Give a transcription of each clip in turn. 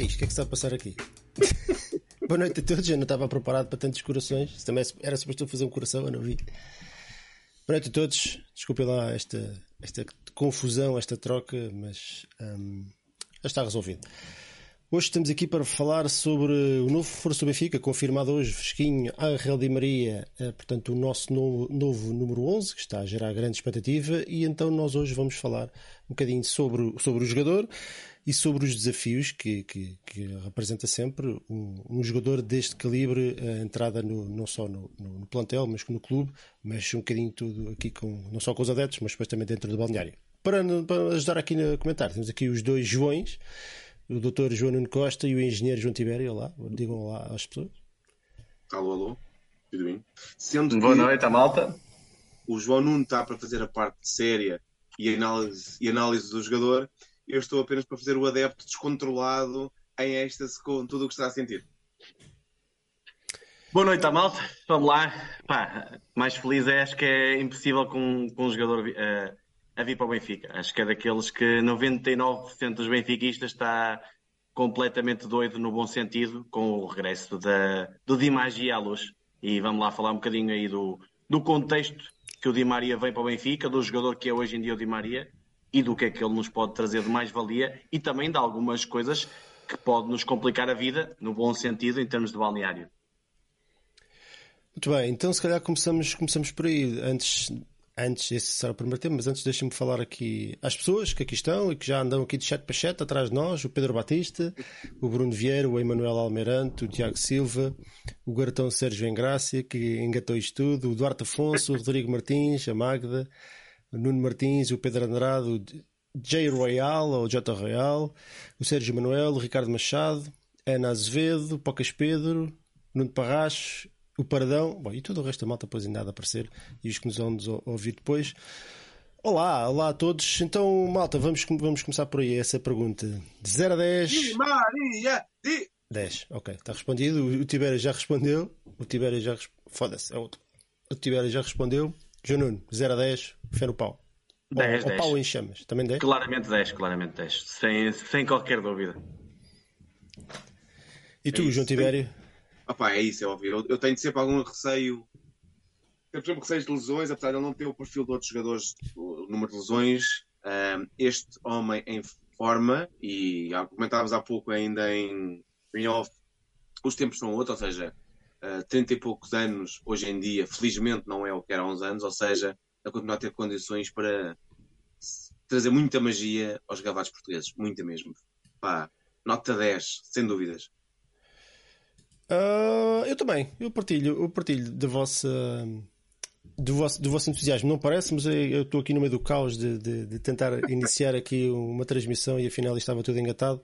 é isto? O que é que está a passar aqui? Boa noite a todos, eu não estava preparado para tantos corações. Também era suposto fazer um coração, eu não vi. Boa noite a todos, desculpem lá esta, esta confusão, esta troca, mas um, já está resolvido. Hoje estamos aqui para falar sobre o novo Força Benfica, confirmado hoje, fresquinho, Angel Di Maria, eh, portanto o nosso novo, novo, número 11, que está a gerar grande expectativa, e então nós hoje vamos falar um bocadinho sobre, sobre o jogador e sobre os desafios que, que, que representa sempre um, um, jogador deste calibre, a entrada no, não só no, no, plantel, mas no clube, mas um bocadinho tudo aqui com, não só com os adeptos, mas depois também dentro do balneário. Para, para ajudar aqui no comentário, temos aqui os dois Joões, o Dr. João Nuno Costa e o engenheiro João Tibério. Olá, digam olá às pessoas. Alô, alô, tudo bem? Sendo Boa noite, a malta. O João Nuno está para fazer a parte séria e análise, e análise do jogador. Eu estou apenas para fazer o adepto descontrolado em êxtase com tudo o que está a sentir. Boa noite à malta, vamos lá. Pá, mais feliz é, acho que é impossível com, com um jogador uh, a vir para o Benfica. Acho que é daqueles que 99% dos benfiquistas está completamente doido no bom sentido com o regresso da, do Di Magia à luz. E vamos lá falar um bocadinho aí do, do contexto que o Di Maria vem para o Benfica, do jogador que é hoje em dia o Di Maria e do que é que ele nos pode trazer de mais-valia e também de algumas coisas que pode nos complicar a vida, no bom sentido, em termos de balneário. Muito bem, então se calhar começamos, começamos por aí. Antes, antes, esse será o primeiro tema, mas antes deixem-me falar aqui às pessoas que aqui estão e que já andam aqui de chat para chat atrás de nós: o Pedro Batista, o Bruno Vieira, o Emanuel Almeirante, o Tiago Silva, o Gartão Sérgio Engrácia, que engatou isto tudo, o Duarte Afonso, o Rodrigo Martins, a Magda, Nuno Martins, o Pedro Andrade, o J Royal ou J Royal, o Sérgio Manuel, o Ricardo Machado, Ana Azevedo, Pocas Pedro, Nuno Parracho o Paradão, bom, e todo o resto da malta depois ainda há de aparecer e os que nos vão ouvir depois. Olá, olá a todos. Então, malta, vamos, vamos começar por aí essa pergunta. De 0 a 10. Di Maria, di... 10, ok, está respondido. O, o Tibério já respondeu. O Tibério já Foda-se, é outro. O Tibério já respondeu. João Nuno, 0 a 10, fé no pau. 10, ou, 10. pau em chamas, também 10? Claramente 10, claramente 10. Sem, sem qualquer dúvida. E tu, é João Tibério? Opa, é isso, é óbvio. Eu, eu tenho sempre algum receio. Tenho sempre receio de lesões, apesar de ele não ter o perfil de outros jogadores, o número de lesões. Um, este homem em forma, e comentávamos há pouco ainda em, em off, os tempos são outros, ou seja, uh, 30 e poucos anos hoje em dia, felizmente não é o que era há uns anos, ou seja, ele continua a ter condições para trazer muita magia aos gravados portugueses, muita mesmo. Pá, nota 10, sem dúvidas. Uh, eu também, eu partilho, eu partilho da vossa. Do vosso, do vosso entusiasmo, não parece, mas eu estou aqui no meio do caos de, de, de, tentar iniciar aqui uma transmissão e afinal estava tudo engatado.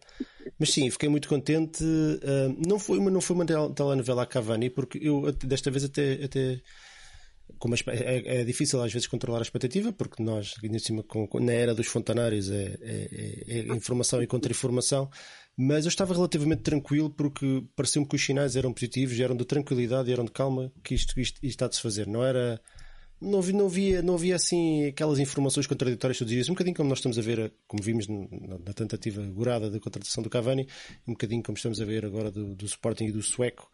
Mas sim, fiquei muito contente. Uh, não, foi uma, não foi uma telenovela a Cavani, porque eu desta vez até, até como é, é, difícil às vezes controlar a expectativa, porque nós, cima, com, na era dos fontanários, é, é, é, é informação e contra-informação. Mas eu estava relativamente tranquilo porque pareceu-me que os sinais eram positivos, eram de tranquilidade, eram de calma que isto, está de se fazer. Não era. Não, vi, não, havia, não havia assim aquelas informações contraditórias todos os dias, um bocadinho como nós estamos a ver, como vimos na, tentativa gorada de contratação do Cavani, um bocadinho como estamos a ver agora do, do Sporting e do Sueco,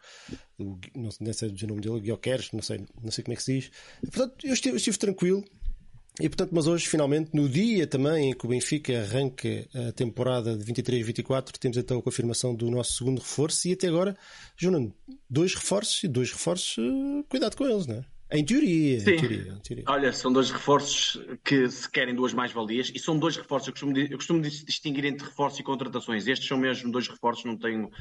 do, não, não sei dizer o nome dele, Guioqueres, não sei, não sei como é que se diz. Portanto, eu estive, estive tranquilo, e portanto, mas hoje, finalmente, no dia também em que o Benfica arranca a temporada de 23-24, temos então a confirmação do nosso segundo reforço e até agora, Junano, dois reforços e dois reforços, uh, cuidado com eles, não é? Em teoria, Sim. Em teoria, em teoria. Olha, são dois reforços que se querem duas mais-valias e são dois reforços. Eu costumo, eu costumo distinguir entre reforços e contratações. Estes são mesmo dois reforços, não tenho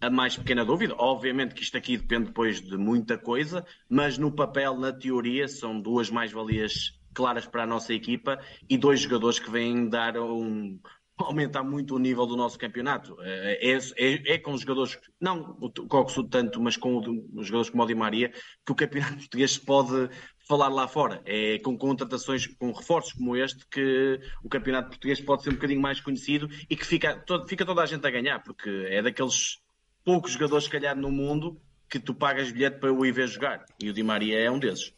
a mais pequena dúvida. Obviamente que isto aqui depende depois de muita coisa, mas no papel, na teoria, são duas mais-valias claras para a nossa equipa e dois jogadores que vêm dar um, aumentar muito o nível do nosso campeonato. É, é, é, é com os jogadores, não o Coxo tanto, mas com os jogadores como o Di Maria, que o campeonato português pode falar lá fora. É com contratações, com reforços como este, que o campeonato português pode ser um bocadinho mais conhecido e que fica, todo, fica toda a gente a ganhar, porque é daqueles poucos jogadores, se calhar, no mundo que tu pagas bilhete para o ir ver jogar. E o Di Maria é um desses.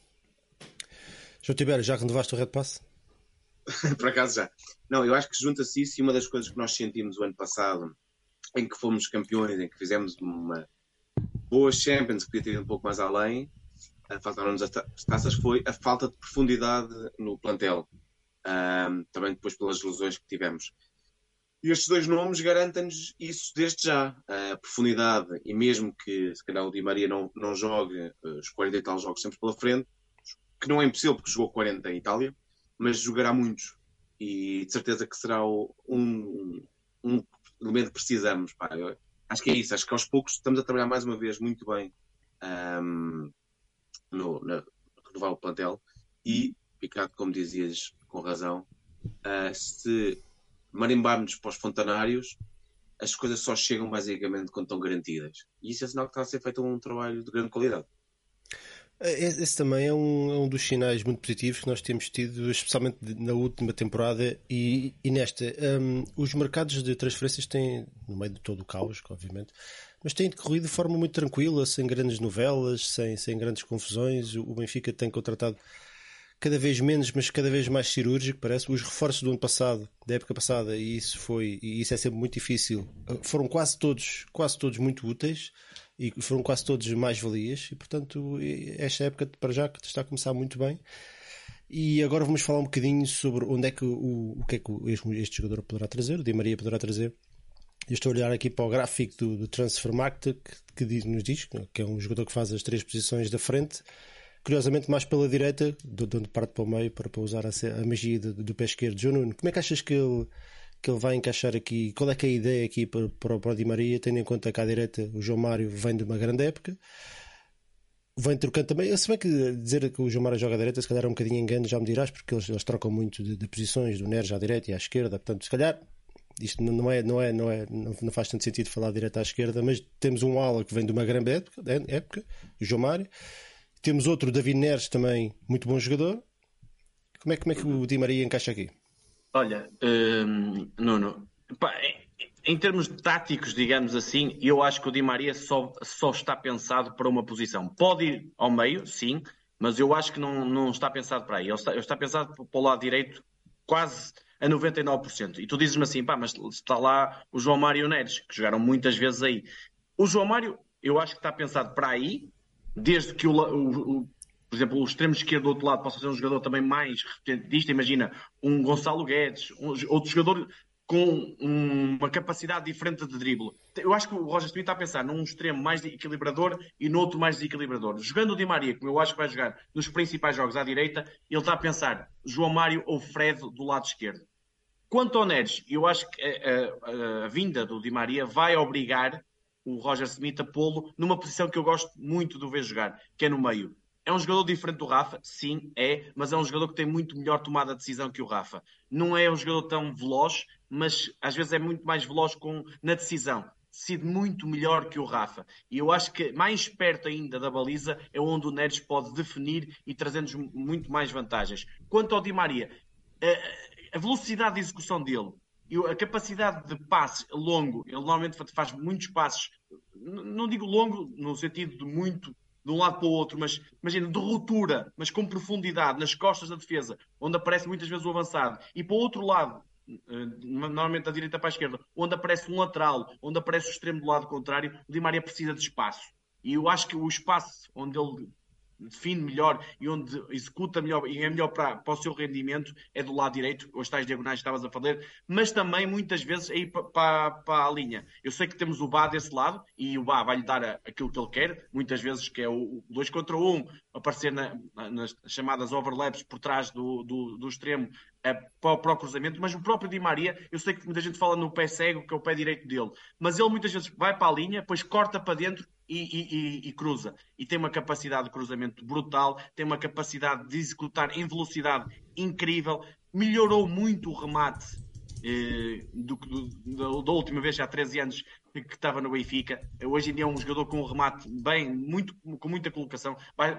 João Tibério, já renovaste o Red Pass? Por acaso já. Não, eu acho que junta-se isso e uma das coisas que nós sentimos o ano passado em que fomos campeões, em que fizemos uma boa Champions, que podia ter ido um pouco mais além, faltaram-nos as taças, foi a falta de profundidade no plantel. Um, também depois pelas lesões que tivemos. E estes dois nomes garantem-nos isso desde já, a profundidade, e mesmo que se calhar o Di Maria não, não jogue eh, os 40 e tal jogos sempre pela frente, que não é impossível porque jogou 40 em Itália, mas jogará muitos. E de certeza que será um, um elemento que precisamos. Pá. Eu acho que é isso, acho que aos poucos estamos a trabalhar mais uma vez muito bem um, no, na, renovar o plantel e, Picado, como dizias com razão, uh, se marimbarmos para os fontanários, as coisas só chegam basicamente quando estão garantidas. E isso é sinal que está a ser feito um trabalho de grande qualidade. É, esse também é um, é um, dos sinais muito positivos que nós temos tido, especialmente na última temporada e, e nesta. Um, os mercados de transferências têm, no meio de todo o caos, obviamente, mas têm decorrido de forma muito tranquila, sem grandes novelas, sem, sem grandes confusões. O Benfica tem contratado cada vez menos, mas cada vez mais cirúrgico, parece. Os reforços do ano passado, da época passada, e isso foi, e isso é sempre muito difícil, foram quase todos, quase todos muito úteis e foram quase todos mais-valias, e portanto, esta época para já está a começar muito bem. E agora vamos falar um bocadinho sobre onde é que o, o que é que este, jogador poderá trazer, o Di Maria poderá trazer. Eu estou a olhar aqui para o gráfico do, do Transfer Market que, que diz, nos diz que é um jogador que faz as três posições da frente curiosamente mais pela direita, de onde parte para o meio para, para usar a, a magia do, do pé esquerdo. João Nuno, como é que achas que ele, que ele vai encaixar aqui? Qual é que é a ideia aqui para, para, para o Di Maria, tendo em conta que à direita o João Mário vem de uma grande época? Vem trocando também. Se bem que dizer que o João Mário joga à direita, se calhar é um bocadinho engano, já me dirás, porque eles, eles trocam muito de, de, posições, do Neres à direita e à esquerda, portanto, se calhar isto não é, não é, não é, não faz tanto sentido falar direita à esquerda, mas temos um ala que vem de uma grande época, época o João Mário, temos outro, David Neres, também muito bom jogador. Como é, como é que o Di Maria encaixa aqui? Olha, hum, Nuno, pá, em termos táticos, digamos assim, eu acho que o Di Maria só, só está pensado para uma posição. Pode ir ao meio, sim, mas eu acho que não, não está pensado para aí. Ele está, ele está pensado para o lado direito quase a 99%. E tu dizes-me assim, pá, mas está lá o João Mário Neres, que jogaram muitas vezes aí. O João Mário, eu acho que está pensado para aí, desde que o, o, o, por exemplo, o extremo esquerdo do outro lado possa ser um jogador também mais repetentista, imagina um Gonçalo Guedes, um, outro jogador com uma capacidade diferente de drible. Eu acho que o Roger Smith está a pensar num extremo mais equilibrador e no outro mais desequilibrador. Jogando o Di Maria, como eu acho que vai jogar nos principais jogos à direita, ele está a pensar João Mário ou Fred do lado esquerdo. Quanto ao Neres, eu acho que a, a, a vinda do Di Maria vai obrigar o Roger Smith a pô-lo numa posição que eu gosto muito de ver jogar, que é no meio. É um jogador diferente do Rafa? Sim, é, mas é um jogador que tem muito melhor tomada de decisão que o Rafa. Não é um jogador tão veloz, mas às vezes é muito mais veloz com, na decisão. Decide muito melhor que o Rafa. E eu acho que mais perto ainda da baliza é onde o Neres pode definir e trazer-nos muito mais vantagens. Quanto ao Di Maria, a velocidade de execução dele, a capacidade de passe longo, ele normalmente faz muitos passes, não digo longo no sentido de muito de um lado para o outro, mas imagina, de ruptura, mas com profundidade nas costas da defesa, onde aparece muitas vezes o avançado, e para o outro lado, eh, normalmente da direita para a esquerda, onde aparece um lateral, onde aparece o extremo do lado contrário, o Di Maria precisa de espaço. E eu acho que o espaço onde ele define melhor e onde executa melhor e é melhor para, para o seu rendimento é do lado direito, os tais diagonais que estavas a fazer, mas também muitas vezes aí para, para, para, a linha. Eu sei que temos o Bá desse lado e o Bá vai-lhe dar aquilo que ele quer, muitas vezes que é o 2 contra 1, um, aparecer na, nas chamadas overlaps por trás do, do, do extremo é, para, para, o cruzamento, mas o próprio Di Maria, eu sei que muita gente fala no pé cego, que é o pé direito dele, mas ele muitas vezes vai para a linha, depois corta para dentro e, e, e, cruza. E tem uma capacidade de cruzamento brutal, tem uma capacidade de executar em velocidade incrível, melhorou muito o remate eh, do, do, da última vez, há 13 anos que estava no Benfica. Hoje em dia é um jogador com um remate bem, muito, com muita colocação.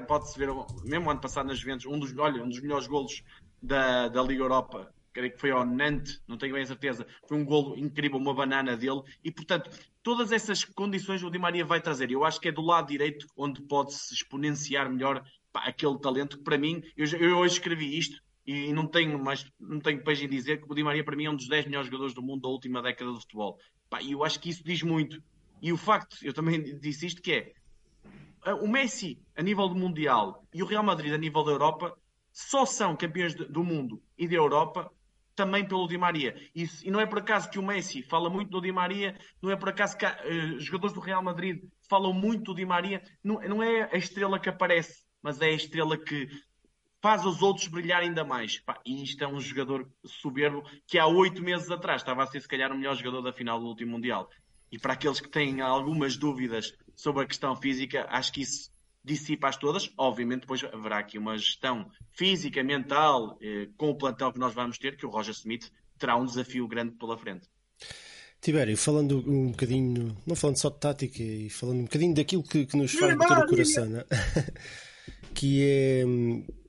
Pode-se ver, mesmo ano passado nas Juventus, um dos, olha, um dos melhores golos da, da Liga Europa creio que foi ao Nantes, não tenho bem a certeza, foi um golo incrível, uma banana dele, e portanto, todas essas condições o Di Maria vai trazer. Eu acho que é do lado direito onde pode-se exponenciar melhor pá, aquele talento que para mim, eu, eu, hoje escrevi isto, e não tenho mais não tenho peixe em dizer que o Di Maria para mim é um dos 10 melhores jogadores do mundo da última década de futebol. E eu acho que isso diz muito. E o facto, eu também disse isto, que é o Messi a nível do Mundial e o Real Madrid a nível da Europa só são campeões do mundo e da Europa também pelo Di Maria. E, e, não é por acaso que o Messi fala muito do Di Maria, não é por acaso que uh, jogadores do Real Madrid falam muito do Di Maria. Não, não é a estrela que aparece, mas é a estrela que faz os outros brilhar ainda mais. Pá, e isto é um jogador soberbo que há oito meses atrás estava a ser, se calhar, o melhor jogador da final do último Mundial. E para aqueles que têm algumas dúvidas sobre a questão física, acho que isso dissipa-as todas. Obviamente, depois haverá aqui uma gestão física, mental, eh, com o plantel que nós vamos ter, que o Roger Smith terá um desafio grande pela frente. Tibério, falando um bocadinho, não falando só de tática, e falando um bocadinho daquilo que, que nos faz bater o coração, né? que é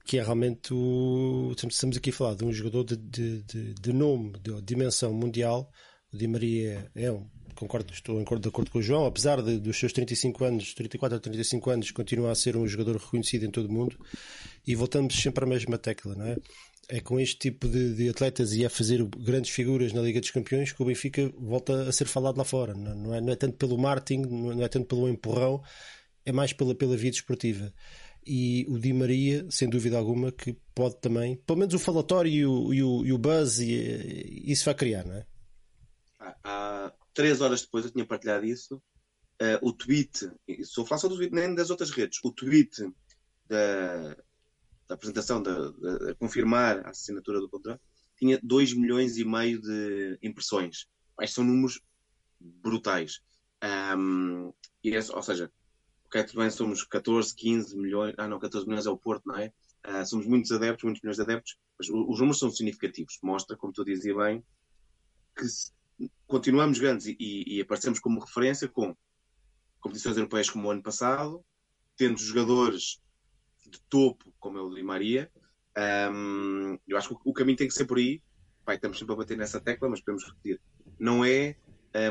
que é realmente o. Estamos aqui a falar de um jogador de, de, de, de nome, de dimensão mundial. O Di Maria é um concordo, estou de acordo com o João, apesar de, dos seus 35 anos, 34 a 35 anos, continua a ser um jogador reconhecido em todo o mundo e voltamos sempre à mesma tecla, não é? É com este tipo de, de atletas e a fazer grandes figuras na Liga dos Campeões que o Benfica volta a ser falado lá fora. Não, não, é, não é tanto pelo marketing, não é tanto pelo empurrão, é mais pela, pela vida esportiva e o Di Maria, sem dúvida alguma, que pode também, pelo menos o falatório e o, e o, e o buzz, e, isso vai criar, não é? Há, três horas depois eu tinha partilhado isso. Uh, o tweet, sou a falar só do tweet, nem das outras redes, o tweet da, da apresentação, de, confirmar a assinatura do contrato, tinha 2 milhões e meio de impressões. Estes são números brutais. Um, é, ou seja, ok, tudo bem, somos 14, 15 milhões, ah não, 14 milhões é o Porto, não é? Uh, somos muitos adeptos, muitos milhões de adeptos, mas os números são significativos. Mostra, como tu dizia bem, que continuamos grandes e, e, aparecemos como referência com competições europeias como o ano passado, tendo jogadores de topo como é o Di Maria. Um, eu acho que o, caminho tem que ser por aí. Pai, estamos sempre a bater nessa tecla, mas podemos repetir. Não é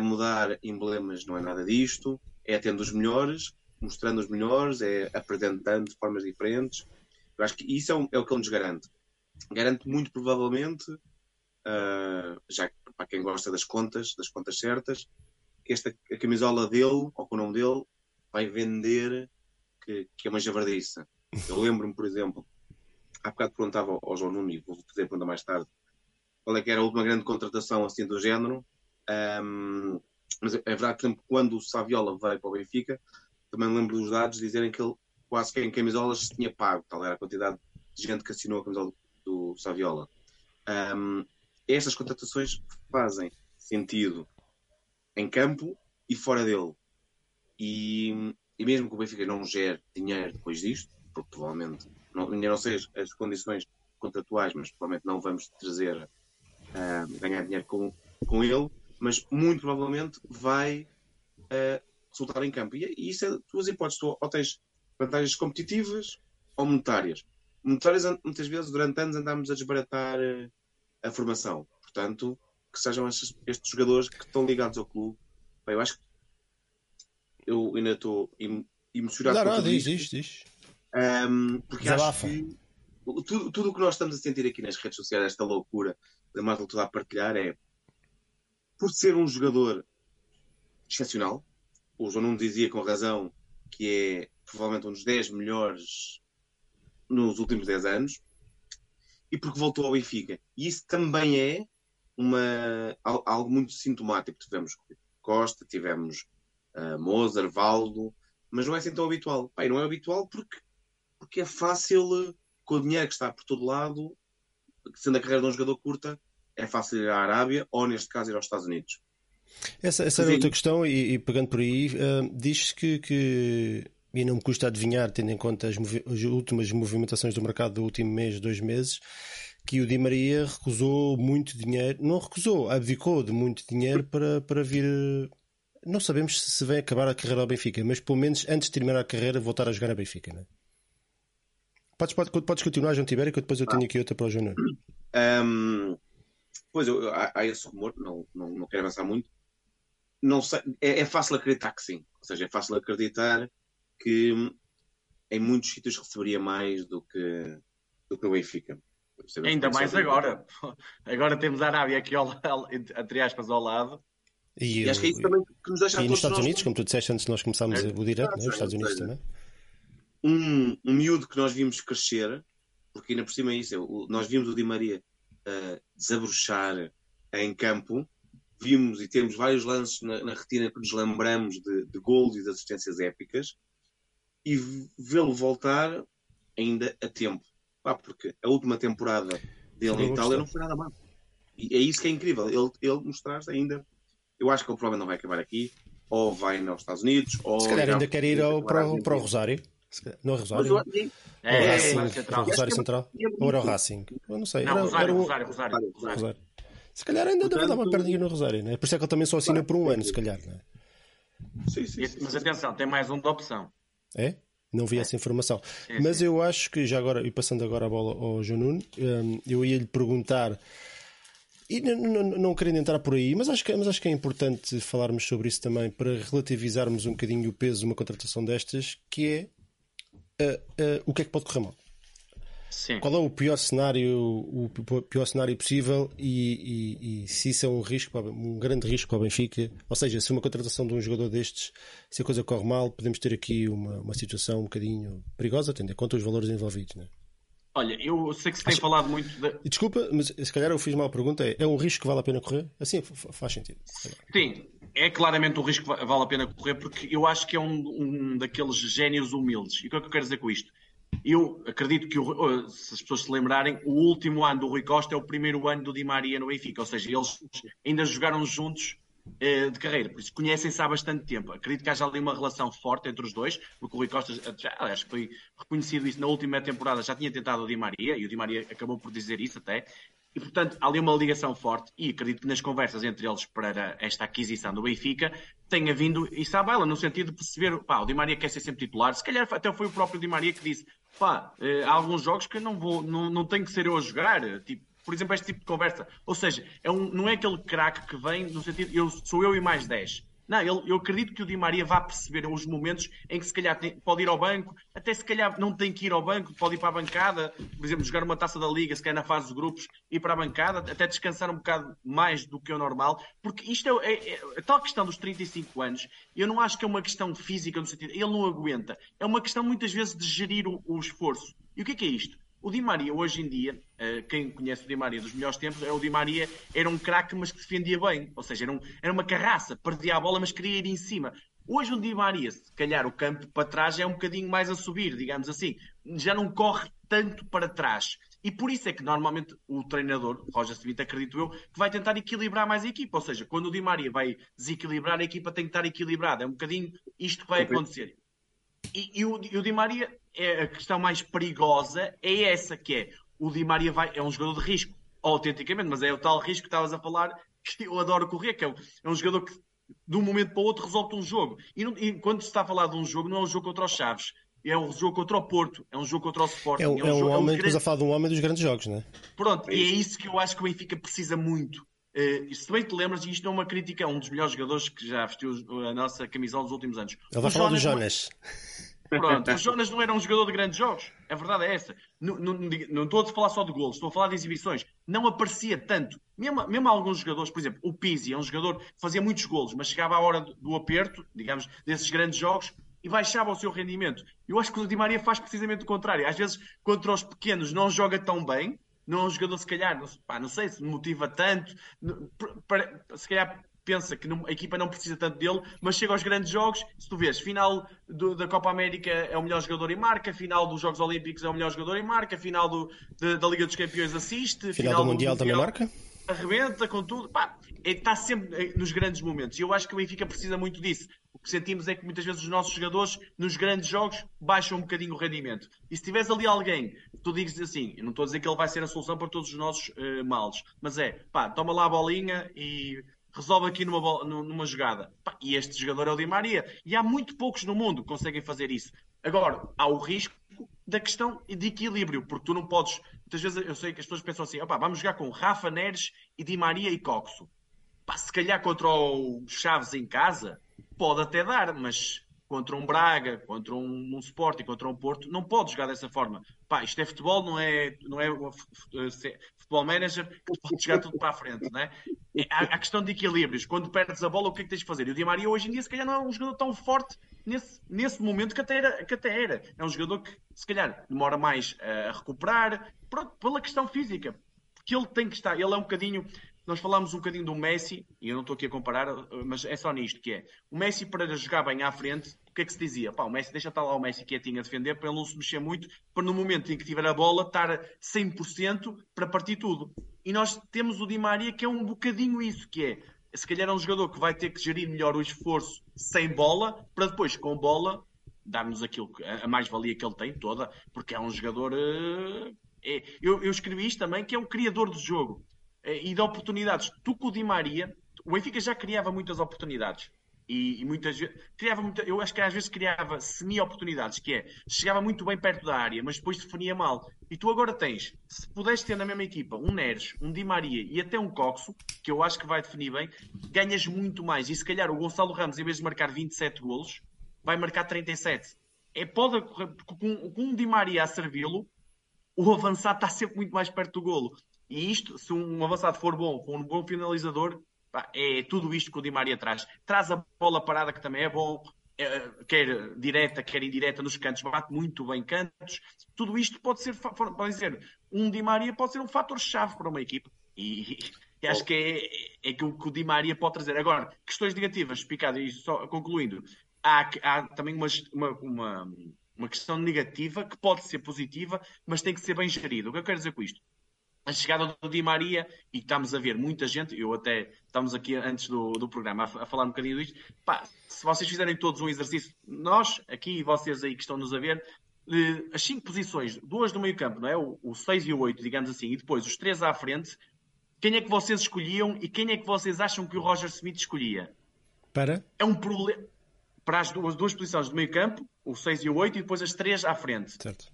mudar emblemas, não é nada disto. É tendo os melhores, mostrando os melhores, é apresentando de formas diferentes. Eu acho que isso é, um, é o que ele nos garante. Garante muito provavelmente, uh, já para quem gosta das contas, das contas certas, que esta, a camisola dele, ou com o nome dele, vai vender que, que é uma javardiça. Eu lembro-me, por exemplo, há bocado perguntava ao João Nuno, e vou fazer a pergunta mais tarde, qual é que era a última grande contratação assim do género. Um, mas é verdade que, exemplo, quando o Saviola veio para o Benfica, também lembro dos dados dizerem que ele quase que em camisolas se tinha pago, tal era a quantidade de gente que assinou a camisola do, do Saviola. Um, estas contratações fazem sentido em campo e fora dele. E, e mesmo que o Benfica não gere dinheiro depois disto, porque provavelmente não, ainda não sei as condições contratuais, mas provavelmente não vamos trazer uh, ganhar dinheiro com, com ele, mas muito provavelmente vai uh, resultar em campo. E, e isso é duas hipóteses. ou tens vantagens competitivas ou monetárias. Monetárias, muitas vezes, durante anos, andámos a desbaratar uh, a formação. Portanto, que sejam estes, estes jogadores que estão ligados ao clube. Bem, eu acho que eu ainda estou emocionado não, não, diz, diz, diz. Um, porque Desabafa. acho que tudo, tudo o que nós estamos a sentir aqui nas redes sociais, esta loucura da Marta toda a partilhar, é por ser um jogador excepcional. O João não dizia com razão que é provavelmente um dos 10 melhores nos últimos 10 anos e porque voltou ao Benfica. E isso também é uma, algo muito sintomático. Tivemos Costa, tivemos uh, Mozart, Valdo, mas não é assim tão habitual. Pai, não é habitual porque, porque é fácil, com o dinheiro que está por todo lado, sendo a carreira de um jogador curta, é fácil ir à Arábia ou, neste caso, ir aos Estados Unidos. Essa, essa era outra questão, e, e, pegando por aí, uh, diz que, que e não me custa adivinhar, tendo em conta as, as, últimas movimentações do mercado do último mês, dois meses, que o Di Maria recusou muito dinheiro, não recusou, abdicou de muito dinheiro para, para vir. Não sabemos se vai acabar a carreira ao Benfica, mas pelo menos antes de terminar a carreira, voltar a jogar a Benfica. Não é? podes, podes, podes continuar, João Tibério, que depois eu tenho aqui outra para o Júnior. Um, pois, eu, há, há, esse rumor, não, não, não quero avançar muito. Não sei, é, é fácil acreditar que sim. Ou seja, é fácil acreditar que em muitos sítios receberia mais do que, do que o Benfica. Ainda mais agora. Agora temos a Arábia aqui, ao, entre aspas, ao lado. E, e acho que é isso também que nos deixa E nos Estados Unidos, como tu disseste antes de nós começarmos é, o direto, né? os Estados Unidos também. Um, um miúdo que nós vimos crescer, porque ainda por cima é isso, nós vimos o Di Maria uh, desabrochar em campo, vimos e temos vários lances na, na retina que nos lembramos de, de gols e de assistências épicas, e vê-lo voltar ainda a tempo. Pá, porque a última temporada dele na Itália não foi nada mal. E é isso que é incrível. Ele, ele mostrar ainda. Eu acho que ele provavelmente não vai acabar aqui. Ou vai nos Estados Unidos. Ou Se calhar ainda quer ir ao, para, o, para o Rosário. Não é Rosário? é, é, Racing, é, Central. Rosário Central. Ou era o Racing? Eu não sei. Não, era, Rosário, era o... Rosário, Rosário, Rosário, Rosário. Se calhar ainda deve dar uma perninha no Rosário, né? Por isso é que ele também só assina por um ano, se calhar, não é? Sim, sim, sim, Mas atenção, tem mais um de opção. É? Não vi é. essa informação. Mas eu acho que, já agora, e passando agora a bola ao João Nuno, hum, eu ia lhe perguntar, e não, querendo entrar por aí, mas acho, que, mas acho que é importante falarmos sobre isso também para relativizarmos um bocadinho o peso de uma contratação destas, que é uh, uh, o que é que pode correr mal. Sim. Qual é o pior cenário, o pior cenário possível e, e, e, se isso é um risco, um grande risco para o Benfica? Ou seja, se uma contratação de um jogador destes, se a coisa corre mal, podemos ter aqui uma, uma situação um bocadinho perigosa, tendo em conta os valores envolvidos, não é? Olha, eu sei que se tem Acho... falado muito. De... Desculpa, mas se calhar eu fiz mal a pergunta. É, é um risco que vale a pena correr? Assim faz sentido. Sim, é claramente um risco que vale a pena correr porque eu acho que é um, um daqueles génios humildes. E o que é que eu quero dizer com isto? Eu acredito que, o, se as pessoas se lembrarem, o último ano do Rui Costa é o primeiro ano do Di Maria no Benfica, ou seja, eles ainda jogaram juntos eh, de carreira, por isso conhecem-se há bastante tempo. Acredito que haja ali uma relação forte entre os dois, porque o Rui Costa, já, aliás, foi reconhecido isso na última temporada, já tinha tentado o Di Maria, e o Di Maria acabou por dizer isso até, e, portanto, há ali uma ligação forte e acredito que nas conversas entre eles para esta aquisição do Benfica tenha vindo isso à baila, no sentido de perceber, pá, o Di Maria quer ser sempre titular. Se calhar até foi o próprio Di Maria que disse, pá, eh, há alguns jogos que eu não vou, não, não tenho que ser eu a jogar, tipo, por exemplo, este tipo de conversa. Ou seja, é um, não é aquele craque que vem no sentido, eu, sou eu e mais 10. Não, ele, eu acredito que o Di Maria vá perceber os momentos em que se calhar tem, pode ir ao banco, até se calhar não tem que ir ao banco, pode ir para a bancada, por exemplo, jogar uma taça da liga, se calhar na fase dos grupos, ir para a bancada, até descansar um bocado mais do que o normal, porque isto é, é, é a tal questão dos 35 anos, eu não acho que é uma questão física no sentido, ele não aguenta, é uma questão muitas vezes de gerir o, o esforço. E o que é que é isto? O Di Maria, hoje em dia, eh, quem conhece o Di Maria dos melhores tempos, é o Di Maria era um craque, mas que defendia bem. Ou seja, era, um, era uma carraça, perdia a bola, mas queria ir em cima. Hoje o Di Maria, se calhar o campo para trás é um bocadinho mais a subir, digamos assim. Já não corre tanto para trás. E por isso é que normalmente o treinador, Roger Smith, acredito eu, que vai tentar equilibrar mais a equipa. Ou seja, quando o Di Maria vai desequilibrar, a equipa tem que estar equilibrada. É um bocadinho isto que vai acontecer. E, e, o, e o Di Maria, é, a questão mais perigosa é essa, que é o Di Maria vai, é um jogador de risco, autenticamente, mas é o tal risco que estavas a falar que eu adoro correr, que é, é um jogador que de um momento para o outro resolve um jogo. E, não, e, quando se está a falar de um jogo, não é um jogo contra os Chaves. É um jogo contra o Porto, é um jogo contra o Sporting. É, um, é um, é um jogo, homem, é um grande... a falar de um homem dos grandes jogos, não é? Pronto, é e é isso que eu acho que o Benfica precisa muito. Uh, se bem te lembras, isto é uma crítica a um dos melhores jogadores que já vestiu a nossa camisola dos últimos anos. Ele vai o falar Jonas do Jonas. Pronto, o Jonas não era um jogador de grandes jogos. A verdade é essa. Não, não, não estou a falar só de golos, estou a falar de exibições. Não aparecia tanto. Mesmo, mesmo alguns jogadores, por exemplo, o Pizzi é um jogador que fazia muitos golos, mas chegava à hora do, do aperto, digamos, desses grandes jogos, e baixava o seu rendimento. Eu acho que o Di Maria faz precisamente o contrário. Às vezes, contra os pequenos, não joga tão bem. Não é um jogador, se calhar, não, pá, não sei se motiva tanto. Se calhar pensa que não, a equipa não precisa tanto dele, mas chega aos grandes jogos, se tu vês, final do, da Copa América é o melhor jogador em marca, final dos Jogos Olímpicos é o melhor jogador em marca, final do, de, da Liga dos Campeões assiste, final, final do, do mundial, também marca? Arrebenta com tudo, pá, está sempre nos grandes momentos. E eu acho que o Benfica precisa muito disso. O que sentimos é que muitas vezes os nossos jogadores, nos grandes jogos, baixam um bocadinho o rendimento. E se tiveres ali alguém, tu dizes assim, eu não estou a dizer que ele vai ser a solução para todos os nossos uh, males, mas é, pá, toma lá a bolinha e resolve aqui numa, numa jogada. E este jogador é o Di Maria. E há muito poucos no mundo que conseguem fazer isso. Agora, há o risco da questão de equilíbrio, porque tu não podes. Muitas vezes eu sei que as pessoas pensam assim: vamos jogar com Rafa Neres e Di Maria e Coxo. Pá, se calhar contra o Chaves em casa, pode até dar, mas contra um Braga, contra um, um Sporting, contra um Porto, não pode jogar dessa forma. Pá, isto é futebol, não é, não é futebol manager que pode jogar tudo para a frente, né? Há, há questão de equilíbrios. Quando perdes a bola, o que é que tens de fazer? E o Di Maria hoje em dia, se calhar, não é um jogador tão forte nesse, nesse momento que até, era, que até era. É um jogador que, se calhar, demora mais a recuperar, pronto, pela questão física. Porque ele tem que estar, ele é um bocadinho nós falámos um bocadinho do Messi, e eu não estou aqui a comparar, mas é só nisto que é. O Messi, para jogar bem à frente, o que é que se dizia? Pá, o Messi, deixa estar lá o Messi quietinho a defender, para ele não se mexer muito, para no momento em que tiver a bola, estar 100% para partir tudo. E nós temos o Di Maria, que é um bocadinho isso, que é, se calhar é um jogador que vai ter que gerir melhor o esforço sem bola, para depois, com bola, dar-nos aquilo, a mais-valia que ele tem toda, porque é um jogador... Uh, é, eu, eu escrevi isto também, que é o criador do jogo eh, e de oportunidades. Tu com o Di Maria, o Benfica já criava muitas oportunidades. E, e muitas criava muita, eu acho que às vezes criava semi-oportunidades, que é chegava muito bem perto da área, mas depois definia mal. E tu agora tens, se puderes ter na mesma equipa um Neres, um Di Maria e até um Coxo, que eu acho que vai definir bem, ganhas muito mais. E se calhar o Gonçalo Ramos, em vez de marcar 27 golos, vai marcar 37. É, pode, com, com um Di Maria a servi-lo, o avançado está sempre muito mais perto do golo. E isto, se um avançado for bom, for um bom finalizador, pá, é tudo isto que o Di Maria traz. Traz a bola parada, que também é bom, é, quer direta, quer indireta nos cantos, bate muito bem cantos. Tudo isto pode ser, pode dizer, um Di Maria pode ser um fator-chave para uma equipe. E, e acho que é, é que o que o Di Maria pode trazer. Agora, questões negativas, picado, e só concluindo, há, há também uma, uma, uma questão negativa que pode ser positiva, mas tem que ser bem gerida. O que eu quero dizer com isto? A chegada do Di Maria, e estamos a ver muita gente, eu até estamos aqui antes do, do programa a, a falar um bocadinho disto, pá, se vocês fizerem todos um exercício, nós aqui e vocês aí que estão-nos a ver, eh, as cinco posições, duas do meio campo, não é? O, o seis e o oito, digamos assim, e depois os três à frente, quem é que vocês escolhiam e quem é que vocês acham que o Roger Smith escolhia? Para? É um problema. Para as duas, duas posições do meio campo, o 6 e o 8, e depois as três à frente. Certo.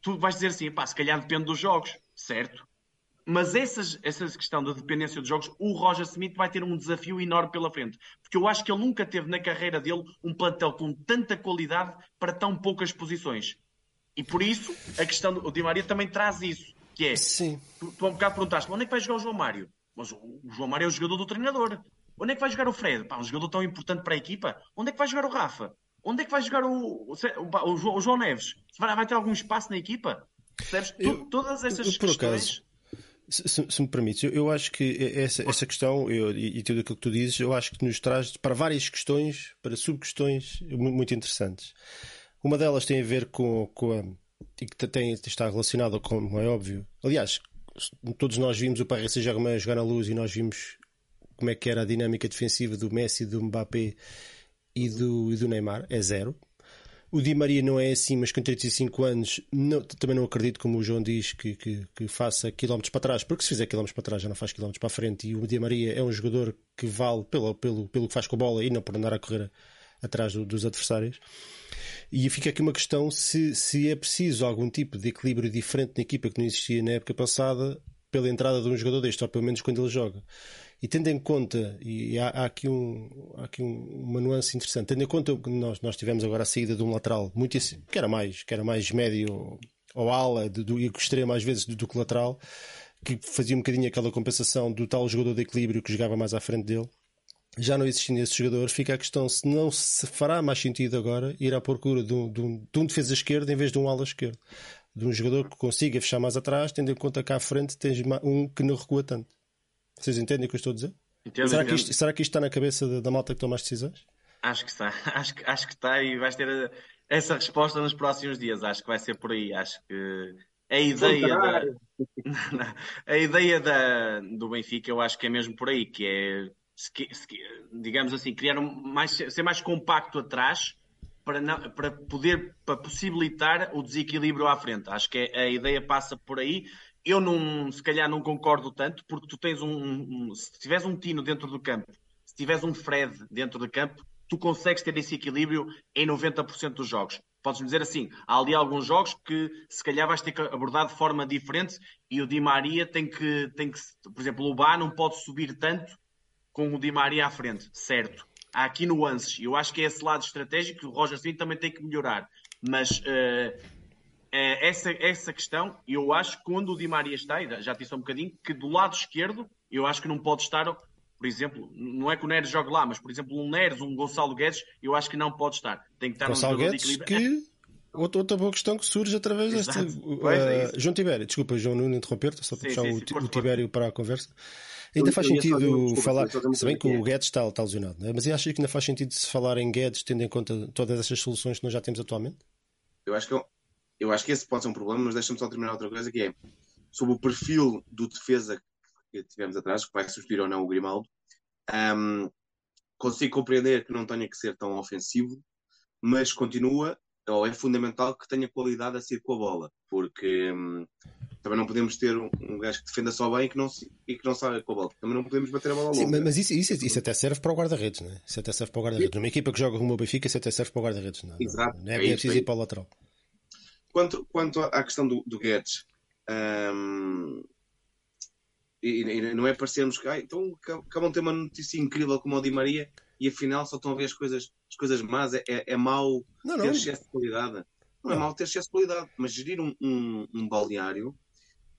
Tu vais dizer assim, pá, se calhar depende dos jogos certo? Mas essas, essa questão da dependência dos jogos, o Roger Smith vai ter um desafio enorme pela frente. Porque eu acho que ele nunca teve na carreira dele um plantel com tanta qualidade para tão poucas posições. E por isso, a questão do Di Maria também traz isso. Que é, Sim. Tu, tu há um bocado perguntaste, onde é que vai jogar o João Mário? Mas o, o João Mário é o jogador do treinador. Onde é que vai jogar o Fred? Pá, um jogador tão importante para a equipa. Onde é que vai jogar o Rafa? Onde é que vai jogar o, o, o, o João Neves? Vai, vai ter algum espaço na equipa? Percebes? Todas essas eu, por questões... Acaso, se, se, me permites, eu, eu, acho que essa, essa questão eu, e, e tudo aquilo que tu dizes, eu acho que nos traz para várias questões, para subquestões muito interessantes. Uma delas tem a ver com, com a, e que tem, está relacionada, como é óbvio. Aliás, todos nós vimos o Paris Saint-Germain jogar na luz e nós vimos como é que era a dinâmica defensiva do Messi, do Mbappé e do, e do Neymar. É zero. O Di Maria não é assim, mas com 35 anos não, também não acredito, como o João diz, que, que, que, faça quilómetros para trás, porque se fizer quilómetros para trás já não faz quilómetros para a frente. E o Di Maria é um jogador que vale pelo, pelo, pelo que faz com a bola e não por andar a correr atrás do, dos adversários. E fica aqui uma questão se, se é preciso algum tipo de equilíbrio diferente na equipa que não existia na época passada pela entrada de um jogador deste, ou pelo menos quando ele joga. E tendo em conta, e há, há aqui, um, há aqui um, uma nuance interessante, tendo em conta que nós, nós tivemos agora a saída de um lateral, muito, que era mais, que era mais médio ou ala, do, do, e extremo às vezes do, do que lateral, que fazia um bocadinho aquela compensação do tal jogador de equilíbrio que jogava mais à frente dele. Já não existindo esse jogador, fica a questão se não se fará mais sentido agora ir à procura de um, de um, de um defesa esquerda em vez de um ala esquerdo. De um jogador que consiga fechar mais atrás, tendo em conta que à frente tens um que não recua tanto. Vocês entendem o que eu estou a dizer? Entendo, será, que isto, será, que isto, está na cabeça da, da malta que toma as decisões? Acho que está. Acho, acho que está e vais ter essa resposta nos próximos dias. Acho que vai ser por aí. Acho que a ideia da, a ideia da, do Benfica eu acho que é mesmo por aí, que é digamos assim, criar um, mais, ser mais compacto atrás para, não, para poder para possibilitar o desequilíbrio à frente. Acho que é, a ideia passa por aí eu não, se calhar não concordo tanto, porque tu tens um, um, se tiveres um Tino dentro do campo, se tiveres um Fred dentro do campo, tu consegues ter esse equilíbrio em 90% dos jogos. Podes-me dizer assim, há ali alguns jogos que se calhar vais ter que abordar de forma diferente e o Di Maria tem que, tem que por exemplo, o Bá não pode subir tanto com o Di Maria à frente, certo? há aqui nuances. Eu acho que é esse lado estratégico que o Roger Smith também tem que melhorar. Mas uh, essa, essa questão, eu acho que quando o Di Maria está, e já disse um bocadinho, que do lado esquerdo, eu acho que não pode estar, por exemplo, não é que o Neres jogue lá, mas por exemplo, um Neres, um Gonçalo Guedes, eu acho que não pode estar. Tem que estar Gonçalo Guedes. Que... Outra, outra boa questão que surge através Exato. deste. Uh, é João Tibério, desculpa, João Nuno interromper-te, só para sim, puxar sim, o, o Tibério para a conversa. Ainda faz sentido falar, se bem que o Guedes está, está lesionado, né? mas acha que ainda faz sentido se falar em Guedes, tendo em conta todas essas soluções que nós já temos atualmente? Eu acho que, eu, eu acho que esse pode ser um problema, mas deixa-me só terminar outra coisa, que é sobre o perfil do defesa que tivemos atrás, que vai substituir ou não o Grimaldo. Um, consigo compreender que não tenha que ser tão ofensivo, mas continua, ou é fundamental que tenha qualidade a sair com a bola, porque hum, também não podemos ter um, um gajo que defenda só bem e que não, e que não saia com a bola. Também não podemos bater a bola longa. Sim, mas isso, isso, isso até serve para o guarda-redes, não é? Isso até serve para o guarda-redes. Numa equipa que joga como o Benfica, isso até serve para o guarda-redes. Não, Exato. Não é, é, é preciso ir para o lateral. Quanto, quanto à questão do, do Guedes, hum, e, e, não é parecermos que ah, então acabam de ter uma notícia incrível como o Di Maria e afinal só estão a ver as coisas, as coisas más. É, é, é mau não, ter excesso de qualidade. Não, não, é mau ter excesso de qualidade, mas gerir um, um, um balneário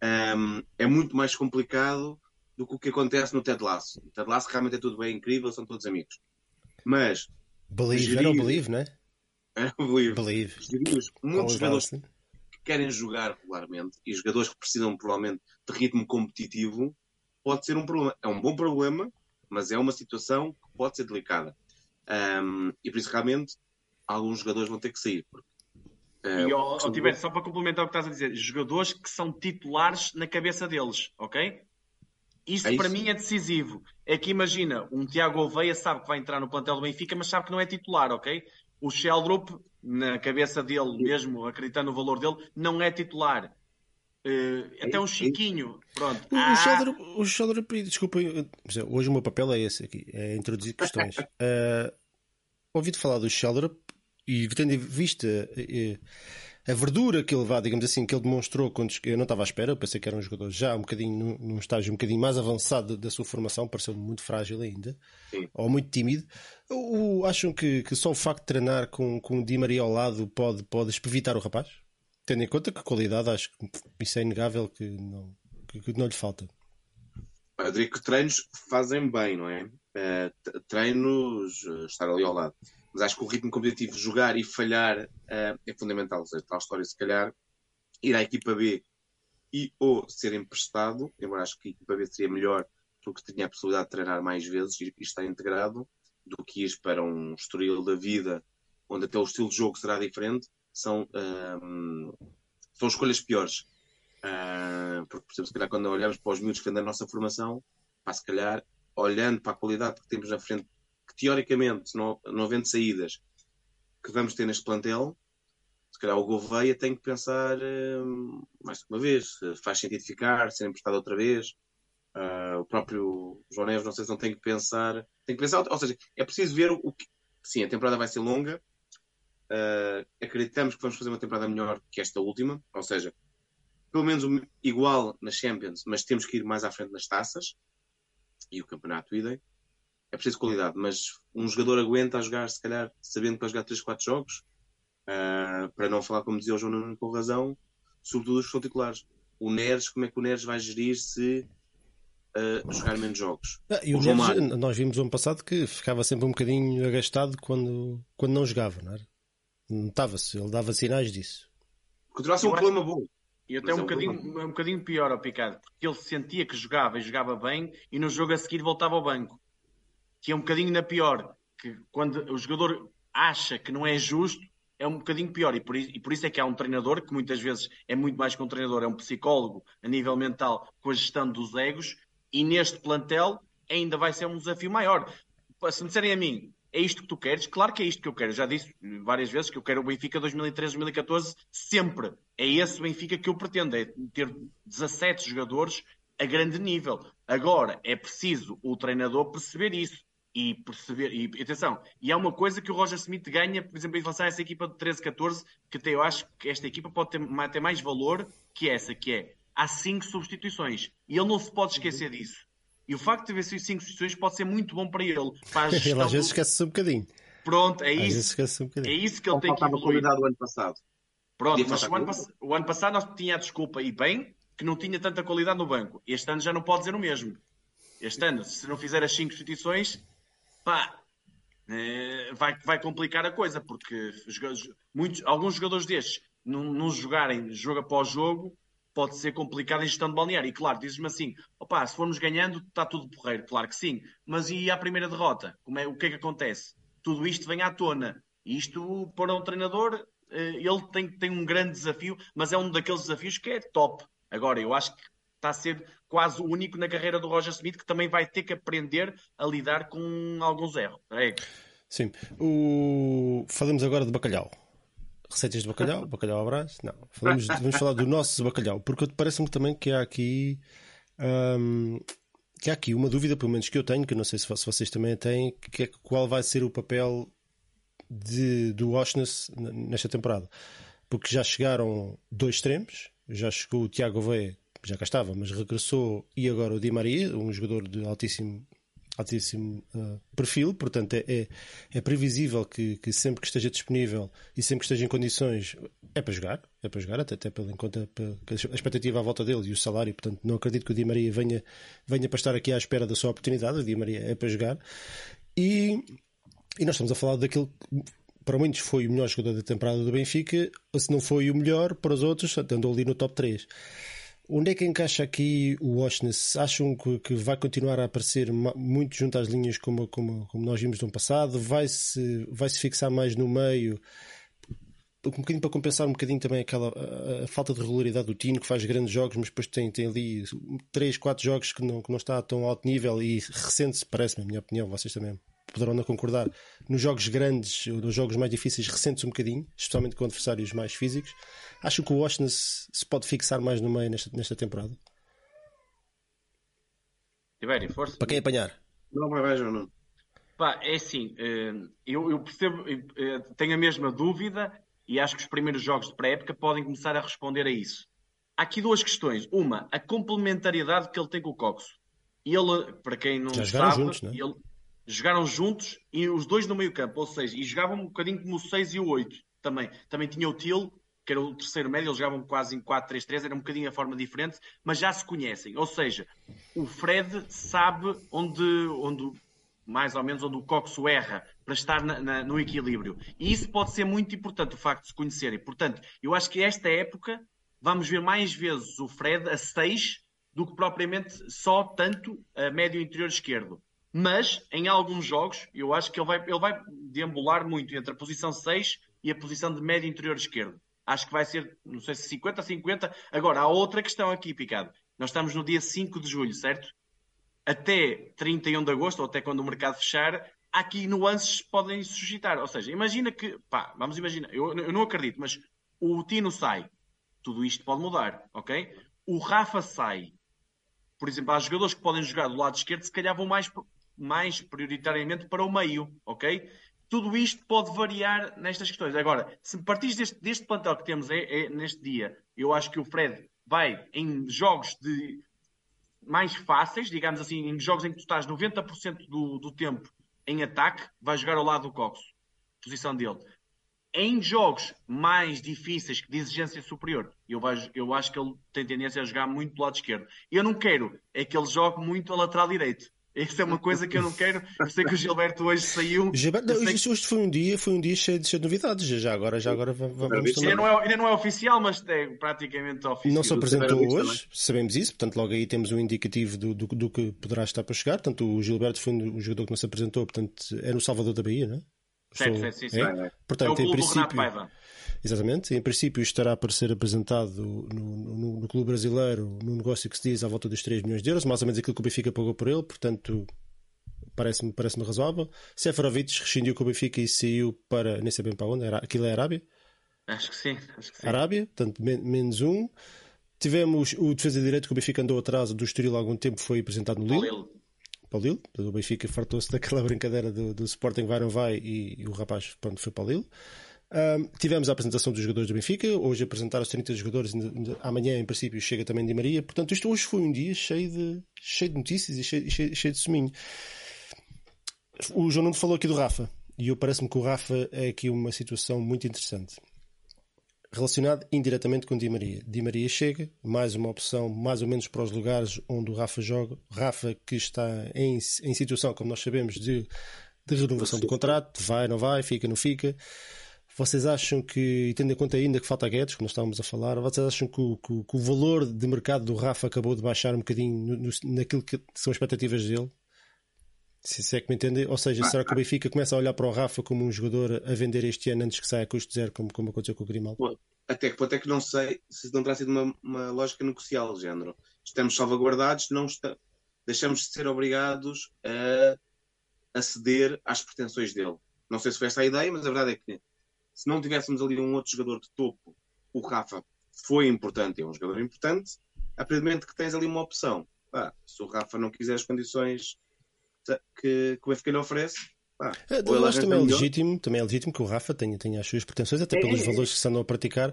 um, é muito mais complicado do que o que acontece no Ted Lasso. O Ted Lasso realmente é tudo bem incrível, são todos amigos. Mas. Believe, gerir... era o Believe, não é? Believe. Believe. muitos jogadores que querem jogar regularmente e jogadores que precisam provavelmente de ritmo competitivo, pode ser um problema. É um bom problema, mas é uma situação que pode ser delicada. Um, e por isso realmente alguns jogadores vão ter que sair. Porque e ao, ao tiver, só para complementar o que estás a dizer, jogadores que são titulares na cabeça deles, ok? Isso, é para mim é decisivo. É que imagina, um Tiago Oveia sabe que vai entrar no plantel do Benfica, mas sabe que não é titular, ok? O Sheldrup, na cabeça dele mesmo, acreditando no valor dele, não é titular. Uh, até um Chiquinho, pronto. O, ah. Sheldrup, o Sheldrup, desculpa, hoje o meu papel é esse aqui, é introduzir questões. uh, ouvi-te falar do Sheldrup e tendo em vista eh, a verdura que ele vá, digamos assim, que ele demonstrou quando eu não estava à espera, eu pensei que era um jogador já um bocadinho num estágio um bocadinho mais avançado da sua formação, pareceu muito frágil ainda, Sim. ou muito tímido. Ou, acham que, que, só o facto de treinar com, com o Di Maria ao lado pode, pode espevitar o rapaz? Tendo em conta que qualidade, acho que isso é inegável que não, que, que não lhe falta. Eu diria que treinos fazem bem, não é? Uh, treinos, uh, estar ali ao lado mas acho que o ritmo competitivo, jogar e falhar, uh, é fundamental. Ou seja, tal história, se calhar, ir à equipa B e ou ser emprestado, embora acho que a equipa B seria melhor porque tinha a possibilidade de treinar mais vezes e, estar integrado, do que ir para um estoril da vida onde até o estilo de jogo será diferente, são, uh, são escolhas piores. Uh, porque, por exemplo, se calhar quando olhamos para os miúdos que têm da nossa formação, pá, se calhar, olhando para a qualidade que temos na frente teoricamente, não, não havendo saídas que vamos ter neste plantel, se calhar o Gouveia tem que pensar uh, mais uma vez, faz sentido ficar, ser emprestado outra vez. Uh, o próprio João Neves, não sei se não tem que pensar, tem que pensar, ou seja, é preciso ver o que. Sim, a temporada vai ser longa. Uh, acreditamos que vamos fazer uma temporada melhor que esta última, ou seja, pelo menos igual nas Champions, mas temos que ir mais à frente nas taças e o campeonato idem é preciso qualidade, mas um jogador aguenta a jogar, se calhar, sabendo que vai jogar 3, 4 jogos, uh, para não falar, como dizia o João Nuno, com razão, sobretudo os que são titulares. O Neres, como é que o Neres vai gerir se uh, jogar menos jogos? Ah, e o, o Neres, nós vimos ano passado que ficava sempre um bocadinho agastado quando, quando não jogava, não era? Notava-se, ele dava sinais disso. Continua a ser um problema bom. E até um, é um, bocadinho, um bocadinho pior ao Picado, porque ele sentia que jogava e jogava bem e no jogo a seguir voltava ao banco que é um bocadinho na pior, que quando o jogador acha que não é justo, é um bocadinho pior. E por, isso, e por isso é que há um treinador, que muitas vezes é muito mais que um treinador, é um psicólogo a nível mental com a gestão dos egos, e neste plantel ainda vai ser um desafio maior. Se me disserem a mim, é isto que tu queres? Claro que é isto que eu quero. Já disse várias vezes que eu quero o Benfica 2013-2014 sempre. É esse Benfica que eu pretendo, é ter 17 jogadores a grande nível. Agora, é preciso o treinador perceber isso e perceber. E atenção, e há uma coisa que o Roger Smith ganha, por exemplo, em relação a essa equipa de 13-14, que até eu acho que esta equipa pode ter, ter mais valor que essa, que é há cinco substituições. E ele não se pode esquecer disso. E o facto de haver cinco substituições pode ser muito bom para ele. Para ele às vezes do... esquece-se um bocadinho. Pronto, é às isso. Um é isso que ele tem que evoluir. do ano passado. Pronto, mas o ano, pass... o ano, passado nós tinha a desculpa, e bem, que não tinha tanta qualidade no banco. Este ano já não pode dizer o mesmo. Este ano, se não fizer as cinco substituições, pá, é, vai, vai complicar a coisa, porque muitos, alguns jogadores destes não, não jogarem jogo após jogo, pode ser complicado em gestão de balneário. E claro, dizes-me assim: opá, se formos ganhando, está tudo porreiro. Claro que sim. Mas e a primeira derrota? Como é, o que é que acontece? Tudo isto vem à tona. Isto, para um treinador, eh, ele tem, tem um grande desafio, mas é um daqueles desafios que é top. Agora, eu acho que está a ser quase o único na carreira do Roger Smith que também vai ter que aprender a lidar com alguns erros. É. Sim. O... Falamos agora de bacalhau receitas de bacalhau, bacalhau abraço. Não, falamos, vamos falar do nosso bacalhau, porque parece-me também que há aqui. Um, que há aqui uma dúvida, pelo menos que eu tenho, que eu não sei se vocês também têm, que é qual vai ser o papel de, do Oshness nesta temporada. Porque já chegaram dois extremos, já chegou o Tiago Veia, já cá estava, mas regressou, e agora o Di Maria, um jogador de altíssimo altíssimo uh, perfil, portanto é, é, é previsível que, que, sempre que esteja disponível e sempre que esteja em condições é para jogar, é para jogar, até, até pela, em conta a expectativa à volta dele e o salário, portanto não acredito que o Di Maria venha, venha para estar aqui à espera da sua oportunidade, o Di Maria é para jogar e, e nós estamos a falar daquilo que para muitos foi o melhor jogador da temporada do Benfica, se não foi o melhor, para os outros andou ali no top 3. Onde é que encaixa aqui o Oshness? Acham que, que, vai continuar a aparecer muito junto às linhas como, como, como nós vimos no passado? Vai-se vai -se fixar mais no meio? Um bocadinho para compensar um bocadinho também aquela a, a, falta de regularidade do Tino, que faz grandes jogos, mas depois tem, tem ali 3, 4 jogos que não, que não está a tão alto nível e recente-se, parece-me, a minha opinião, vocês também poderão não concordar, nos jogos grandes, nos jogos mais difíceis, recentes um bocadinho, especialmente com adversários mais físicos. Acho que o Washington se pode fixar mais no meio nesta, nesta temporada. Tibério, força. Para quem apanhar? Não, vai vejam, não. Pá, é assim, eh, eu, eu percebo, eh, tenho a mesma dúvida e acho que os primeiros jogos de pré-época podem começar a responder a isso. Há aqui duas questões. Uma, a complementariedade que ele tem com o Coxo. Ele, para quem não Já sabe, juntos, não é? ele, jogaram juntos e os dois no meio campo, ou seja, e jogavam um bocadinho como o 6 e o 8 também. Também tinha o Til, que era o terceiro médio, eles jogavam quase em 4-3-3, era um bocadinho a forma diferente, mas já se conhecem. Ou seja, o Fred sabe onde, onde mais ou menos onde o Coxo erra para estar na, na, no equilíbrio. E isso pode ser muito importante, o facto de se conhecerem. Portanto, eu acho que esta época vamos ver mais vezes o Fred a 6 do que propriamente só tanto a médio interior esquerdo. Mas, em alguns jogos, eu acho que ele vai, ele vai deambular muito entre a posição 6 e a posição de médio interior esquerdo. Acho que vai ser, não sei se 50 a 50. Agora, há outra questão aqui, Picado. Nós estamos no dia 5 de julho, certo? Até 31 de agosto, ou até quando o mercado fechar, há aqui nuances que podem suscitar. Ou seja, imagina que, pá, vamos imaginar, eu, eu não acredito, mas o Tino sai. Tudo isto pode mudar, ok? O Rafa sai. Por exemplo, há jogadores que podem jogar do lado esquerdo, se calhar vão mais, mais prioritariamente para o meio, ok? Tudo isto pode variar nestas questões. Agora, se partires deste, deste plantel que temos é, é, neste dia, eu acho que o Fred vai em jogos de mais fáceis, digamos assim, em jogos em que tu estás 90% do, do tempo em ataque, vai jogar ao lado do Cox, posição dele. Em jogos mais difíceis, de exigência superior, eu, vejo, eu acho que ele tem tendência a jogar muito do lado esquerdo. Eu não quero é que ele jogue muito a lateral direito. Isso é uma coisa que eu não quero. Eu sei que o Gilberto hoje saiu. Gilberto, não, que... Hoje foi um dia, foi um dia cheio de, cheio de novidades. Já agora, já agora vamos ainda não, é, ainda não é oficial, mas é praticamente oficial. Não se apresentou hoje, também. sabemos isso, portanto, logo aí temos um indicativo do, do, do, que poderá estar para chegar. Portanto, o Gilberto foi um jogador que não se apresentou, portanto, é no Salvador da Bahia, não é? Certo, certo, sim, sim. É? Portanto, é em princípio. Exatamente. Em princípio, estará para ser apresentado no, no, no, clube brasileiro no negócio que se diz à volta dos 3 milhões de euros, mais ou menos aquilo que o Benfica pagou por ele. Portanto, parece-me parece razoável. Seferovic rescindiu com o Benfica e saiu para, nem sei bem para onde, era, aquilo é Arábia? Acho que sim, acho que sim. Arábia, portanto, men menos um. Tivemos o defesa de direito que o Benfica andou atrás do Estoril há algum tempo, foi apresentado no Lille. Para o Lille. O Benfica fartou-se daquela brincadeira do, do Sporting vai não vai e, e, o rapaz pronto, foi para o Lille. Um, tivemos a apresentação dos jogadores do Benfica, hoje apresentaram os 30 jogadores, amanhã em princípio chega também Di Maria, portanto isto hoje foi um dia cheio de, cheio de notícias e cheio, cheio, cheio de suminho. O João Nuno falou aqui do Rafa, e eu parece-me que o Rafa é aqui uma situação muito interessante. Relacionado indiretamente com Di Maria. Di Maria chega, mais uma opção, mais ou menos para os lugares onde o Rafa joga. Rafa que está em, em situação, como nós sabemos, de, de renovação do contrato, vai, não vai, fica, não fica. Vocês acham que, tendo em conta ainda que falta Guedes, nós estávamos a falar, vocês acham que o, que, que o valor de mercado do Rafa acabou de baixar um bocadinho no, naquilo que são as expectativas dele? Se, se é que me entendem, ou seja, será que o. Benfica começa a olhar para o Rafa como um jogador a vender este ano antes que saia a custo zero, como, como aconteceu com o Grimaldo? Até que até que não sei se não terá sido uma, uma lógica negocial, género. Estamos salvaguardados, não está, deixamos de ser obrigados a, a ceder às pretensões dele. Não sei se foi essa a ideia, mas a verdade é que se não tivéssemos ali um outro jogador de topo, o Rafa foi importante, é um jogador importante, a partir do momento que tens ali uma opção, pá, se o Rafa não quiser as condições que, que o Benfica lhe oferece, pá, é, eu acho também é, legítimo, também é legítimo que o Rafa tenha, tenha as suas pretensões, até é, pelos é, valores que se andam a praticar.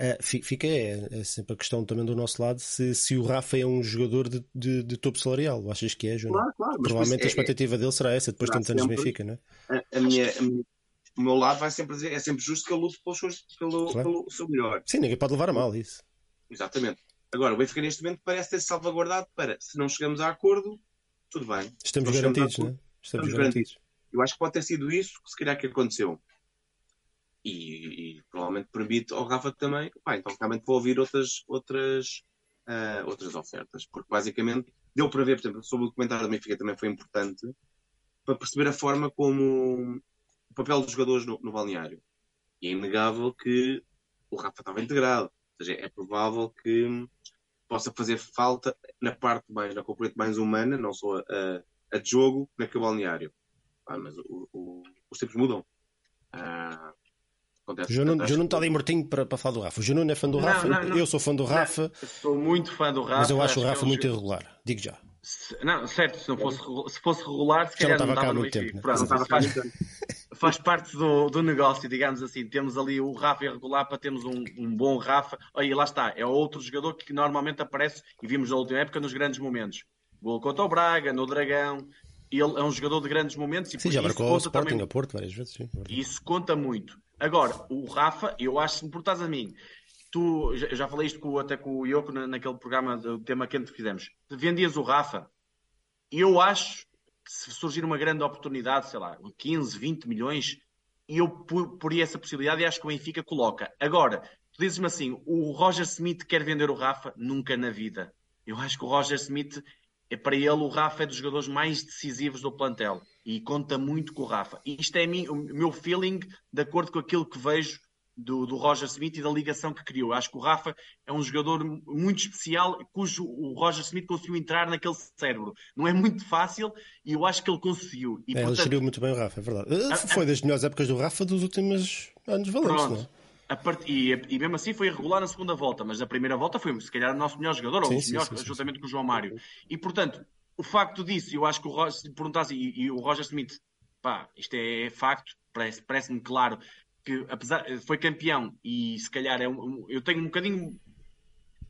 Uh, fica é, é, sempre a questão também do nosso lado se, se o Rafa é um jogador de, de, de topo salarial. Achas que é, João? Claro, claro, Provavelmente a é, expectativa dele será essa, depois de tantos anos Benfica, não é? A, a, minha, a minha o meu lado vai sempre dizer, é sempre justo que ele lute pelo, pelo, claro. pelo seu melhor. Sim, ninguém pode levar a mal isso. Exatamente. Agora, o Benfica neste momento parece ter salvaguardado para, se não chegamos a acordo, tudo bem. Estamos garantidos, não é? Estamos, estamos garantidos. garantidos. Eu acho que pode ter sido isso que se calhar que aconteceu. E, e provavelmente permite ao Rafa também, pá, então realmente vou ouvir outras, outras, uh, outras ofertas. Porque basicamente deu para ver, por exemplo, sobre o comentário do Benfica também foi importante para perceber a forma como papel dos jogadores no, no balneário. E é inegável que o Rafa estava integrado. Ou seja, é provável que possa fazer falta na parte mais, na componente mais humana, não só a, a de jogo, naquele balneário. Ah, mas o, o, os tempos mudam. Ah, o Juno, não está ali mortinho para, para falar do Rafa. O Juno não é fã do Rafa. Não, não, não. Eu sou fã do Rafa. sou muito fã do Rafa. Mas eu acho o Rafa muito irregular. Digo já. Não, certo, se, não fosse, se fosse regular, se calhar não estava no tempo. Né? Faz, faz parte do, do negócio, digamos assim. Temos ali o Rafa irregular para termos um, um bom Rafa. Aí lá está, é outro jogador que normalmente aparece, e vimos na última época, nos grandes momentos. Gol contra o Braga, no Dragão. Ele é um jogador de grandes momentos. E sim, já marcou o Sporting também... a Porto várias vezes. Sim, isso conta muito. Agora, o Rafa, eu acho, se me portas a mim, tu já falei isto com, até com o Ioko naquele programa do tema quente que fizemos. Vendias o Rafa, eu acho que se surgir uma grande oportunidade, sei lá, 15, 20 milhões, e eu poria essa possibilidade e acho que o Benfica coloca. Agora, tu dizes-me assim: o Roger Smith quer vender o Rafa? Nunca na vida. Eu acho que o Roger Smith, é para ele, o Rafa é dos jogadores mais decisivos do plantel e conta muito com o Rafa. E isto é o meu feeling de acordo com aquilo que vejo do, do, Roger Smith e da ligação que criou. Acho que o Rafa é um jogador muito especial, cujo o Roger Smith conseguiu entrar naquele cérebro. Não é muito fácil e eu acho que ele conseguiu. E, é, portanto, ele geriu muito bem o Rafa, é verdade. A, Foi das melhores épocas do Rafa dos últimos anos valentes, não é? Part... E, e, mesmo assim foi irregular na segunda volta, mas na primeira volta foi se calhar o nosso melhor jogador, sim, ou sim, melhor, sim, juntamente com o João Mário. E portanto, o facto disso, eu acho que o Roger, se perguntasse, e, e o Roger Smith, pá, isto é facto, parece-me parece claro que apesar foi campeão e se calhar é um, eu tenho um bocadinho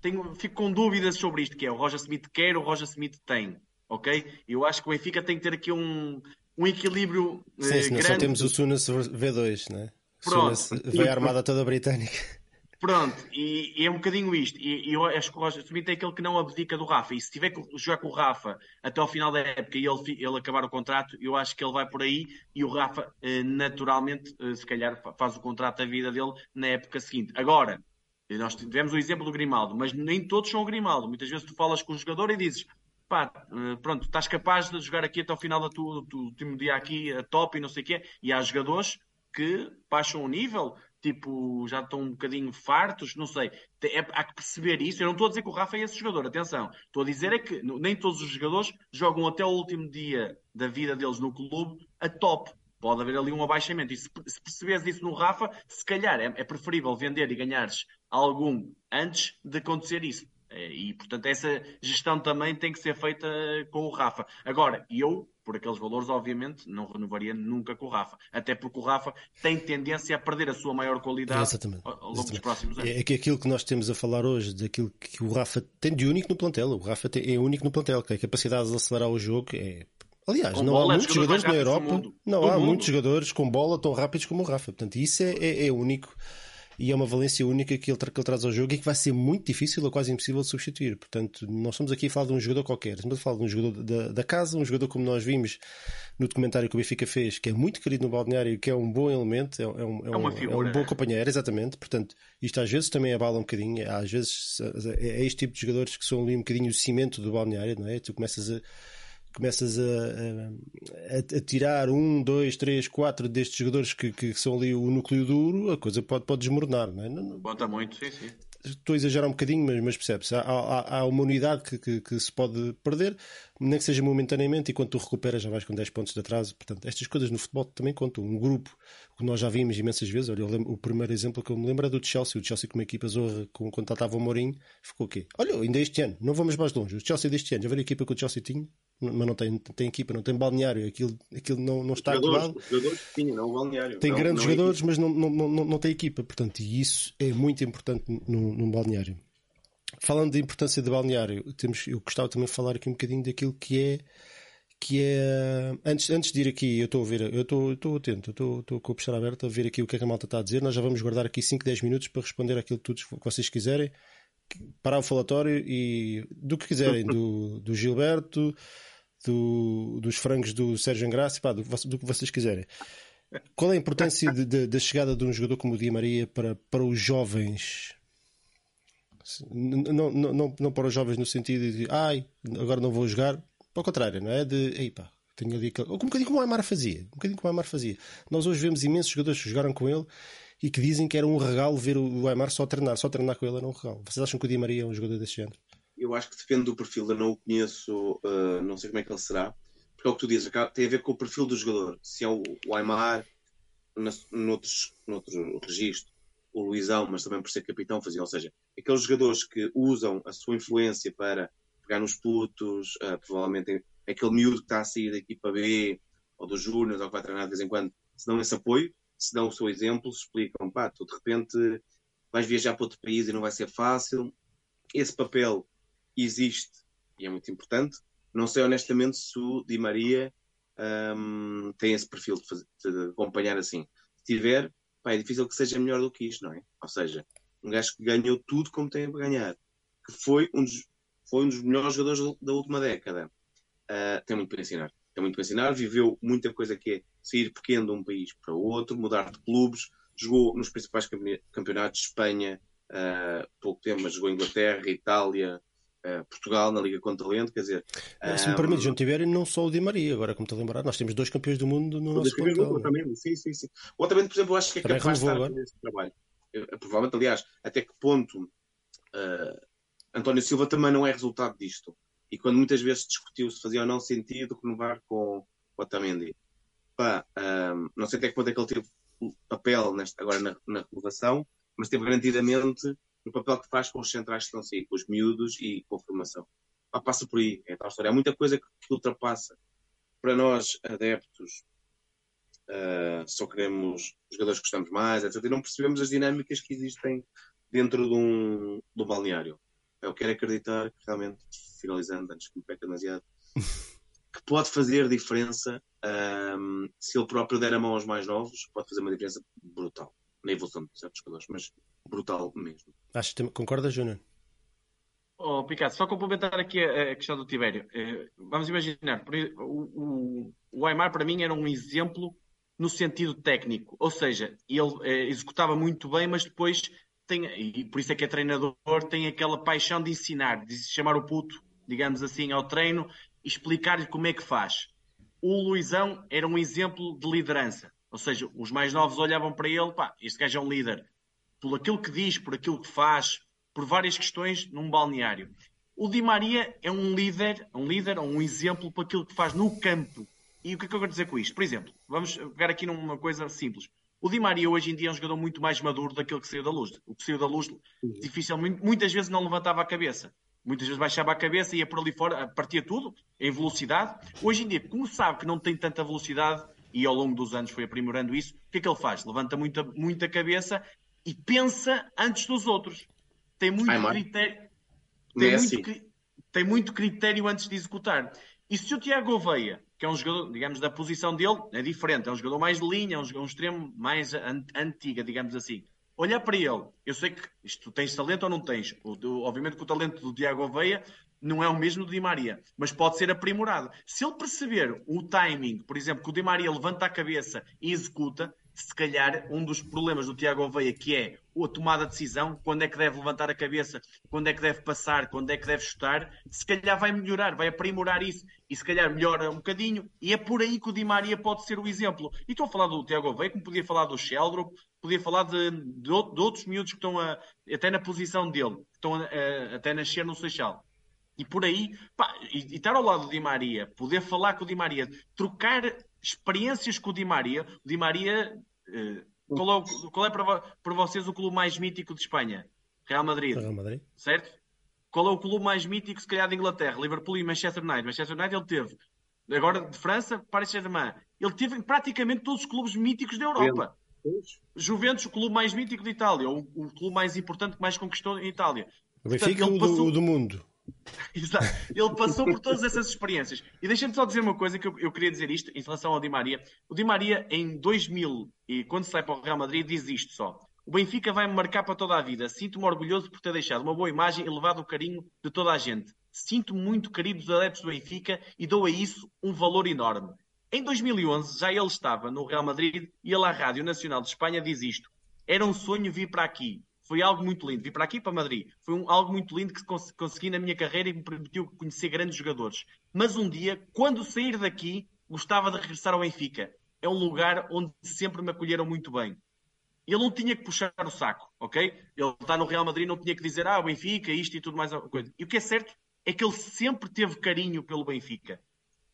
tenho, fico com dúvidas sobre isto que é o Roger Smith quer o Roger Smith tem ok? Eu acho que o Benfica tem que ter aqui um, um equilíbrio sim, eh, grande. só temos o Sunas V2 né? Sunas veio armada toda britânica Pronto, e, e, é um bocadinho isto. E, e eu acho que o Roger Smith é aquele que não abdica do Rafa. E se tiver que jogar com o Rafa até ao final da época e ele, ele acabar o contrato, eu acho que ele vai por aí e o Rafa, eh, naturalmente, eh, se calhar faz o contrato da vida dele na época seguinte. Agora, nós tivemos o exemplo do Grimaldo, mas nem todos são o Grimaldo. Muitas vezes tu falas com o jogador e dizes pá, eh, pronto, estás capaz de jogar aqui até ao final do último dia aqui a top e não sei o quê. E há jogadores que baixam o nível tipo, já estão um bocadinho fartos, não sei. É, há que perceber isso. Eu não estou a dizer que o Rafa é esse jogador, atenção. Estou a dizer é que nem todos os jogadores jogam até o último dia da vida deles no clube a top. Pode haver ali um abaixamento. E se, se isso no Rafa, se calhar é, é preferível vender e ganhares algum antes de acontecer isso. Eh, e, portanto, essa gestão também tem que ser feita com o Rafa. Agora, eu, por aqueles valores, obviamente, não renovaria nunca com o Rafa. Até porque o Rafa tem tendência a perder a sua maior qualidade Exatamente. ao longo Exatamente. dos próximos anos. É que aquilo que nós temos a falar hoje, daquilo que o Rafa tem de único no plantel, o Rafa tem, é único no plantel, que a capacidade de acelerar o jogo é. Aliás, Com não bola, há é muitos jogadores na Europa, não Do há mundo. muitos jogadores com bola tão rápidos como o Rafa. Portanto, isso é, é, é único e é uma valência única que ele, que ele traz ao jogo e que vai ser muito difícil ou quase impossível de substituir. Portanto, nós estamos aqui a falar de um jogador qualquer, estamos a falar de um jogador da, da casa, um jogador como nós vimos no documentário que o Benfica fez, que é muito querido no balneário, que é um bom elemento, é, é um, é, É uma um, é um bom companheiro, exatamente. Portanto, isto às vezes também abala um bocadinho, às vezes é é este tipo de jogadores que são ali um bocadinho o cimento do balneário, não é? Tu começas a começas a, a, a- tirar um, dois, três, quatro destes jogadores que, que são ali o núcleo duro, a coisa pode, pode desmoronar, não é? Não- Conta muito, sim, sim. estou a exagerar um bocadinho, mas, mas percebe-se. Há, há, há uma unidade que, que, que se pode perder, nem que seja momentaneamente, e quando tu recuperas já vais com 10 pontos de atraso. Portanto, estas coisas no futebol também contam. Um grupo que nós já vimos imensas vezes. Olha, lembro- o primeiro exemplo que eu me lembro é do Chelsea. O Chelsea, com uma equipa zorra, com, quando estava o Mourinho, ficou o quê? Olha, ainda este ano, não vamos mais longe. O Chelsea deste ano, já viram a equipa que o Chelsea tinha, mas não tem, tem equipa, não tem balneário, aquilo, aquilo não, não está acabado. balneário. Tem Não- grandes não é jogadores, mas não, não, não, não, tem equipa. Portanto, e isso é muito importante no, num balneário. Falando da importância do balneário, temos, eu gostava também de falar aqui um bocadinho daquilo que é. Que é antes, antes de ir aqui, eu estou a ver, eu estou, eu estou atento, eu estou, estou com a peixeira aberta a ver aqui o que é que a malta está a dizer. Nós já vamos guardar aqui 5, 10 minutos para responder aquilo tudo que vocês quiserem. Parar o falatório e do que quiserem, do, do Gilberto, do, dos frangos do Sérgio Engraça, pá, do, do que vocês quiserem. Qual é a importância da chegada de um jogador como o Di Maria para, para os jovens? N- Não, não, não, não para os jovens no sentido de ai, agora não vou jogar. Pelo contrário, não é? De ei pá, tenho ali aquele... Um bocadinho como o Aymar fazia. Um bocadinho como o Aymar fazia. Nós hoje vemos imensos jogadores que jogaram com ele e que dizem que era um regalo ver o Aymar só treinar. Só treinar com ele era um regalo. Vocês acham que o Di Maria é um jogador desse género? Eu acho que depende do perfil. Eu não o conheço, uh, não sei como é que ele será. Porque é o que tu dizes, tem a ver com o perfil do jogador. Se é o, o Aymar, na, noutros, noutro registro, o Luizão, mas também por ser capitão, fazia. Ou seja, aqueles jogadores que usam a sua influência para pegar nos putos, uh, provavelmente aquele miúdo que está a sair da equipa B ou dos Júniors ou que vai treinar de vez em quando, se dão esse apoio, se dão o seu exemplo, se explicam, pá, tu de repente vais viajar para outro país e não vai ser fácil. Esse papel existe e é muito importante. Não sei honestamente se o Di Maria hum, tem esse perfil de, fazer- de acompanhar assim. Se tiver, pá, é difícil que seja melhor do que isto, não é? Ou seja, um gajo que ganhou tudo como tem para ganhar, que foi um dos, foi um dos melhores jogadores da- última década. Ah, tem muito para ensinar. Tem muito para ensinar. Viveu muita coisa que é sair pequeno de um país para outro, mudar de clubes. Jogou nos principais campe- campeonatos de Espanha, ah, pouco tempo, mas jogou Inglaterra, Itália, Portugal, na Liga com Talento. Quer dizer, Se me permite, João Tiver, não só o Di Maria, agora como estou a lembrar, nós temos dois campeões do mundo no nosso plantel. Sim, sim, sim. O Otamendi, por exemplo, eu acho que é Também capaz de estar a agora. fazer esse trabalho. Provavelmente, aliás, até que ponto ah, António Silva também não é resultado disto. E quando muitas vezes discutiu se fazia ou não sentido renovar com o Otamendi. Pá, não sei até que ponto é que ele teve papel nesta, agora na, na renovação, mas teve garantidamente no papel que faz com os centrais que estão a sair, com os miúdos e com a formação. Pá, passa por aí, é tal história. Há muita coisa que, que ultrapassa. Para nós, adeptos, ah, só queremos jogadores que gostamos mais, etc. E não percebemos as dinâmicas que existem dentro de um, de um balneário. Eu quero acreditar que realmente, finalizando, antes que me peque demasiado, que pode fazer diferença ahm, se ele próprio der a mão aos mais novos, pode fazer uma diferença brutal na evolução de certos jogadores, mas brutal mesmo. Acho que concorda, Júnior? Oh, Picasso, só complementar aqui a, a questão do Tibério. Eh, vamos imaginar, o, o, o Aymar para mim era um exemplo no sentido técnico, ou seja, ele eh, executava muito bem, mas depois tem, e por isso é que é treinador, tem aquela paixão de ensinar, de chamar o puto, digamos assim, ao treino e explicar-lhe como é que faz. O Luizão era um exemplo de liderança, ou seja, os mais novos olhavam para ele, pá, este gajo é um líder, por aquilo que diz, por aquilo que faz, por várias questões num balneário. O Di Maria é um líder, um líder, um exemplo para aquilo que faz no campo. E o que é que eu quero dizer com isto? Por exemplo, vamos pegar aqui numa coisa simples. O Di Maria hoje em dia é um jogador muito mais maduro daquilo que saiu da luz. O que saiu da luz dificilmente, muitas vezes não levantava a cabeça. Muitas vezes baixava a cabeça e ia por ali fora, partia tudo em velocidade. Hoje em dia, como sabe que não tem tanta velocidade e ao longo dos anos foi aprimorando isso, o que é que ele faz? Levanta muita, muita cabeça e pensa antes dos outros. Tem muito Ai, critério. Tem, É muito, assim. cri- tem muito critério antes de executar. E se o Tiago Gouveia, que é um jogador, digamos, da posição dele, é diferente, é um jogador mais de linha, é um, jogador- um extremo mais an- antiga, digamos assim. Olhar para ele, eu sei que isto tens talento ou não tens. O, do- obviamente que o talento do Tiago Gouveia não é o mesmo do Di Maria, mas pode ser aprimorado. Se ele perceber o timing, por exemplo, que o Di Maria levanta a cabeça e executa, se calhar um dos problemas do Tiago Oveia, que é a tomada de decisão, quando é que deve levantar a cabeça, quando é que deve passar, quando é que deve chutar, se calhar vai melhorar, vai aprimorar isso e se calhar melhora um bocadinho. E é por aí que o Di Maria pode ser o exemplo. E estou a falar do Tiago Oveia, como podia falar do Sheldrop, podia falar de, de, out- de outros miúdos que estão a- até na posição dele, que estão a- a- até nascer no Seixal. E por aí, pá, e, e estar ao lado do Di Maria, poder falar com o Di Maria, trocar experiências com o Di Maria. O Di Maria, eh, qual é, qual é para, para vocês o clube mais mítico de Espanha? Real Madrid, Real Madrid. certo? Qual é o clube mais mítico, se calhar, de Inglaterra? Liverpool e Manchester United. Manchester United ele teve. Agora, de França, Paris Saint-Germain. Ele teve em praticamente todos os clubes míticos da Europa. Juventus, o clube mais mítico de Itália, o, o clube mais importante que mais conquistou em Itália. O Benfica Portanto, o ele do, passou- o do mundo. Exato. Ele passou por todas essas experiências. E deixa-me só dizer uma coisa que eu, eu queria dizer isto em relação ao Di Maria. O Di Maria, em 2000, e quando sai para o Real Madrid, diz isto só. O Benfica vai-me marcar para toda a vida. Sinto-me orgulhoso por ter deixado uma boa imagem e levado o carinho de toda a gente. Sinto-me muito querido dos adeptos do Benfica e dou a isso um valor enorme. Em 2011, já ele estava no Real Madrid e ele à Rádio Nacional de Espanha diz isto. Era um sonho vir para aqui. Foi algo muito lindo. Vir para aqui, para Madrid. Foi um- algo muito lindo que cons- consegui na minha carreira e me permitiu conhecer grandes jogadores. Mas um dia, quando sair daqui, gostava de regressar ao Benfica. É um lugar onde sempre me acolheram muito bem. Ele não tinha que puxar o saco, ok? Ele está no Real Madrid, não tinha que dizer, ah, o Benfica, isto e tudo mais. Coisa. E o que é certo é que ele sempre teve carinho pelo Benfica.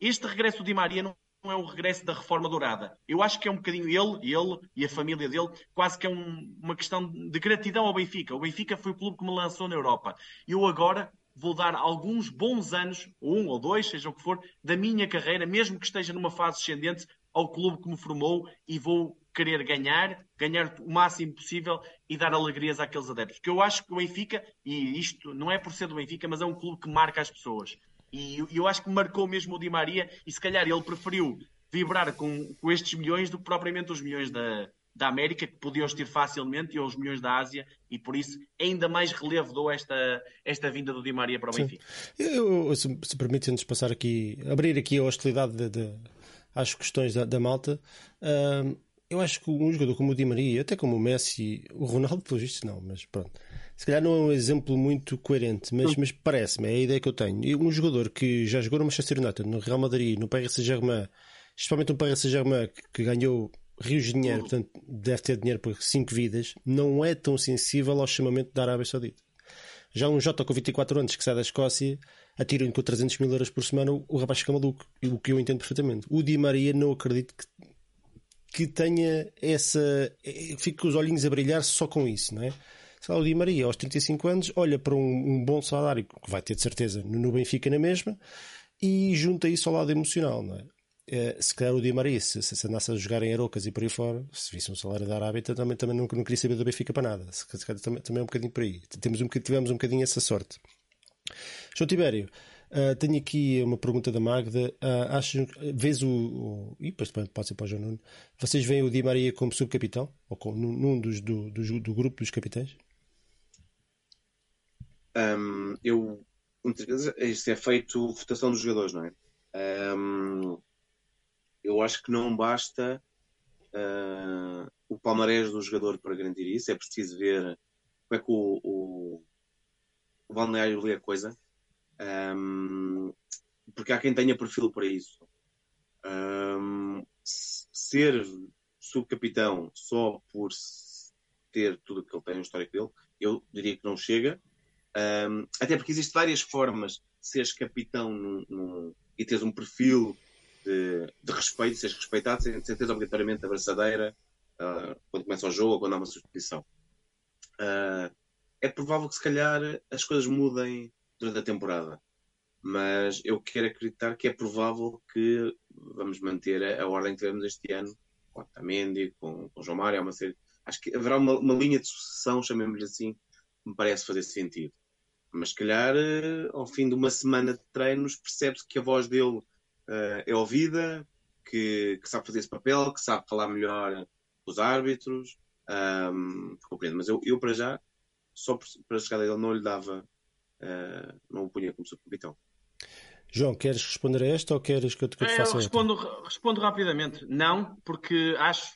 Este regresso Di Maria não é o regresso da reforma dourada. Eu acho que é um bocadinho ele, ele e a família dele, quase que é um- uma questão de gratidão ao Benfica. O Benfica foi o clube que me lançou na Europa. Eu agora vou dar alguns bons anos, um ou dois, seja o que for, da minha carreira, mesmo que esteja numa fase descendente, ao clube que me formou e vou querer ganhar, ganhar o máximo possível e dar alegrias àqueles adeptos. Porque eu acho que o Benfica, e isto não é por ser do Benfica, mas é um clube que marca as pessoas. E eu, eu acho que marcou mesmo o Di Maria e se calhar ele preferiu vibrar com, com estes milhões do que propriamente os milhões da, da América, que podiam ter facilmente, e os milhões da Ásia, e por isso ainda mais relevo dou esta, esta vinda do Di Maria para o. Benfica. Eu, se, se permite-nos passar aqui, abrir aqui a hostilidade de, de- às questões da, da malta, eu acho que um jogador como o Di Maria, até como o Messi, o Ronaldo, pelos vistos, não, mas pronto. Se calhar não é um exemplo muito coerente, mas, mas parece-me, é a ideia que eu tenho. Um jogador que já jogou no Manchester United, no Real Madrid, no Paris Saint-Germain, especialmente no Paris Saint-Germain, que, que ganhou rios de dinheiro, portanto deve ter dinheiro por cinco vidas, não é tão sensível ao chamamento da Arábia Saudita. Já um Jota com 24 anos que sai da Escócia, atiram-lhe com 300 mil euros por semana, o rapaz fica maluco. O que eu entendo perfeitamente. O Di Maria não acredito que, que tenha essa. eh, Fique com os olhinhos a brilhar só com isso, não é? Sei lá, o Di Maria, aos 35 anos, olha para um, um bom salário, que vai ter de certeza no, Benfica na mesma, e junta isso ao lado emocional, não é? Eh, se calhar o Di Maria, se, se andasse a jogar em Arocas e por aí fora, se visse um salário da Arábia, também, também não, não queria saber do Benfica para nada. Se, calhar também, também é um bocadinho por aí. Temos um, tivemos um bocadinho essa sorte. João Tibério, ah, tenho aqui uma pergunta da Magda. Ah, achas, vês o, o. E depois pode ser para o João Nuno. Vocês veem o Di Maria como subcapitão? Ou num, num dos, do, do, do grupo dos capitães? Hum, eu muitas vezes isto é feito votação dos jogadores, não é? Hum, eu acho que não basta ah, o palmarés do jogador para garantir isso, é preciso ver como é que o, o, o balneário lê a coisa, Hum, porque há quem tenha perfil para isso. S- ser subcapitão só por ter tudo o que ele tem no histórico dele, eu diria que não chega. Um, até porque existem várias formas de seres capitão num- num- e teres um perfil de, de respeito, seres respeitado, sem, teres obrigatoriamente a braçadeira uh, quando começa o jogo quando há uma substituição. Uh, é provável que se calhar as coisas mudem durante a temporada, mas eu quero acreditar que é provável que vamos manter a, a ordem que tivemos este ano com Otamendi, com, com João Mário, uma série. Acho que haverá uma, uma linha de sucessão, chamemos-lhe assim, me parece fazer sentido. Mas, se calhar, uh, ao fim de uma semana de treinos, percebe-se que a voz dele uh, é ouvida, que, que, sabe fazer esse papel, que sabe falar melhor os árbitros. Um, compreendo. Mas eu, eu, para já, só para a chegada dele, não lhe dava, uh, não o punha como seu capitão. João, queres responder a esta ou queres que eu te, que eu te faça eu respondo, respondo rapidamente. Não, porque acho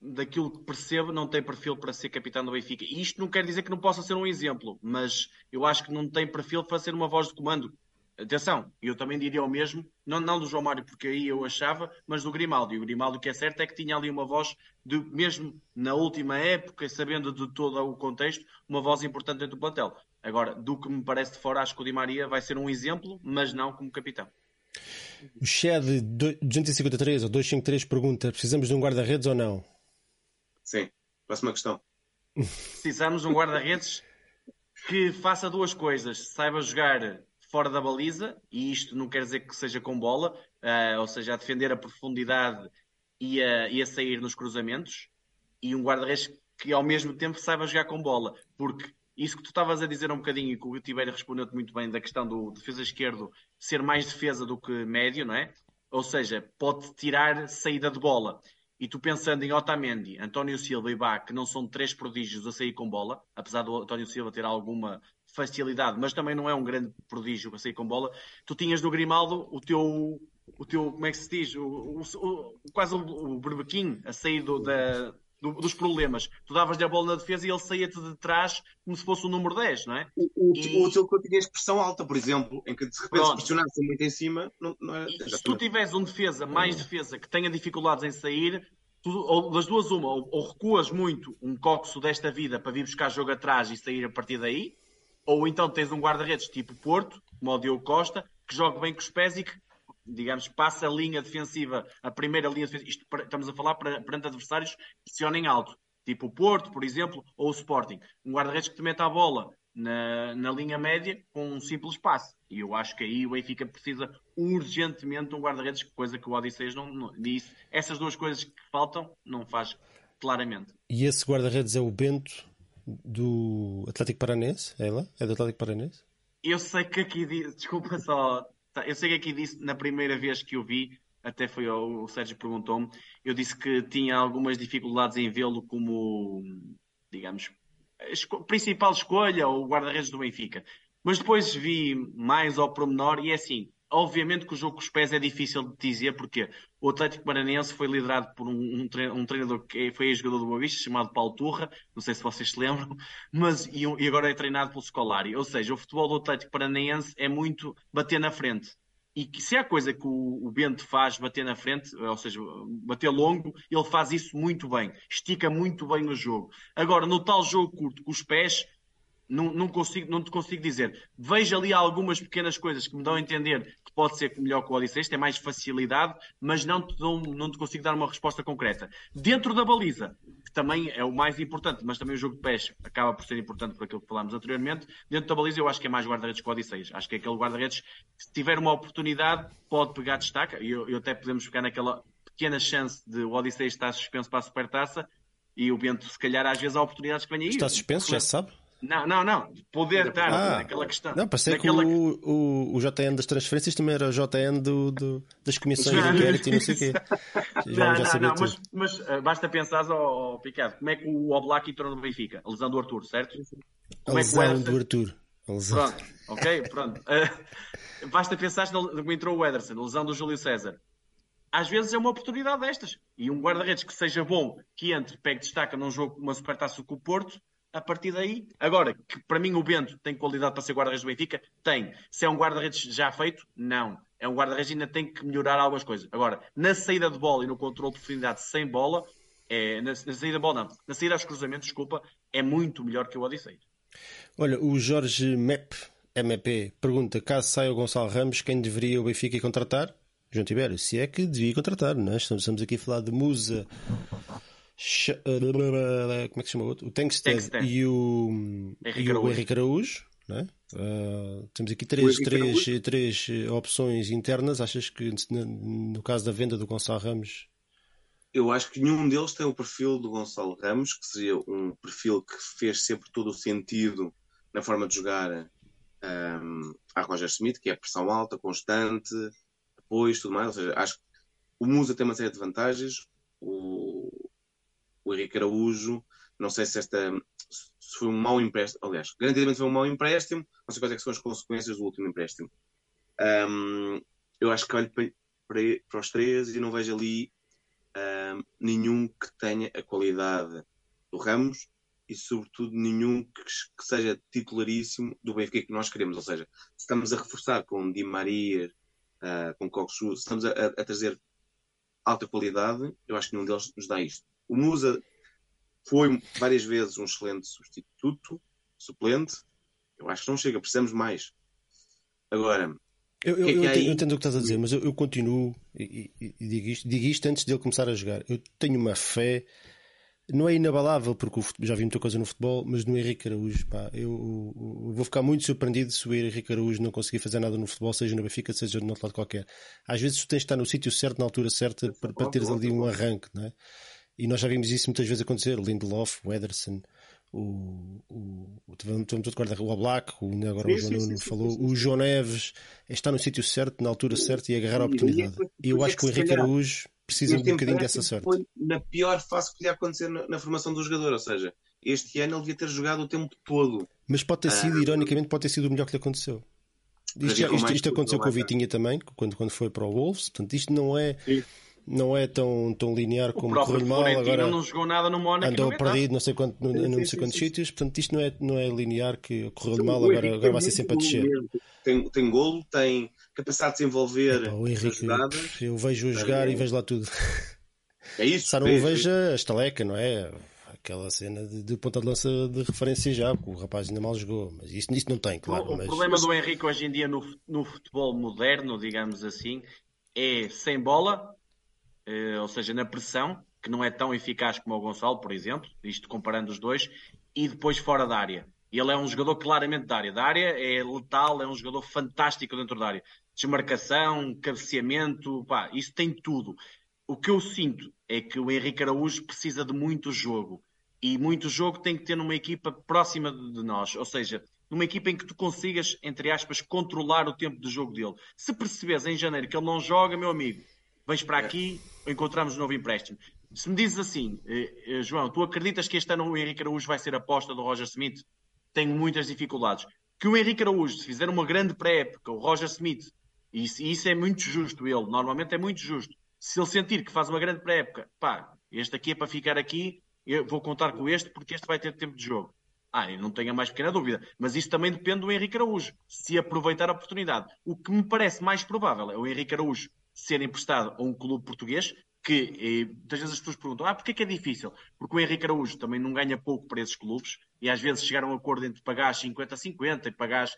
daquilo que percebo, não tem perfil para ser capitão do Benfica. E isto não quer dizer que não possa ser um exemplo, mas eu acho que não tem perfil para ser uma voz de comando. Atenção, eu também diria o mesmo, não, não do João Mário, porque aí eu achava, mas do Grimaldo. E o Grimaldo, o que é certo é que tinha ali uma voz, de, mesmo na última época, sabendo de todo o contexto, uma voz importante dentro do plantel. Agora, do que me parece de fora, acho que o Di Maria vai ser um exemplo, mas não como capitão. O Shed 253 ou 253 pergunta: precisamos de um guarda-redes ou não? Sim. Próxima questão. Precisamos de um guarda-redes que faça duas coisas: saiba jogar fora da baliza, e isto não quer dizer que seja com bola, uh, ou seja, a defender a profundidade e a, e a sair nos cruzamentos, e um guarda-redes que ao mesmo tempo saiba jogar com bola, porque isso que tu estavas a dizer um bocadinho, e que o Tibério respondeu-te muito bem, da questão do defesa esquerdo ser mais defesa do que médio, não é? Ou seja, pode tirar saída de bola. E tu pensando em Otamendi, António Silva e Bach, que não são três prodígios a sair com bola, apesar do António Silva ter alguma facilidade, mas também não é um grande prodígio a sair com bola, tu tinhas no Grimaldo o teu, o teu como é que se diz, o, o, o quase o, o berbequim a sair do, da, do, dos problemas. Tu davas-lhe a bola na defesa e ele saía-te de trás como se fosse o número 10, não é? O, e... o teu que eu tinha expressão alta, por exemplo, em que de repente se pressionasse muito em cima, não, não é... Se tu tiveres um defesa, mais defesa, que tenha dificuldades em sair, tu, ou das duas uma, ou, ou recuas muito um coxo desta vida para vir buscar jogo atrás e sair a partir daí, ou então tens um guarda-redes tipo Porto, como o Diogo Costa, que joga bem com os pés e que, digamos, passa a linha defensiva, a primeira linha defensiva. Isto estamos a falar perante adversários que pressionem alto, tipo o Porto, por exemplo, ou o Sporting. Um guarda-redes que te mete a bola na, na linha média com um simples passe. E eu acho que aí o Benfica precisa urgentemente de um guarda-redes, coisa que o Odisseias não, não disse. Essas duas coisas que faltam, não faz claramente. E esse guarda-redes é o Bento do Atlético Paranense? É ela? É do Atlético Paranense? Eu sei que aqui desculpa só, eu sei que aqui disse na primeira vez que o vi, até foi o, Sérgio perguntou-me, eu disse que tinha algumas dificuldades em vê-lo como, digamos, principal escolha ou guarda-redes do Benfica. Mas depois vi mais ao promenor e é assim, Obviamente que o jogo com os pés é difícil de dizer, porque o Atlético Maranhense foi liderado por um, um treinador que foi jogador do Boa Vista, chamado Paulo Turra, não sei se vocês se lembram, mas e, e agora é treinado pelo Scolari. Ou seja, o futebol do Atlético Paranaense é muito bater na frente. E que, se há coisa que o, o Bento faz bater na frente, ou seja, bater longo, ele faz isso muito bem. Estica muito bem o jogo. Agora, no tal jogo curto com os pés, não, não, consigo, não te consigo dizer. Vejo ali algumas pequenas coisas que me dão a entender que pode ser melhor que o Odisseus, tem mais facilidade, mas não te, dou, não te consigo dar uma resposta concreta. Dentro da baliza, que também é o mais importante, mas também o jogo de pés acaba por ser importante por aquilo que falámos anteriormente, dentro da baliza eu acho que é mais guarda-redes que o Odisseus. Acho que é aquele guarda-redes que se tiver uma oportunidade pode pegar destaque, e eu, eu até podemos ficar naquela pequena chance de o Odisseus estar suspenso para a supertaça e o Bento, se calhar, às vezes há oportunidades que venha aí. Está suspenso, já se sabe? Não, não, não. Poder estar ah, naquela questão. Não, parece naquela... que o, o, o JN das transferências também era o JN do, do das comissões de inquérito e não sei o quê. Já, não, já não, não mas, mas uh, basta pensar, oh, Picado, como é que o Oblak entrou no Benfica? A lesão do Arthur, certo? Como a lesão é que o do Arthur. Pronto, ok, pronto. Uh, basta pensar como entrou o Ederson, a lesão do Júlio César. Às vezes é uma oportunidade destas. E um guarda-redes que seja bom, que entre, pegue destaca num jogo, uma supertaça com o Porto, a partir daí. Agora, que para mim o Bento tem qualidade para ser guarda-redes do Benfica? Tem. Se é um guarda-redes já feito? Não. É um guarda-redes ainda tem que melhorar algumas coisas. Agora, na saída de bola e no controle de profundidade sem bola, é, na, na, saída de bola não, na saída aos cruzamentos, desculpa, é muito melhor que o Odisseio. Olha, o Jorge Mep, MEP, pergunta, caso saia o Gonçalo Ramos, quem deveria o Benfica contratar? João Tibério, se é que devia contratar, não é? Estamos aqui a falar de Musa, como é que se chama o outro? O Tankstead e o Henrique Araújo. Henrique Araújo né? Uh, temos aqui três, três, três opções internas. Achas que no caso da venda do Gonçalo Ramos? Eu acho que nenhum deles tem o perfil do Gonçalo Ramos, que seria um perfil que fez sempre todo o sentido na forma de jogar um, a Roger Smith, que é pressão alta, constante, apoio, tudo mais. Ou seja, acho que o Musa tem uma série de vantagens. O, o Henrique Araújo, não sei se esta se foi um mau empréstimo, aliás, garantidamente foi um mau empréstimo, não sei quais é são as consequências do último empréstimo. Um, eu acho que olho para, para, para, os três e não vejo ali um, nenhum que tenha a qualidade do Ramos e, sobretudo, nenhum que, que, seja titularíssimo do Benfica que nós queremos. Ou seja, se estamos a reforçar com Di Maria, uh, com Coxu, se estamos a, a, trazer alta qualidade, eu acho que nenhum deles nos dá isto. O Musa foi várias vezes um excelente substituto, suplente. Eu acho que não chega, precisamos mais. Agora, eu, eu, é eu, aí... eu, entendo o que estás a dizer, mas eu, eu continuo e, e, e, digo, isto, digo isto antes dele começar a jogar. Eu tenho uma fé, não é inabalável, porque futebol, já vi muita coisa no futebol, mas no Henrique Araújo, pá, eu, vou ficar muito surpreendido se o Henrique Araújo não conseguir fazer nada no futebol, seja no Benfica, seja no outro lado qualquer. Às vezes tu tens de estar no sítio certo, na altura certa, para, para teres ali um arranque, não é? E nós já vimos isso muitas vezes acontecer. Lindelof, o Ederson, o, o, o, o Oblak, o, agora o João Nuno falou, o João Neves está no sítio certo, na altura certa e agarrar a oportunidade. E eu acho que o Henrique Araújo precisa um bocadinho dessa sorte. Foi na pior fase que podia acontecer na, formação do jogador, ou seja, este ano ele devia ter jogado o tempo todo. Mas pode ter sido, ah, ironicamente, pode ter sido o melhor que lhe aconteceu. Isto, isto, isto aconteceu com o Vitinha também, quando, quando foi para o Wolves, portanto, isto não é. Sim não é tão, tão linear como correu mal. Agora não jogou nada no Mónaco. Andou perdido não sei, quanto, no, sim, não sei quantos sítios, portanto isto não é, não é linear que correu mal, agora, agora vai ser sempre a descer. Tem, tem golo, tem capacidade de desenvolver Epa, o Henrique, eu vejo-o jogar é. e vejo lá tudo. É isso. Só não vejo, vejo a estaleca, não é? Aquela cena de, de, ponta de lança de referência já, porque o rapaz ainda mal jogou, mas isto, isto não tem, claro. O, mas... problema do Henrique hoje em dia no, no futebol moderno, digamos assim, é sem bola, eh, ou seja, na pressão, que não é tão eficaz como o Gonçalo, por exemplo, isto comparando os dois, e depois fora da área. Ele é um jogador claramente da área. Da área é letal, é um jogador fantástico dentro da área. Desmarcação, cabeceamento, pá, isso tem tudo. O que eu sinto é que o Henrique Araújo precisa de muito jogo. E muito jogo tem que ter numa equipa próxima de nós. Ou seja, numa equipa em que tu consigas, entre aspas, controlar o tempo de jogo dele. Se percebes em janeiro que ele não joga, meu amigo, vens para aqui, encontramos um novo empréstimo. Se me dizes assim, eh, eh, João, tu acreditas que este ano o Henrique Araújo vai ser aposta do Roger Smith? Tenho muitas dificuldades. Que o Henrique Araújo, se fizer uma grande pré-época, o Roger Smith, e isso é muito justo, ele, normalmente é muito justo. Se ele sentir que faz uma grande pré-época, pá, este aqui é para ficar aqui, eu vou contar com este porque este vai ter tempo de jogo. Ah, eu não tenho a mais pequena dúvida. Mas isso também depende do Henrique Araújo, se aproveitar a oportunidade. O que me parece mais provável é o Henrique Araújo ser emprestado a um clube português, que eh, muitas vezes as pessoas perguntam, ah, porquê que é difícil? Porque o Henrique Araújo também não ganha pouco para esses clubes, e às vezes chegar a um acordo entre pagar 50-50 e pagar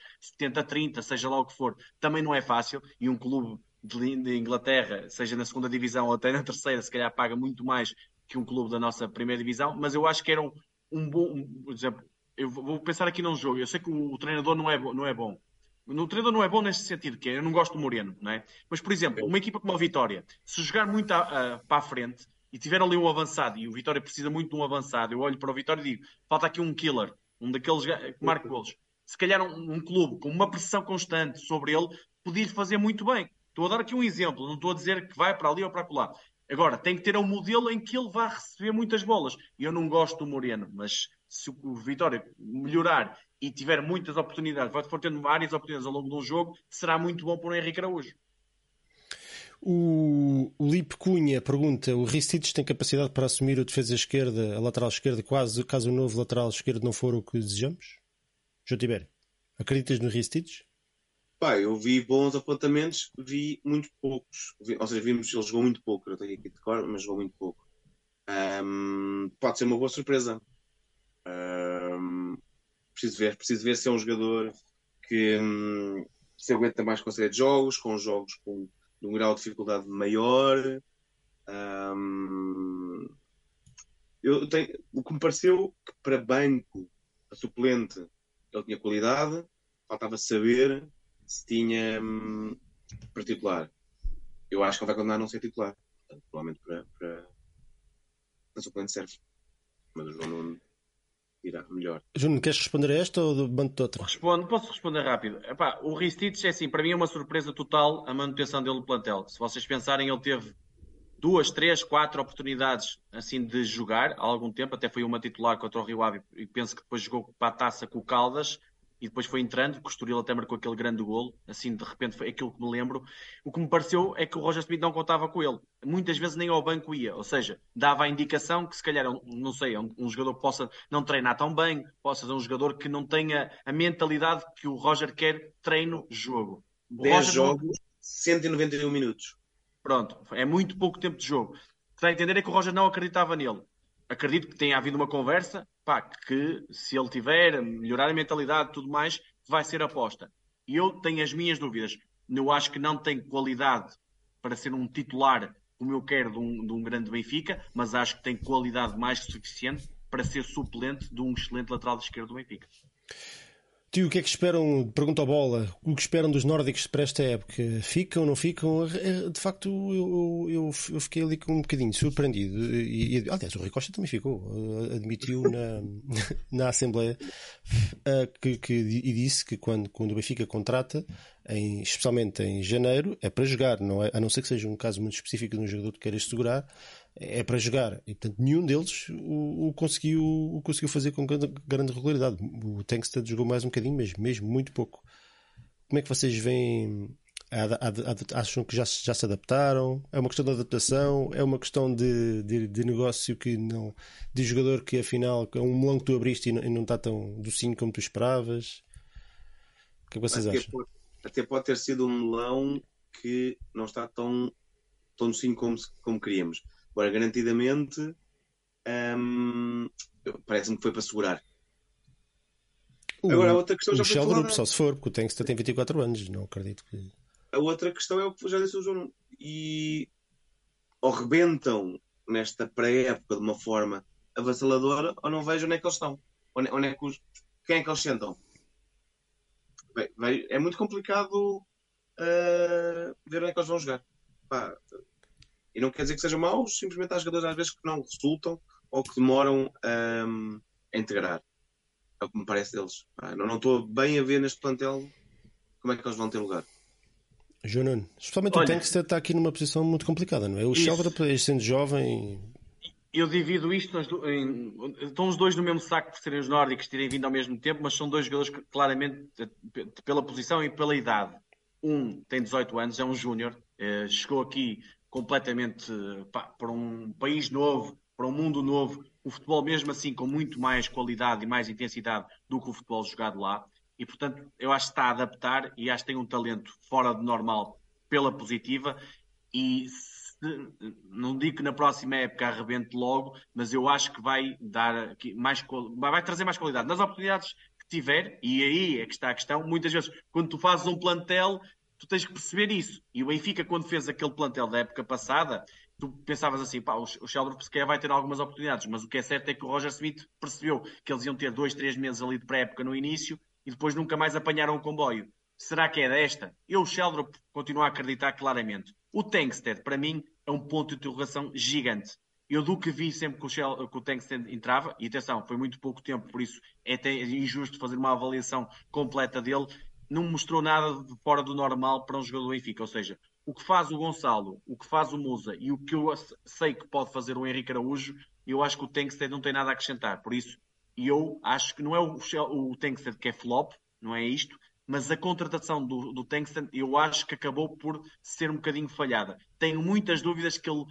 70-30, seja lá o que for, também não é fácil, e um clube de Inglaterra, seja na segunda divisão ou até na terceira, se calhar paga muito mais que um clube da nossa primeira divisão, mas eu acho que era um, um bom, um, por exemplo, eu vou pensar aqui num jogo, eu sei que o, o treinador não é, não é bom, no treinador não é bom nesse sentido, que é, eu não gosto do Moreno, não é? Mas, por exemplo, uma equipa como a Vitória, se jogar muito a, a, para a frente e tiver ali um avançado, e o Vitória precisa muito de um avançado, eu olho para o Vitória e digo, falta aqui um killer, um daqueles que marca golos. Se calhar um, um, clube com uma pressão constante sobre ele podia fazer muito bem. Estou a dar aqui um exemplo, não estou a dizer que vai para ali ou para lá. Agora, tem que ter um modelo em que ele vá receber muitas bolas. Eu não gosto do Moreno, mas se o Vitória melhorar e tiver muitas oportunidades, vai for tendo várias oportunidades ao longo de um jogo, será muito bom para o Henrique Araújo. O, o Lipe Cunha pergunta: o Ristich tem capacidade para assumir a defesa esquerda, a lateral esquerda, quase caso o novo lateral esquerdo não for o que desejamos? João Tibério, acreditas no Ristich? Pá, eu vi bons apontamentos, vi muito poucos. Vi, ou seja, vimos, ele jogou muito pouco, eu tenho aqui de cor, mas jogou muito pouco. Um, pode ser uma boa surpresa. Preciso ver, preciso ver se é um jogador que hum, se aguenta mais com série de jogos, com jogos com um grau de dificuldade maior. Um, Eu tenho, o que me pareceu que para banco, a suplente, ele tinha qualidade, faltava saber se tinha hum, para titular. Eu acho que ele vai continuar a não ser titular. Provavelmente para, para, para suplente serve. Mas o João irá melhor. Júnior, queres responder a esta ou bando de outra? Respondo, posso responder rápido. Epá, o Ristich é assim, para mim é uma surpresa total a manutenção dele no plantel. Se vocês pensarem, ele teve duas, três, quatro oportunidades assim de jogar há algum tempo, até foi uma titular contra o Rio Ave e penso que depois jogou para a taça com o Caldas e depois foi entrando, que o Estoril até marcou aquele grande golo, assim de repente foi aquilo que me lembro. O que me pareceu é que o Roger Smith não contava com ele. Muitas vezes nem ao banco ia, ou seja, dava a indicação que se calhar, não sei, um, um jogador que possa não treinar tão bem, possa ser um jogador que não tenha a mentalidade que o Roger quer treino-jogo. 10 jogos, 191 minutos. Pronto, é muito pouco tempo de jogo. Está a entender é que o Roger não acreditava nele. Acredito que tenha havido uma conversa, pá, que se ele tiver, melhorar a mentalidade e tudo mais, vai ser aposta. Eu tenho as minhas dúvidas. Eu acho que não tem qualidade para ser um titular como eu quero de um, de um grande Benfica, mas acho que tem qualidade mais que suficiente para ser suplente de um excelente lateral de esquerda do Benfica. Tio, o que é que esperam? Pergunta a bola. O que esperam dos nórdicos para esta época? Ficam, não ficam? É, de facto, eu, eu, eu fiquei ali com um bocadinho surpreendido. E, e, aliás, o Rui Costa também ficou. Admitiu na, na Assembleia que, que, e disse que quando, quando o Benfica contrata, em, especialmente em janeiro, é para jogar, não é, a não ser que seja um caso muito específico de um jogador que queira segurar é para jogar. E portanto, nenhum deles o, o conseguiu, o conseguiu fazer com grande, grande regularidade. O Tankstead jogou mais um bocadinho, mas mesmo muito pouco. Como é que vocês veem? Acham que já, já se adaptaram? É uma questão de adaptação? É uma questão de, de, de negócio que não. de jogador que afinal é um melão que tu abriste e não, e não está tão docinho como tu esperavas? O que é que vocês até acham? Pode, até pode ter sido um melão que não está tão, tão docinho como, como queríamos Agora, garantidamente, hum, parece-me que foi para segurar. O, Agora, a outra questão já foi falada. só se for, porque o Tankster tem 24 anos, não acredito que. A outra questão é o que já disse o João. E ou rebentam nesta pré-época de uma forma avassaladora, ou não vejo onde é que eles estão. Onde, onde é que os, quem é que eles sentam? Bem, é muito complicado uh, ver onde é que eles vão jogar. Pá, e não quer dizer que sejam maus, simplesmente há jogadores às vezes que não resultam ou que demoram um, a integrar. É o que me parece deles. Não, não estou bem a ver neste plantel como é que eles vão ter lugar. João Nuno, especialmente Olha, o Tankster está aqui numa posição muito complicada, não é? O Sheldon, sendo jovem. Eu divido isto em, Estão os dois no mesmo saco por serem os nórdicos, terem vindo ao mesmo tempo, mas são dois jogadores que, claramente, pela posição e pela idade. Um tem 18 anos, é um júnior, eh, chegou aqui completamente pá, para um país novo, para um mundo novo, o futebol mesmo assim com muito mais qualidade e mais intensidade do que o futebol jogado lá. E portanto, eu acho que está a adaptar e acho que tem um talento fora do normal pela positiva. E se, não digo que na próxima época arrebente logo, mas eu acho que vai dar mais vai trazer mais qualidade. Nas oportunidades que tiver, e aí é que está a questão, muitas vezes, quando tu fazes um plantel, tu tens que perceber isso. E o Benfica, quando fez aquele plantel da época passada, tu pensavas assim, pá, o Sheldon sequer vai ter algumas oportunidades, mas o que é certo é que o Roger Smith percebeu que eles iam ter dois, três meses ali de pré-época no início e depois nunca mais apanharam o comboio. Será que é desta? Eu, Sheldon, continuo a acreditar claramente. O Tankstead, para mim, é um ponto de interrogação gigante. Eu do que vi sempre que o, Shell, que o Tankstead entrava, e atenção, foi muito pouco tempo, por isso é até injusto fazer uma avaliação completa dele, não mostrou nada de fora do normal para um jogador do Benfica. Ou seja, o que faz o Gonçalo, o que faz o Musa e o que eu sei que pode fazer o Henrique Araújo, eu acho que o Tankstead não tem nada a acrescentar. Por isso, eu acho que não é o, o Tankstead que é flop, não é isto, mas a contratação do, do Tankstead eu acho que acabou por ser um bocadinho falhada. Tenho muitas dúvidas que ele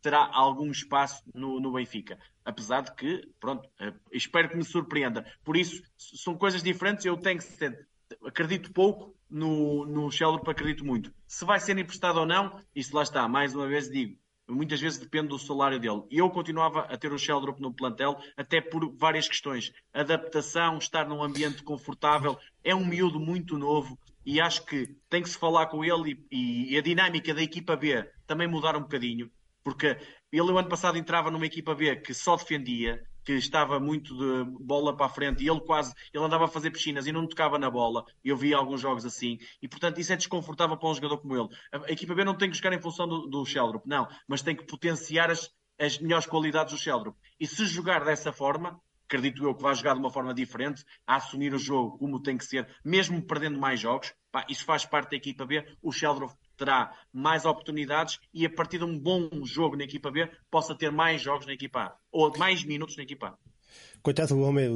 terá algum espaço no, no Benfica. Apesar de que, pronto, eh, espero que me surpreenda. Por isso, são coisas diferentes. Eu ser acredito pouco, no, no Sheldon acredito muito. Se vai ser emprestado ou não, isso lá está, mais uma vez digo, muitas vezes depende do salário dele. Eu continuava a ter o Sheldrop no plantel, até por várias questões. Adaptação, estar num ambiente confortável, é um miúdo muito novo e acho que tem que se falar com ele e, e, a dinâmica da equipa B também mudar um bocadinho. Porque ele o ano passado entrava numa equipa B que só defendia, que estava muito de bola para a frente e ele quase ele andava a fazer piscinas e não tocava na bola. Eu vi alguns jogos assim e portanto isso é desconfortável para um jogador como ele. A, a equipa B não tem que jogar em função do, do não, mas tem que potenciar as, as melhores qualidades do Sheldrop. E se jogar dessa forma, acredito eu que vai jogar de uma forma diferente, a assumir o jogo como tem que ser, mesmo perdendo mais jogos. Pá, isso faz parte da equipa B. O Sheldrop terá mais oportunidades e a partir de um bom jogo na equipa B possa ter mais jogos na equipa A ou mais minutos na equipa A. Coitado do homem,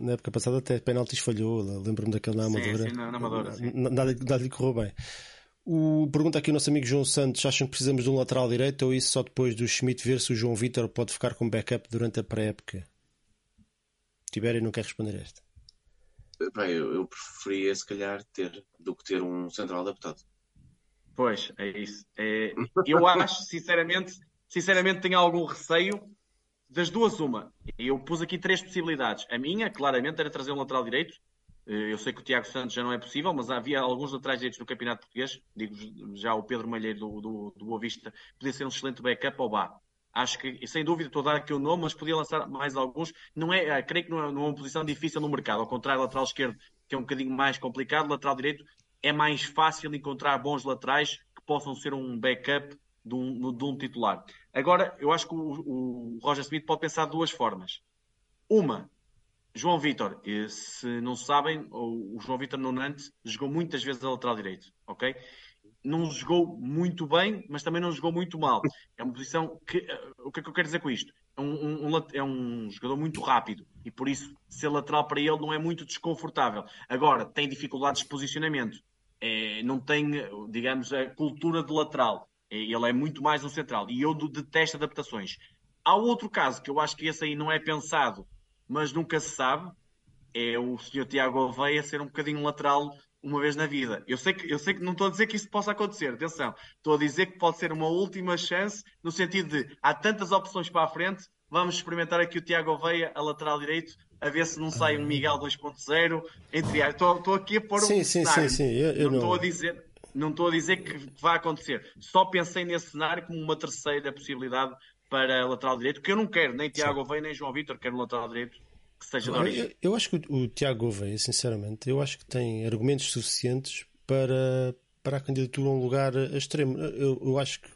na época passada até penaltis falhou, lembro-me daquele na Amadora. Sim, sim, na, Amadora sim. Nada, nada lhe correu bem. O, pergunta aqui o nosso amigo João Santos: acham que precisamos de um lateral direito ou isso só depois do Schmidt ver se o João Vitor pode ficar com backup durante a pré-época? Tibério não quer responder esta. Bem, eu, eu preferia se calhar ter do que ter um central adaptado. Pois, é isso. É, eu acho, sinceramente, sinceramente tenho algum receio das duas uma. Eu pus aqui três possibilidades. A minha, claramente, era trazer um lateral direito. Eh, eu sei que o Tiago Santos já não é possível, mas havia alguns laterais direitos no Campeonato Português. Digo já o Pedro Malheiro do, do, do Boa Vista podia ser um excelente backup ao Bá. Acho que, sem dúvida, estou a dar aqui o nome, mas podia lançar mais alguns. Não é, eh, creio que não é, não é uma posição difícil no mercado. Ao contrário, lateral esquerdo, que é um bocadinho mais complicado, lateral direito é mais fácil encontrar bons laterais que possam ser um backup de um, de um titular. Agora, eu acho que o, o, Roger Smith pode pensar de duas formas. Uma, João Vitor, se não sabem, o, João Vitor no Nantes jogou muitas vezes a lateral direito, ok? Não jogou muito bem, mas também não jogou muito mal. É uma posição que. Uh, o que é que eu quero dizer com isto? É um, um, é um jogador muito rápido e por isso ser lateral para ele não é muito desconfortável. Agora, tem dificuldades de posicionamento é, não tem, digamos, a cultura de lateral. É, ele é muito mais um central. E eu detesto adaptações. Há outro caso que eu acho que esse aí não é pensado, mas nunca se sabe, é o senhor Tiago Oveia ser um bocadinho lateral uma vez na vida. Eu sei que, eu sei que não estou a dizer que isso possa acontecer, atenção. Estou a dizer que pode ser uma última chance, no sentido de há tantas opções para a frente, vamos experimentar aqui o Tiago Oveia a lateral direito, a ver se não sai um Miguel 2.0. Entre estou aqui a pôr um sim, cenário. Sim, sim, eu, eu não estou a dizer. Não estou a dizer que vai acontecer. Só pensei nesse cenário como uma terceira possibilidade para lateral direito, que eu não quero, nem Tiago Oveia nem João Vitor, quero lateral direito que seja origem. Eu, eu acho que o, o Tiago Oveia, sinceramente, eu acho que tem argumentos suficientes para, para a candidatura a um lugar extremo. Eu, eu acho que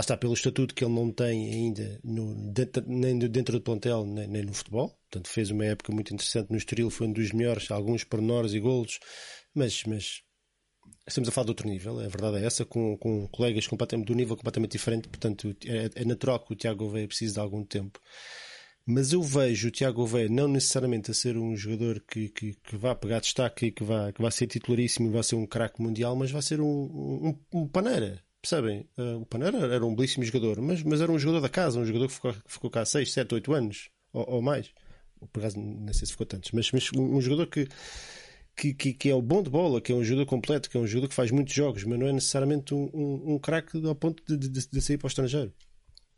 lá está, pelo estatuto que ele não tem ainda no, dentro, nem dentro do plantel, nem, nem, no futebol. Portanto, fez uma época muito interessante no Estoril, foi um dos melhores, alguns pormenores e golos, mas, mas estamos a falar de outro nível, a verdade é essa, com, com colegas completamente, um nível completamente diferente, portanto, é, é natural que o Tiago Gouveia precise de algum tempo. Mas eu vejo o Tiago Gouveia não necessariamente a ser um jogador que, que, que vá pegar destaque e que vá, que vá ser titularíssimo e vá ser um craque mundial, mas vai ser um, um, um paneira Percebem? Uh, o Panera era um belíssimo jogador, mas, mas era um jogador da casa, um jogador que ficou, ficou cá 6, 7, 8 anos ou, ou mais. Por acaso, não sei se ficou tantos, mas, mas um, jogador que, que, que, que, é o bom de bola, que é um jogador completo, que é um jogador que faz muitos jogos, mas não é necessariamente um, um, um craque ao ponto de, de, de, sair para o estrangeiro.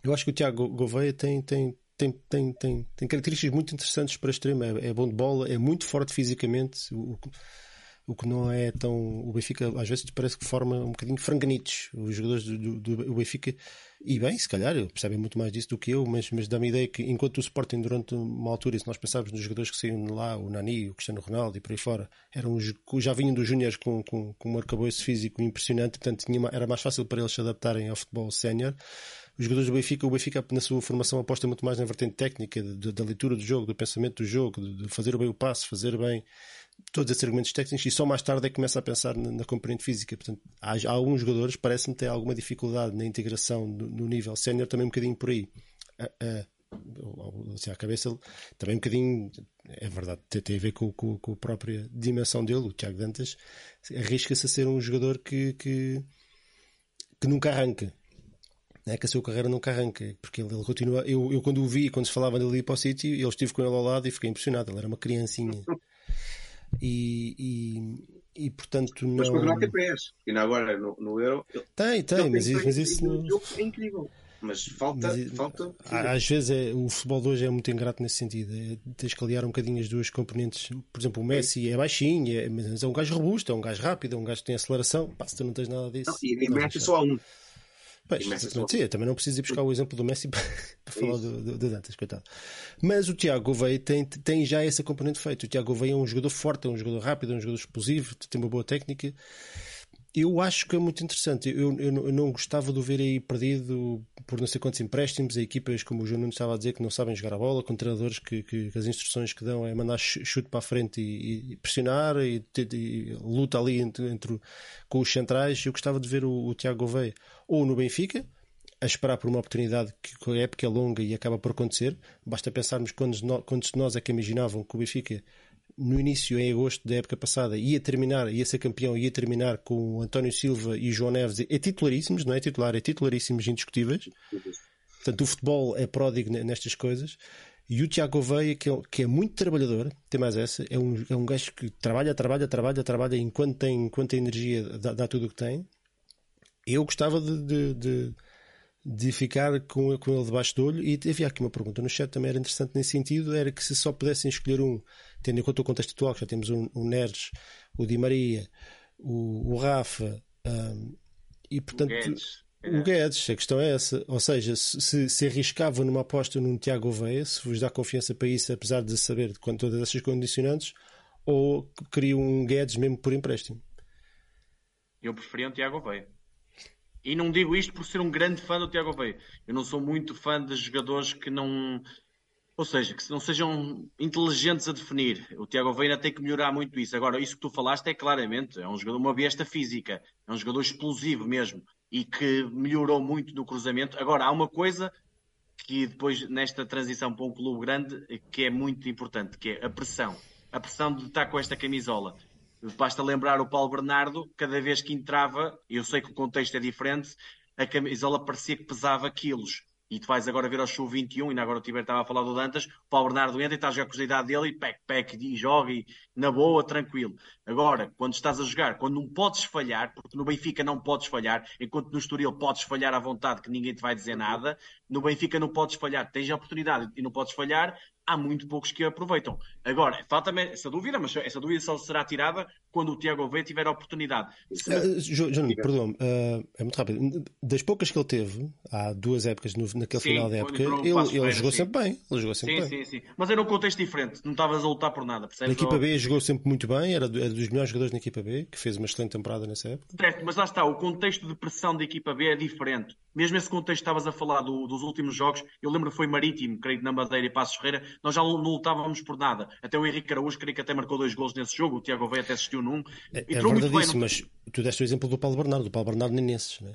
Eu acho que o Tiago Gouveia tem, tem, tem, tem, tem, tem características muito interessantes para extremo. É, é bom de bola, é muito forte fisicamente. O, o que não é tão. O Benfica às vezes parece que forma um bocadinho franganitos os jogadores do, do, do Benfica. E bem, se calhar, percebem muito mais disso do que eu, mas, mas dá-me a ideia que enquanto o Sporting, durante uma altura, se nós pensávamos nos jogadores que saíam de lá, o Nani, o Cristiano Ronaldo e por aí fora, eram, já vinham dos Júniores com, com, com um arcabouço físico impressionante, portanto tinha, era mais fácil para eles se adaptarem ao futebol sénior os jogadores do Benfica, o Benfica na sua formação aposta muito mais na vertente técnica, da leitura do jogo, do pensamento do jogo, de, fazer bem o passe, fazer bem todos esses argumentos técnicos e só mais tarde é que começa a pensar na, na componente física. Portanto, há, há alguns jogadores parece-me ter alguma dificuldade na integração no, nível sénior, também um bocadinho por aí. A, a, assim, a cabeça também um bocadinho, é verdade, tem, tem a ver com, com, com, a própria dimensão dele. O Tiago Dantas arrisca-se a ser um jogador que, que, que nunca arranca. É que a sua carreira nunca arranca, porque ele, ele continua. Eu, eu, quando o vi, quando se falava dele ir para o sítio, eu estive com ele ao lado e fiquei impressionado. Ele era uma criancinha. E, e, e portanto não. Mas continua a ter pés. E agora no, no Euro. Tem, tem, mas, isso, mas isso não. é incrível. Mas falta. Mas, falta às vezes é, o futebol de hoje é muito ingrato nesse sentido. É, tens que aliar um bocadinho as duas componentes. Por exemplo, o Messi é baixinho, é, mas é um gajo robusto, é um gajo rápido, é um gajo que tem aceleração. Pá, se tu não tens nada disso. Não, e Messi só há um. Pois, sim, também não preciso ir buscar o exemplo do Messi para, para falar do, do, do, Dantas, coitado. Mas o Tiago Gouveia tem, tem já essa componente feita. O Tiago Gouveia é um jogador forte, é um jogador rápido, é um jogador explosivo, tem uma boa técnica eu acho que é muito interessante. Eu, eu, eu, não gostava de o ver aí perdido por não sei quantos empréstimos a equipas, como o João Nunes estava a dizer, que não sabem jogar a bola, com treinadores que, que, que as instruções que dão é mandar chute para a frente e, e pressionar e, e, luta ali entre, entre, com os centrais. Eu gostava de ver o, o Tiago Gouveia ou no Benfica, a esperar por uma oportunidade que a época é longa e acaba por acontecer. Basta pensarmos quantos de nós é que imaginavam que o Benfica no início, em agosto da época passada, ia terminar, ia ser campeão, ia terminar com o António Silva e o João Neves, é titularíssimos, não é titular, é titularíssimos, indiscutíveis. Portanto, o futebol é pródigo nestas coisas. E o Tiago Veia, que é, que é, muito trabalhador, tem mais essa, é um, é um gajo que trabalha, trabalha, trabalha, trabalha, enquanto tem, enquanto tem energia, dá, dá tudo o que tem. Eu gostava de, de, de de ficar com, com ele debaixo do olho. E havia aqui uma pergunta no chat também era interessante nesse sentido: era que se só pudessem escolher um, tendo em conta o contexto atual, que já temos o, o Neres, o Di Maria, o, o Rafa um, e portanto. O Guedes. O Guedes, a questão é essa. Ou seja, se, se arriscava numa aposta num Tiago Oveia, se vos dá confiança para isso, apesar de saber com todas essas condicionantes, ou queria um Guedes mesmo por empréstimo? Eu preferia um Tiago Oveia. E não digo isto por ser um grande fã do Tiago Veia. Eu não sou muito fã de jogadores que não. Ou seja, que não sejam inteligentes a definir. O Tiago Veia tem que melhorar muito isso. Agora, isso que tu falaste é claramente, é um jogador, uma besta física, é um jogador explosivo mesmo e que melhorou muito no cruzamento. Agora, há uma coisa que depois, nesta transição para um clube grande, que é muito importante, que é a pressão. A pressão de estar com esta camisola. Basta lembrar o Paulo Bernardo, cada vez que entrava, eu sei que o contexto é diferente, a camisola parecia que pesava quilos. E tu vais agora ver ao show 21, e agora o Tiber estava a falar do Dantas, o Paulo Bernardo entra e está a jogar a idade dele e pec, pec, e joga e na boa, tranquilo. Agora, quando estás a jogar, quando não podes falhar, porque no Benfica não podes falhar, enquanto no Estoril podes falhar à vontade que ninguém te vai dizer nada, no Benfica não podes falhar, tens a oportunidade e não podes falhar, há muito poucos que aproveitam. Agora, falta-me essa dúvida, mas essa dúvida só será tirada quando o Tiago Gouveia tiver a oportunidade. Uh, João, perdão, uh, é muito rápido. Das poucas que ele teve, há duas épocas, no, naquele sim, final da época, ele, ele jogou sim. sempre bem. Ele jogou sempre sim, bem. sim, sim. Mas era um contexto diferente, não estavas a lutar por nada, percebes? Na equipa B jogou sempre muito bem, era, era dos melhores jogadores na equipa B, que fez uma excelente temporada nessa época. Certo, mas lá está, o contexto de pressão da equipa B é diferente. Mesmo esse contexto que estavas a falar do, dos últimos jogos, eu lembro que foi Marítimo, creio que na Madeira e Passos Ferreira, nós já não lutávamos por nada. Até o Henrique Araújo, creio que até marcou dois gols nesse jogo, o Tiago Veia até assistiu num. É, é verdade isso, mas tu deste o exemplo do Paulo Bernardo, do Paulo Bernardo nem nesses, não é?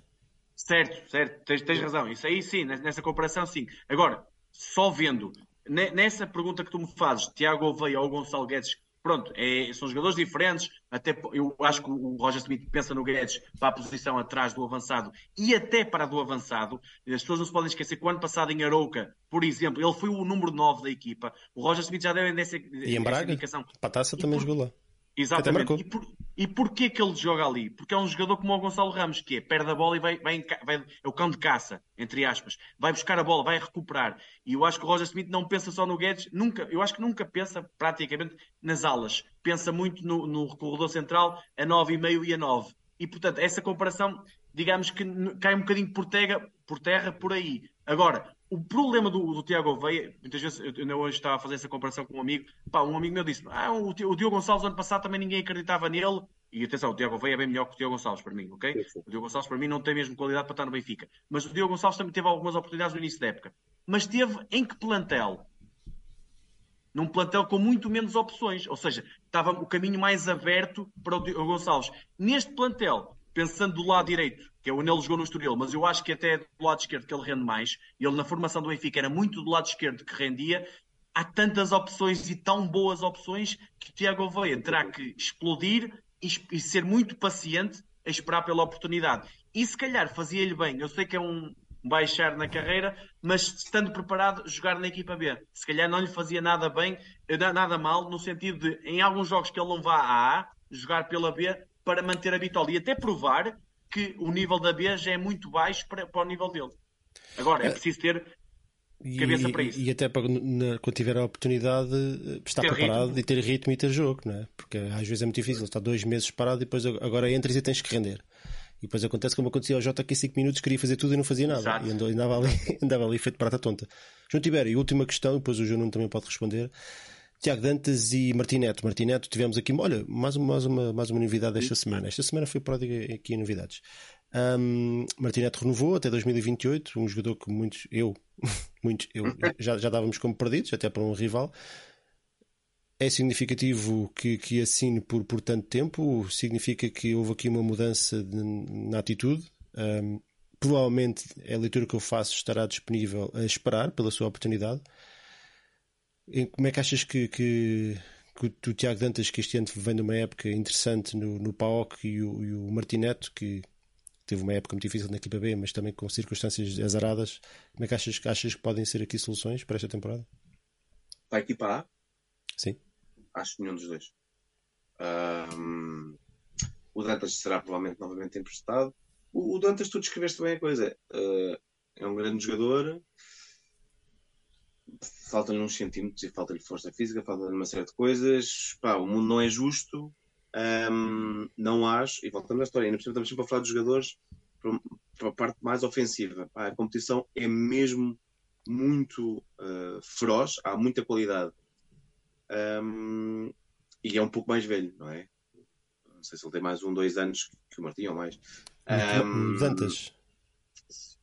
Certo, certo, tens, tens razão. Isso aí sim, nessa comparação sim. Agora, só vendo, nessa pergunta que tu me fazes, Tiago Veia ou Gonçalo Guedes, pronto, é, são jogadores diferentes. Até eu acho que o Roger Smith pensa no Guedes para a posição atrás do avançado e até para a do avançado. As pessoas não se podem esquecer que o ano passado em Arouca, por exemplo, ele foi o número 9 da equipa. O Roger Smith já deu essa, e em Braga, indicação. Para a taça também jogou lá. Exatamente. E, por, e porquê que ele joga ali? Porque é um jogador como o Gonçalo Ramos, que é perde a bola e vai, vai, vai, é o cão de caça, entre aspas. Vai buscar a bola, vai recuperar. E eu acho que o Roger Smith não pensa só no Guedes, nunca, eu acho que nunca pensa praticamente nas alas. Pensa muito no, no corredor central, a 9,5 e a 9. E portanto, essa comparação, digamos que cai um bocadinho por terra por, terra, por aí. Agora, o problema do, do Tiago Oveia, muitas vezes eu, eu hoje estava a fazer essa comparação com um amigo, pá, um amigo meu disse: ah, o, o Diogo Gonçalves ano passado também ninguém acreditava nele. E atenção, o Tiago Oveia é bem melhor que o Diogo Gonçalves para mim, ok? O Diogo Gonçalves para mim não tem mesmo qualidade para estar no Benfica. Mas o Diogo Gonçalves também teve algumas oportunidades no início da época. Mas teve em que plantel? Num plantel com muito menos opções. Ou seja, estava o caminho mais aberto para o Diogo Gonçalves. Neste plantel, pensando do lado direito, que é o Nele jogou no Estoril, mas eu acho que até é do lado esquerdo que ele rende mais. Ele na formação do Benfica era muito do lado esquerdo que rendia. Há tantas opções e tão boas opções que o Tiago Veia terá que explodir e, ser muito paciente a esperar pela oportunidade. E se calhar fazia-lhe bem, eu sei que é um baixar na carreira, mas estando preparado, jogar na equipa B. Se calhar não lhe fazia nada bem, nada mal, no sentido de, em alguns jogos que ele não vá à A, jogar pela B para manter a vitória e até provar que o nível da B já é muito baixo para, para o nível dele. Agora, é, é preciso ter cabeça e, para isso. E, até para, na, quando tiver a oportunidade, eh, estar ter preparado ritmo. e ter ritmo e ter jogo, não é? Porque às vezes é muito difícil, está dois meses parado e depois agora entras e tens que render. E depois acontece como acontecia ao Jota que em 5 minutos queria fazer tudo e não fazia nada. Exato. E andava, ali, andava ali feito prata tonta. João Tibério, e última questão, e depois o João também pode responder. Tiago Dantas e Martineto. Martineto, tivemos aqui, olha, mais uma, mais uma, mais uma novidade esta semana. Esta semana foi pródiga aqui em novidades. Um, Martineto renovou até 2028, um jogador que muitos, eu, muitos, eu, já, já dávamos como perdidos, até para um rival. É significativo que, que assine por, por tanto tempo? Significa que houve aqui uma mudança de, na atitude? Um, provavelmente a leitura que eu faço estará disponível a esperar pela sua oportunidade. Como é que achas que, que, que o, Tiago Dantas, que este ano vem de uma época interessante no, no PAOC, e o, e o Martineto, que teve uma época muito difícil na equipa B, mas também com circunstâncias azaradas, como é que achas, achas que podem ser aqui soluções para esta temporada? Para a equipa A? Sim. Acho nenhum dos dois. Um, o Dantas será provavelmente novamente emprestado. O, o Dantas, tu descreveste bem a coisa. Uh, é um grande jogador. Faltam-lhe uns centímetros e falta-lhe força física, falta-lhe uma série de coisas. Pá, o mundo não é justo. Um, não acho, e voltamos à história, ainda estamos sempre a falar de jogadores para a parte mais ofensiva. Pá, a competição é mesmo muito uh, feroz, há muita qualidade um, e é um pouco mais velho, não é? Não sei se ele tem mais um, dois anos que o Martim ou mais. Um, o Dantas.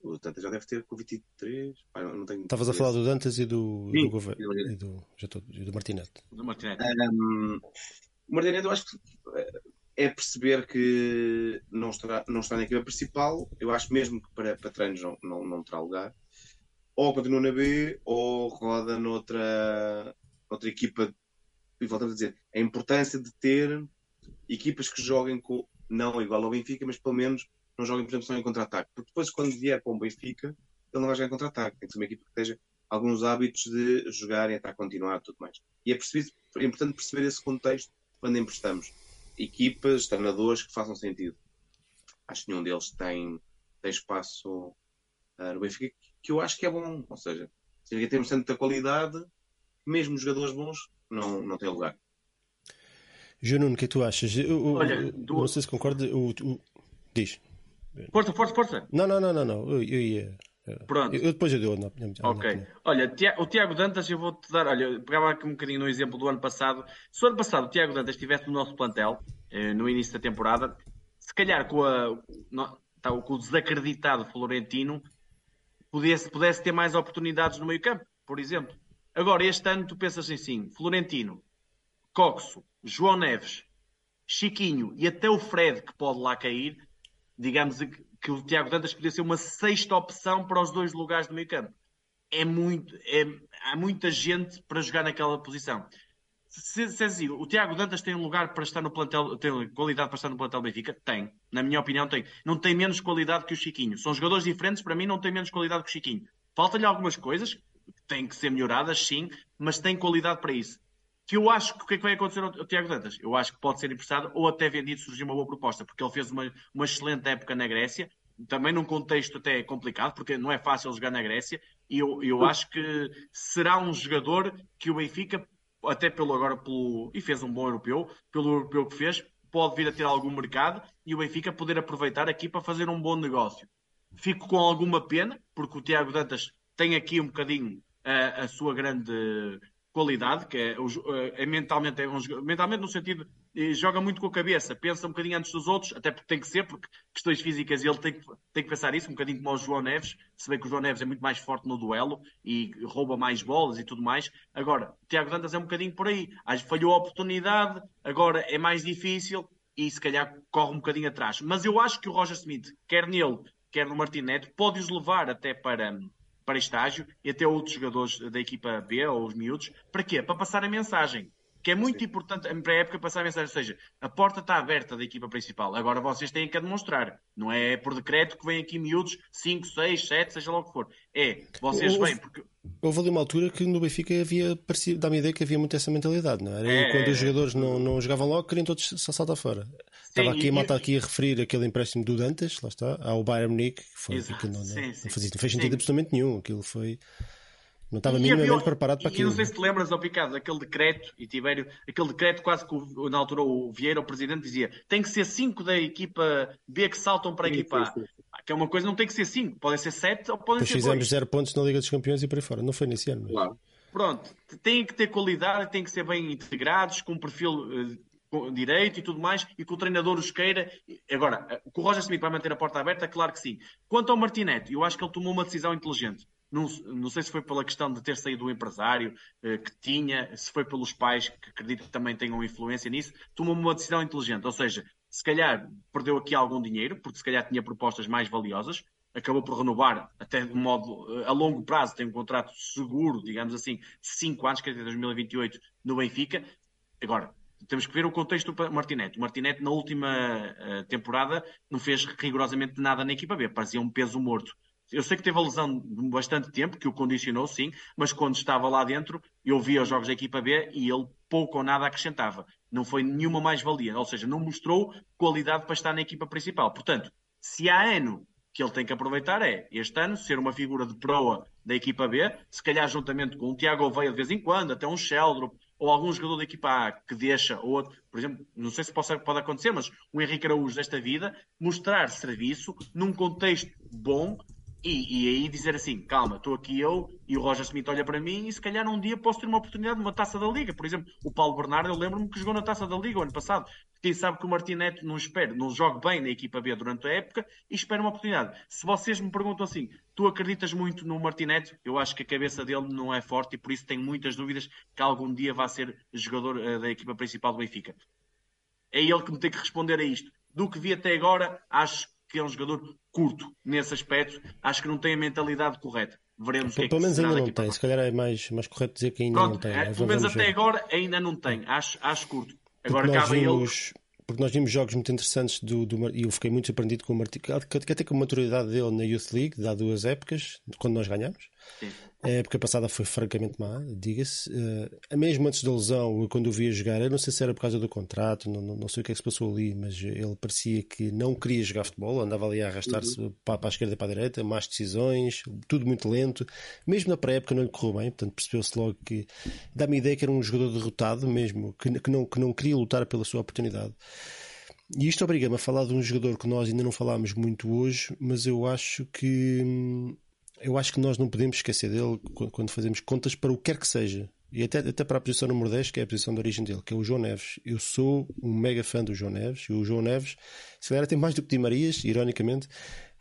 O Dantas já deve ter com 23. Pá, não tenho Estavas a falar do Dantas e do, Sim, do, Gouveia, e do, já tô, e do Martinete. Do Martinete. Um, o Martinete, eu acho que é perceber que não estará, não está na equipa principal. Eu acho mesmo que para, para treinos não, não, não terá lugar. Ou continua na B, ou roda noutra, outra equipa, e voltamos a dizer, a importância de ter equipas que joguem com, não igual ao Benfica, mas pelo menos não joguem, por exemplo, só em contra-ataque. Porque depois, quando vier para um Benfica, ele não vai jogar em contra-ataque. Tem que ser uma equipa que esteja alguns hábitos de jogar e estar continuar tudo mais. E é, preciso, é importante perceber esse contexto quando emprestamos equipas, treinadores que façam sentido. Acho que nenhum deles tem, tem espaço uh, no Benfica, que eu acho que é bom. Ou seja, se temos tanta qualidade, mesmo jogadores bons não, não têm lugar. João Nuno, o que é que tu achas? Eu, Olha, tu... Não sei se concorda. O, o... Diz. Força, força, força. Não, não, não, não, não. Eu, eu ia. Pronto. Eu, depois eu dou. Não, não, ok. Olha, o Tiago Dantas, eu vou-te dar. Olha, pegava aqui um bocadinho no exemplo do ano passado. Se o ano passado o Tiago Dantas estivesse no nosso plantel, eh, no início da temporada, se calhar com, a, tá, com o desacreditado Florentino, pudesse, pudesse ter mais oportunidades no meio-campo, por exemplo. Agora, este ano, tu pensas assim: Florentino, Coxo, João Neves, Chiquinho e até o Fred, que pode lá cair, digamos que o Tiago Dantas podia ser uma sexta opção para os dois lugares do meio campo. É muito, é, há muita gente para jogar naquela posição. Se, se é assim, o Tiago Dantas tem um lugar para estar no plantel, tem qualidade para estar no plantel Benfica? Tem. Na minha opinião, tem. Não tem menos qualidade que o Chiquinho. São jogadores diferentes, para mim, não tem menos qualidade que o Chiquinho. Falta-lhe algumas coisas, têm que ser melhoradas, sim, mas tem qualidade para isso. Que eu acho que o que é que vai acontecer ao, Tiago Dantas? Eu acho que pode ser emprestado ou até vendido se surgir uma boa proposta, porque ele fez uma, uma excelente época na Grécia, também num contexto até complicado, porque não é fácil jogar na Grécia, e eu, eu acho que será um jogador que o Benfica, até pelo agora, pelo, e fez um bom europeu, pelo europeu que fez, pode vir a ter algum mercado e o Benfica poder aproveitar aqui para fazer um bom negócio. Fico com alguma pena, porque o Tiago Dantas tem aqui um bocadinho a, a sua grande qualidade, que é, é mentalmente, é um, mentalmente no sentido joga muito com a cabeça, pensa um bocadinho antes dos outros, até porque tem que ser, porque questões físicas ele tem que, tem que pensar isso, um bocadinho como o João Neves, se bem que o João Neves é muito mais forte no duelo e rouba mais bolas e tudo mais. Agora, Tiago Dantas é um bocadinho por aí, falhou a oportunidade, agora é mais difícil e se calhar corre um bocadinho atrás. Mas eu acho que o Roger Smith, quer nele, quer no Martin Neto, pode os levar até para para estágio e até outros jogadores da equipa B ou os miúdos. Para quê? Para passar a mensagem. Que é muito Sim. importante para a época passar a mensagem. Ou seja, a porta está aberta da equipa principal. Agora vocês têm que a demonstrar. Não é por decreto que vêm aqui miúdos 5, 6, 7, seja lá o que for. É, vocês vêm porque. Houve ali uma altura que no Benfica havia, dá-me a ideia que havia muito essa mentalidade, não era? É... quando os jogadores não, não jogavam logo, queriam todos só saltar fora. Sim, Estava aqui, a malta aqui a referir aquele empréstimo do Dantas, lá está, ao Bayern Munique, que foi, que não, não, sim, não, fazia, não fez sentido absolutamente nenhum. Aquilo foi. Não estava minimamente havia, preparado para aquilo. E não sei se te lembras, ao Picado, aquele decreto, e Tibério, aquele decreto quase que na altura o Vieira, o presidente, dizia tem que ser cinco da equipa B que saltam para a equipa A. Que é uma coisa, não tem que ser cinco, podem ser sete ou podem Depois ser fizemos dois. zero pontos na Liga dos Campeões e por aí fora. Não foi nesse ano. Mas... Claro. Pronto, têm que ter qualidade, têm que ser bem integrados, com um perfil uh, direito e tudo mais, e que o treinador os queira. Agora, uh, o Roger Smith vai manter a porta aberta, claro que sim. Quanto ao Martinete, eu acho que ele tomou uma decisão inteligente. Não, não, sei se foi pela questão de ter saído do empresário uh, que tinha, se foi pelos pais, que acredito que também tenham influência nisso, tomou uma decisão inteligente. Ou seja, se calhar perdeu aqui algum dinheiro, porque se calhar tinha propostas mais valiosas, acabou por renovar até de modo uh, a longo prazo, tem um contrato seguro, digamos assim, de 5 anos, que é de 2028 no Benfica. Agora, temos que ver o contexto do Martinete. O Martinete, na última uh, temporada, não fez rigorosamente nada na equipa B, parecia um peso morto. Eu sei que teve a lesão bastante tempo, que o condicionou, sim, mas quando estava lá dentro, eu via os jogos da equipa B e ele pouco ou nada acrescentava. Não foi nenhuma mais-valia, ou seja, não mostrou qualidade para estar na equipa principal. Portanto, se há ano que ele tem que aproveitar é, este ano, ser uma figura de proa da equipa B, se calhar juntamente com o Tiago Oveia de vez em quando, até um Sheldrop, ou algum jogador da equipa A que deixa, ou outro, por exemplo, não sei se pode, pode acontecer, mas o Henrique Araújo desta vida, mostrar serviço num contexto bom e, e, aí dizer assim, calma, estou aqui eu e o Roger Smith olha para mim e se calhar um dia posso ter uma oportunidade numa taça da Liga. Por exemplo, o Paulo Bernardo, eu lembro-me que jogou na taça da Liga o ano passado. Quem sabe que o Martinete não espera, não joga bem na equipa B durante a época e espera uma oportunidade. Se vocês me perguntam assim, tu acreditas muito no Martinete? Eu acho que a cabeça dele não é forte e por isso tenho muitas dúvidas que algum dia vá ser jogador uh, da equipa principal do Benfica. É ele que me tem que responder a isto. Do que vi até agora, acho que é um jogador curto nesse aspecto. Acho que não tem a mentalidade correta. Veremos que é Pelo menos ainda não tem. Se calhar é mais, mais correto dizer que ainda não tem. É, pelo menos até agora ainda não tem. Acho, acho curto. Agora cabe ele porque nós vimos jogos muito interessantes do, do e eu fiquei muito surpreendido com o Martim, que até com a maturidade dele na Youth League, de há duas épocas, quando nós ganhamos. A época passada foi francamente má, diga-se. Uh, mesmo antes da lesão, quando o via jogar, eu não sei se era por causa do contrato, não, não, não, sei o que é que se passou ali, mas ele parecia que não queria jogar futebol, andava ali a arrastar-se uhum. para, para, a esquerda e para a direita, más decisões, tudo muito lento. Mesmo na pré-época não lhe correu bem, portanto percebeu-se logo que dá-me a ideia que era um jogador derrotado mesmo, que, que, não, que não queria lutar pela sua oportunidade. E isto obriga-me a falar de um jogador que nós ainda não falámos muito hoje, mas eu acho que hum, eu acho que nós não podemos esquecer dele quando fazemos contas para o que quer que seja. E até, até para a posição número 10, que é a posição de origem dele, que é o João Neves. Eu sou um mega fã do João Neves. E o João Neves, se calhar tem mais do que Di Marias, ironicamente,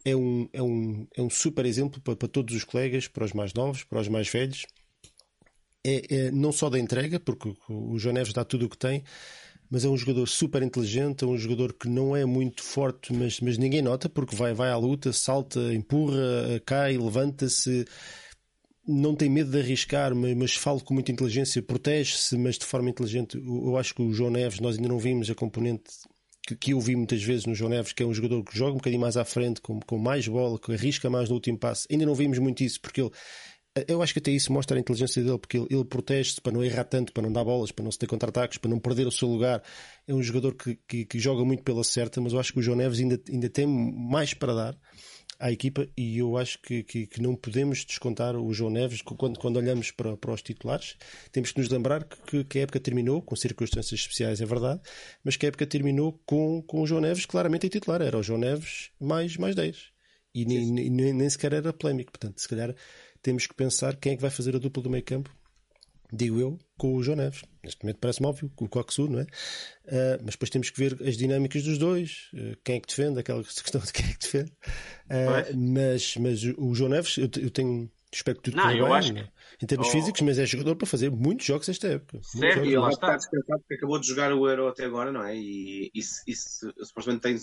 é um, é um, é um super exemplo para, para todos os colegas, para os mais novos, para os mais velhos. É, é, não só da entrega, porque o João Neves dá tudo o que tem, mas é um jogador super inteligente, é um jogador que não é muito forte, mas, mas ninguém nota, porque vai, vai à luta, salta, empurra, cai, levanta-se, não tem medo de arriscar, mas, mas fala com muita inteligência, protege-se, mas de forma inteligente. Eu, eu, acho que o João Neves, nós ainda não vimos a componente que, que eu vi muitas vezes no João Neves, que é um jogador que joga um bocadinho mais à frente, com, com mais bola, que arrisca mais no último passo. Ainda não vimos muito isso, porque ele eu acho que até isso mostra a inteligência dele, porque ele, ele protege-se para não errar tanto, para não dar bolas, para não se ter contra-ataques, para não perder o seu lugar. É um jogador que, que, que, joga muito pela certa, mas eu acho que o João Neves ainda, ainda tem mais para dar à equipa e eu acho que, que, que não podemos descontar o João Neves quando, quando olhamos para, para os titulares. Temos que nos lembrar que, que a época terminou com circunstâncias especiais, é verdade, mas que a época terminou com, com o João Neves claramente em titular. Era o João Neves mais, mais 10. E nem, nem, nem sequer era polémico. Portanto, se calhar temos que pensar quem é que vai fazer a dupla do meio campo, digo eu, com o João Neves. Neste momento parece-me óbvio, com o Coxu, não é? Uh, mas depois temos que ver as dinâmicas dos dois, uh, quem é que defende, aquela questão de quem é que defende. Uh, mas, mas o João Neves, eu, eu tenho. Espero que tudo não, eu bem, acho que... em termos oh. físicos, mas é jogador para fazer muitos jogos esta época. Certo, e ele está descansado porque acabou de jogar o Euro até agora, não é? E, e, e supostamente tem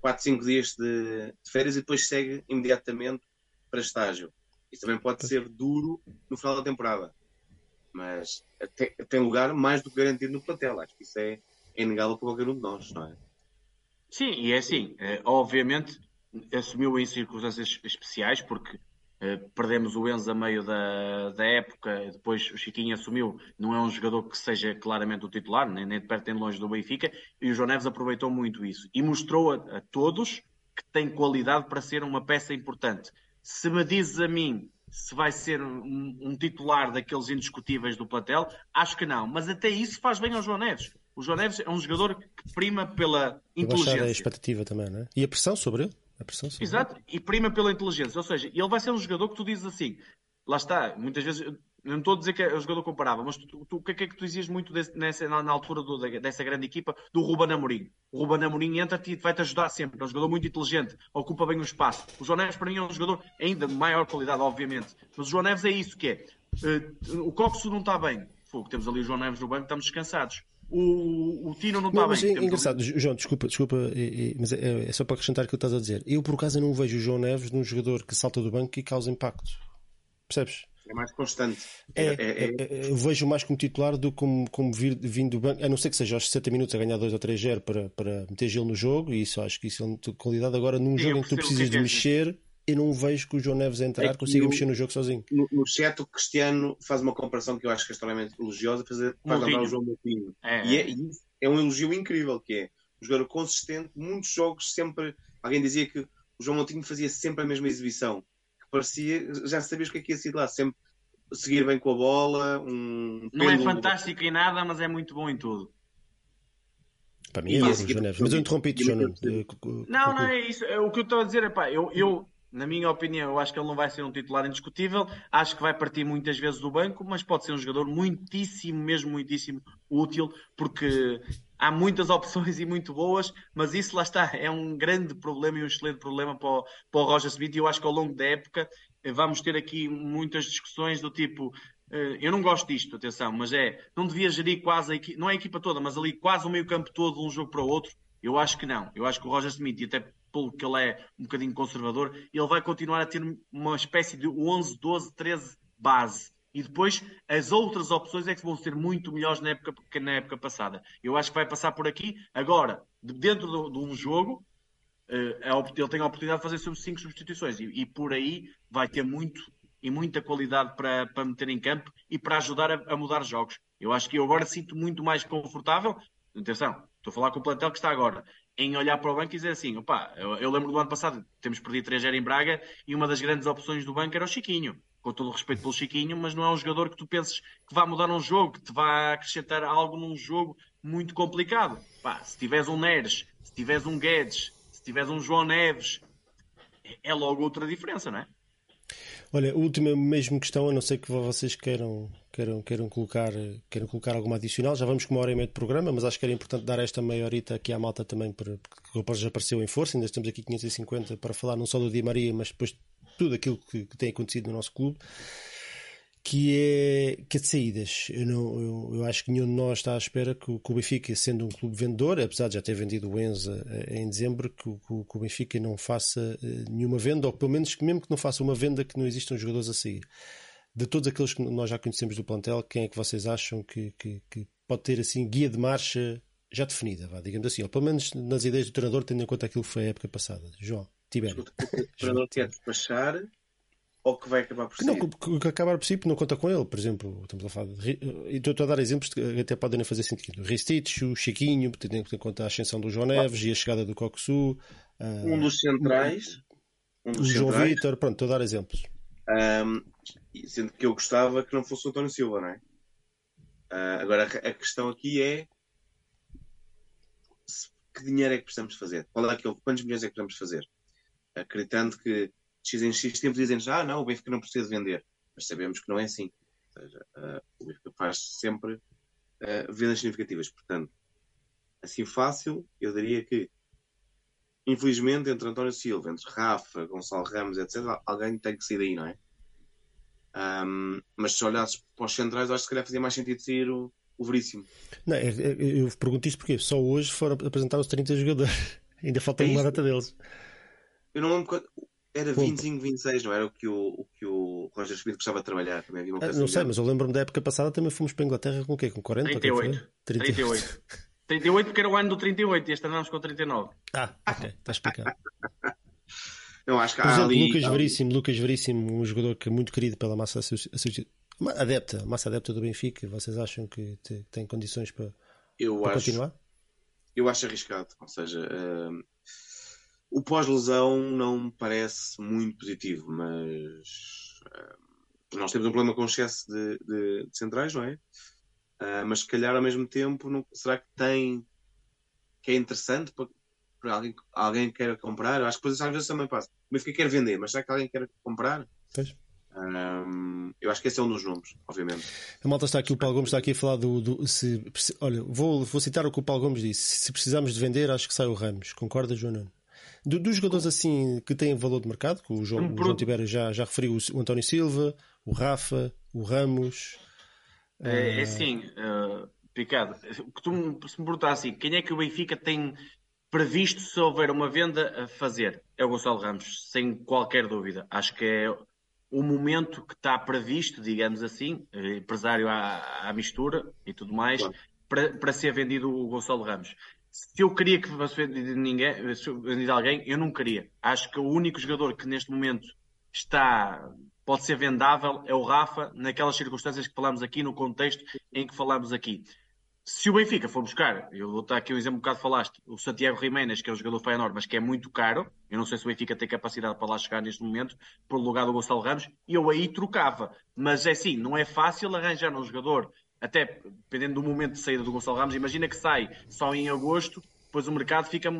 4, 5 dias de, de férias e depois segue imediatamente para estágio. Isso também pode ser duro no final da temporada. Mas tem, tem lugar mais do que garantido no plantel. Acho que isso é, é inegável para qualquer um de nós, não é? Sim, e é assim. É, obviamente assumiu em circunstâncias especiais, porque é, perdemos o Enzo a meio da, da época, depois o Chiquinho assumiu, não é um jogador que seja claramente o titular, nem, nem de perto nem de longe do Benfica, e o João Neves aproveitou muito isso e mostrou a, a todos que tem qualidade para ser uma peça importante. Se me dizes a mim se vai ser um, um, titular daqueles indiscutíveis do plantel, acho que não. Mas até isso faz bem ao João Neves. O João Neves é um jogador que prima pela inteligência. a expectativa também, não é? E a pressão sobre ele? A pressão sobre Exato, ele. e prima pela inteligência. Ou seja, ele vai ser um jogador que tu dizes assim, lá está, muitas vezes não estou a dizer que é o jogador comparável, mas o que é que tu dizias muito desse, nessa, na, na, altura do, dessa grande equipa do Ruben Amorim? O Ruben Amorim entra-te e vai-te ajudar sempre. É um jogador muito inteligente, ocupa bem o espaço. O João Neves, para mim, é um jogador ainda de maior qualidade, obviamente. Mas o João Neves é isso que é. Uh, o Coxo não está bem. Fogo, temos ali o João Neves no banco, estamos descansados. O, o Tino não está mas bem. É engraçado, ali... João, desculpa, desculpa mas é, é, só para acrescentar o que estás a dizer. Eu, por acaso, não vejo o João Neves num jogador que salta do banco e causa impacto. Percebes? É mais constante. É, é, é, é, eu vejo mais como titular do que como, como vir, vindo do banco, a não ser que seja aos 60 minutos a ganhar 2 ou 3 0 para, para meter gelo no jogo, e isso acho que isso é de qualidade. Agora, num Sim, jogo em que tu precisas de mexer, eu não vejo que o João Neves a entrar consiga mexer no jogo sozinho. No, no chat, o Cristiano faz uma comparação que eu acho que é extremamente elogiosa, fazer, faz lembrar o João Moutinho. E é, é um elogio incrível, que é um jogador consistente, muitos jogos sempre. Alguém dizia que o João Moutinho fazia sempre a mesma exibição parecia, já sabias o que é que ia ser lá, sempre seguir bem com a bola. Um não é fantástico em nada, mas é muito bom em tudo. Para mim é isso, Neves. Mas eu interrompi-te, João. Não, não é isso. É o que eu estou a dizer é pá, eu, eu, na minha opinião, eu acho que ele não vai ser um titular indiscutível. Acho que vai partir muitas vezes do banco, mas pode ser um jogador muitíssimo, mesmo muitíssimo útil, porque há muitas opções e muito boas, mas isso lá está, é um grande problema e um excelente problema para o, para o Roger Smith. E eu acho que ao longo da época eh, vamos ter aqui muitas discussões do tipo. Eh, eu não gosto disto, atenção, mas é. Não devia gerir quase a equipa, não é a equipa toda, mas ali quase o meio-campo todo de um jogo para o outro. Eu acho que não. Eu acho que o Roger Smith, e até pelo que ele é um bocadinho conservador, ele vai continuar a ter uma espécie de 11, 12, 13 base e depois as outras opções é que vão ser muito melhores na época que na época passada. Eu acho que vai passar por aqui. Agora, dentro de, de um jogo, uh, ele tem a oportunidade de fazer cinco substituições e, e, por aí vai ter muito e muita qualidade para, para meter em campo e para ajudar a, a mudar jogos. Eu acho que eu agora sinto muito mais confortável. Atenção, estou a falar com o plantel que está agora em olhar para o banco e dizer assim: opá, eu, eu lembro do ano passado, temos perdido 3-0 em Braga e uma das grandes opções do banco era o Chiquinho com todo o respeito pelo Chiquinho, mas não é um jogador que tu penses que vai mudar um jogo, que te vai acrescentar algo num jogo muito complicado. Pá, se tiveres um Neres, se tiveres um Guedes, se tiveres um João Neves, é logo outra diferença, não é? Olha, última mesmo questão, a não ser que vocês queiram, queiram, queiram, colocar, queiram colocar alguma adicional. Já vamos com uma hora e meia de programa, mas acho que era importante dar esta meia horita aqui à malta também, porque o já apareceu em força. Ainda estamos aqui 550 para falar não só do Di Maria, mas depois tudo aquilo que, que, tem acontecido no nosso clube, que é, que é de saídas. Eu, não, eu, eu, acho que nenhum de nós está à espera que, que, o Benfica, sendo um clube vendedor, apesar de já ter vendido o Enza eh, em dezembro, que, que o Benfica não faça eh, nenhuma venda, ou pelo menos que mesmo que não faça uma venda, que não existam jogadores a sair. De todos aqueles que nós já conhecemos do plantel, quem é que vocês acham que, que pode ter assim guia de marcha já definida, vá, digamos assim, ou pelo menos nas ideias do treinador, tendo em conta aquilo que foi a época passada? João. Para não quer despachar ou que vai acabar por sair? Não, que, que acabar por si não conta com ele, por exemplo. Estamos a falar de, e estou a dar exemplos que até podem fazer sentido. Ristich, o Chiquinho, tendo em conta a ascensão do João Neves ah. e a chegada do Coxu. Um dos centrais. Um dos o João Vitor, pronto, estou a dar exemplos. Um, sendo que eu gostava que não fosse o António Silva, não é? Uh, agora a questão aqui é que dinheiro é que precisamos fazer? Qual é aquele, quantos milhões é que precisamos fazer? Acreditando que X em X tempo dizem já, ah, não, o Benfica não precisa vender. Mas sabemos que não é assim. Ou seja, uh, o Benfica faz sempre uh, vendas significativas. Portanto, assim fácil, eu diria que, infelizmente, entre António Silva, entre Rafa, Gonçalo Ramos, etc., alguém tem que sair daí, não é? Um, mas se olhasses para os centrais, acho que se calhar fazia mais sentido sair o, o Veríssimo. Não, é, é, eu pergunto isto porque só hoje foram apresentar os 30 jogadores. Ainda falta é uma data deles. Eu não lembro quando. Era 25, 26, não era o que o, o, que o Roger Smith gostava de trabalhar? Também havia uma ah, não sei, mas eu lembro-me da época passada também fomos para a Inglaterra com o quê? Com 40? 38. 38. 38 porque era o ano do 38 e este ano vamos com 39. Ah, ok, está explicado. eu acho que Por exemplo, ali, Lucas ali... Veríssimo, Lucas Veríssimo, um jogador que é muito querido pela massa adepta, massa adepta do Benfica, vocês acham que tem condições para, eu para acho, continuar? Eu acho arriscado, ou seja, uh, o pós-lesão não me parece muito positivo, mas nós temos um problema com excesso de, de, de centrais, não é? Uh, mas se calhar ao mesmo tempo, não, será que tem que é interessante para, para alguém, alguém que queira comprar? Eu acho que depois às vezes também passa. O Benfica quer vender, mas será que alguém quer comprar? Pois. Um, eu acho que esse é um dos nomes, obviamente. A malta está aqui, o Paulo Gomes está aqui a falar do. do se, olha, vou, vou citar o que o Paulo Gomes disse. Se precisarmos de vender, acho que sai o Ramos. Concorda, João Do, dos jogadores assim que têm valor de mercado, que o João, o João Tibério já, já referiu, o António Silva, o Rafa, o Ramos. É, é assim, uh, Picado, que tu se me perguntar assim, quem é que o Benfica tem previsto se houver uma venda a fazer? É o Gonçalo Ramos, sem qualquer dúvida. Acho que é o momento que está previsto, digamos assim, eh, empresário à, à mistura e tudo mais, claro. para, para ser vendido o Gonçalo Ramos. Se eu queria que fosse vendido, ninguém, vendido alguém, eu não queria. Acho que o único jogador que neste momento está pode ser vendável é o Rafa, naquelas circunstâncias que falamos aqui, no contexto em que falamos aqui. Se o Benfica for buscar, eu vou dar aqui um exemplo um bocado falaste, o Santiago Jiménez, que é o jogador Feyenoord, mas que é muito caro, eu não sei se o Benfica tem capacidade para lá chegar neste momento, por lugar do Gonçalo Ramos, eu aí trocava. Mas é assim, não é fácil arranjar um jogador, até dependendo do momento de saída do Gonçalo Ramos, imagina que sai só em agosto, depois o mercado fica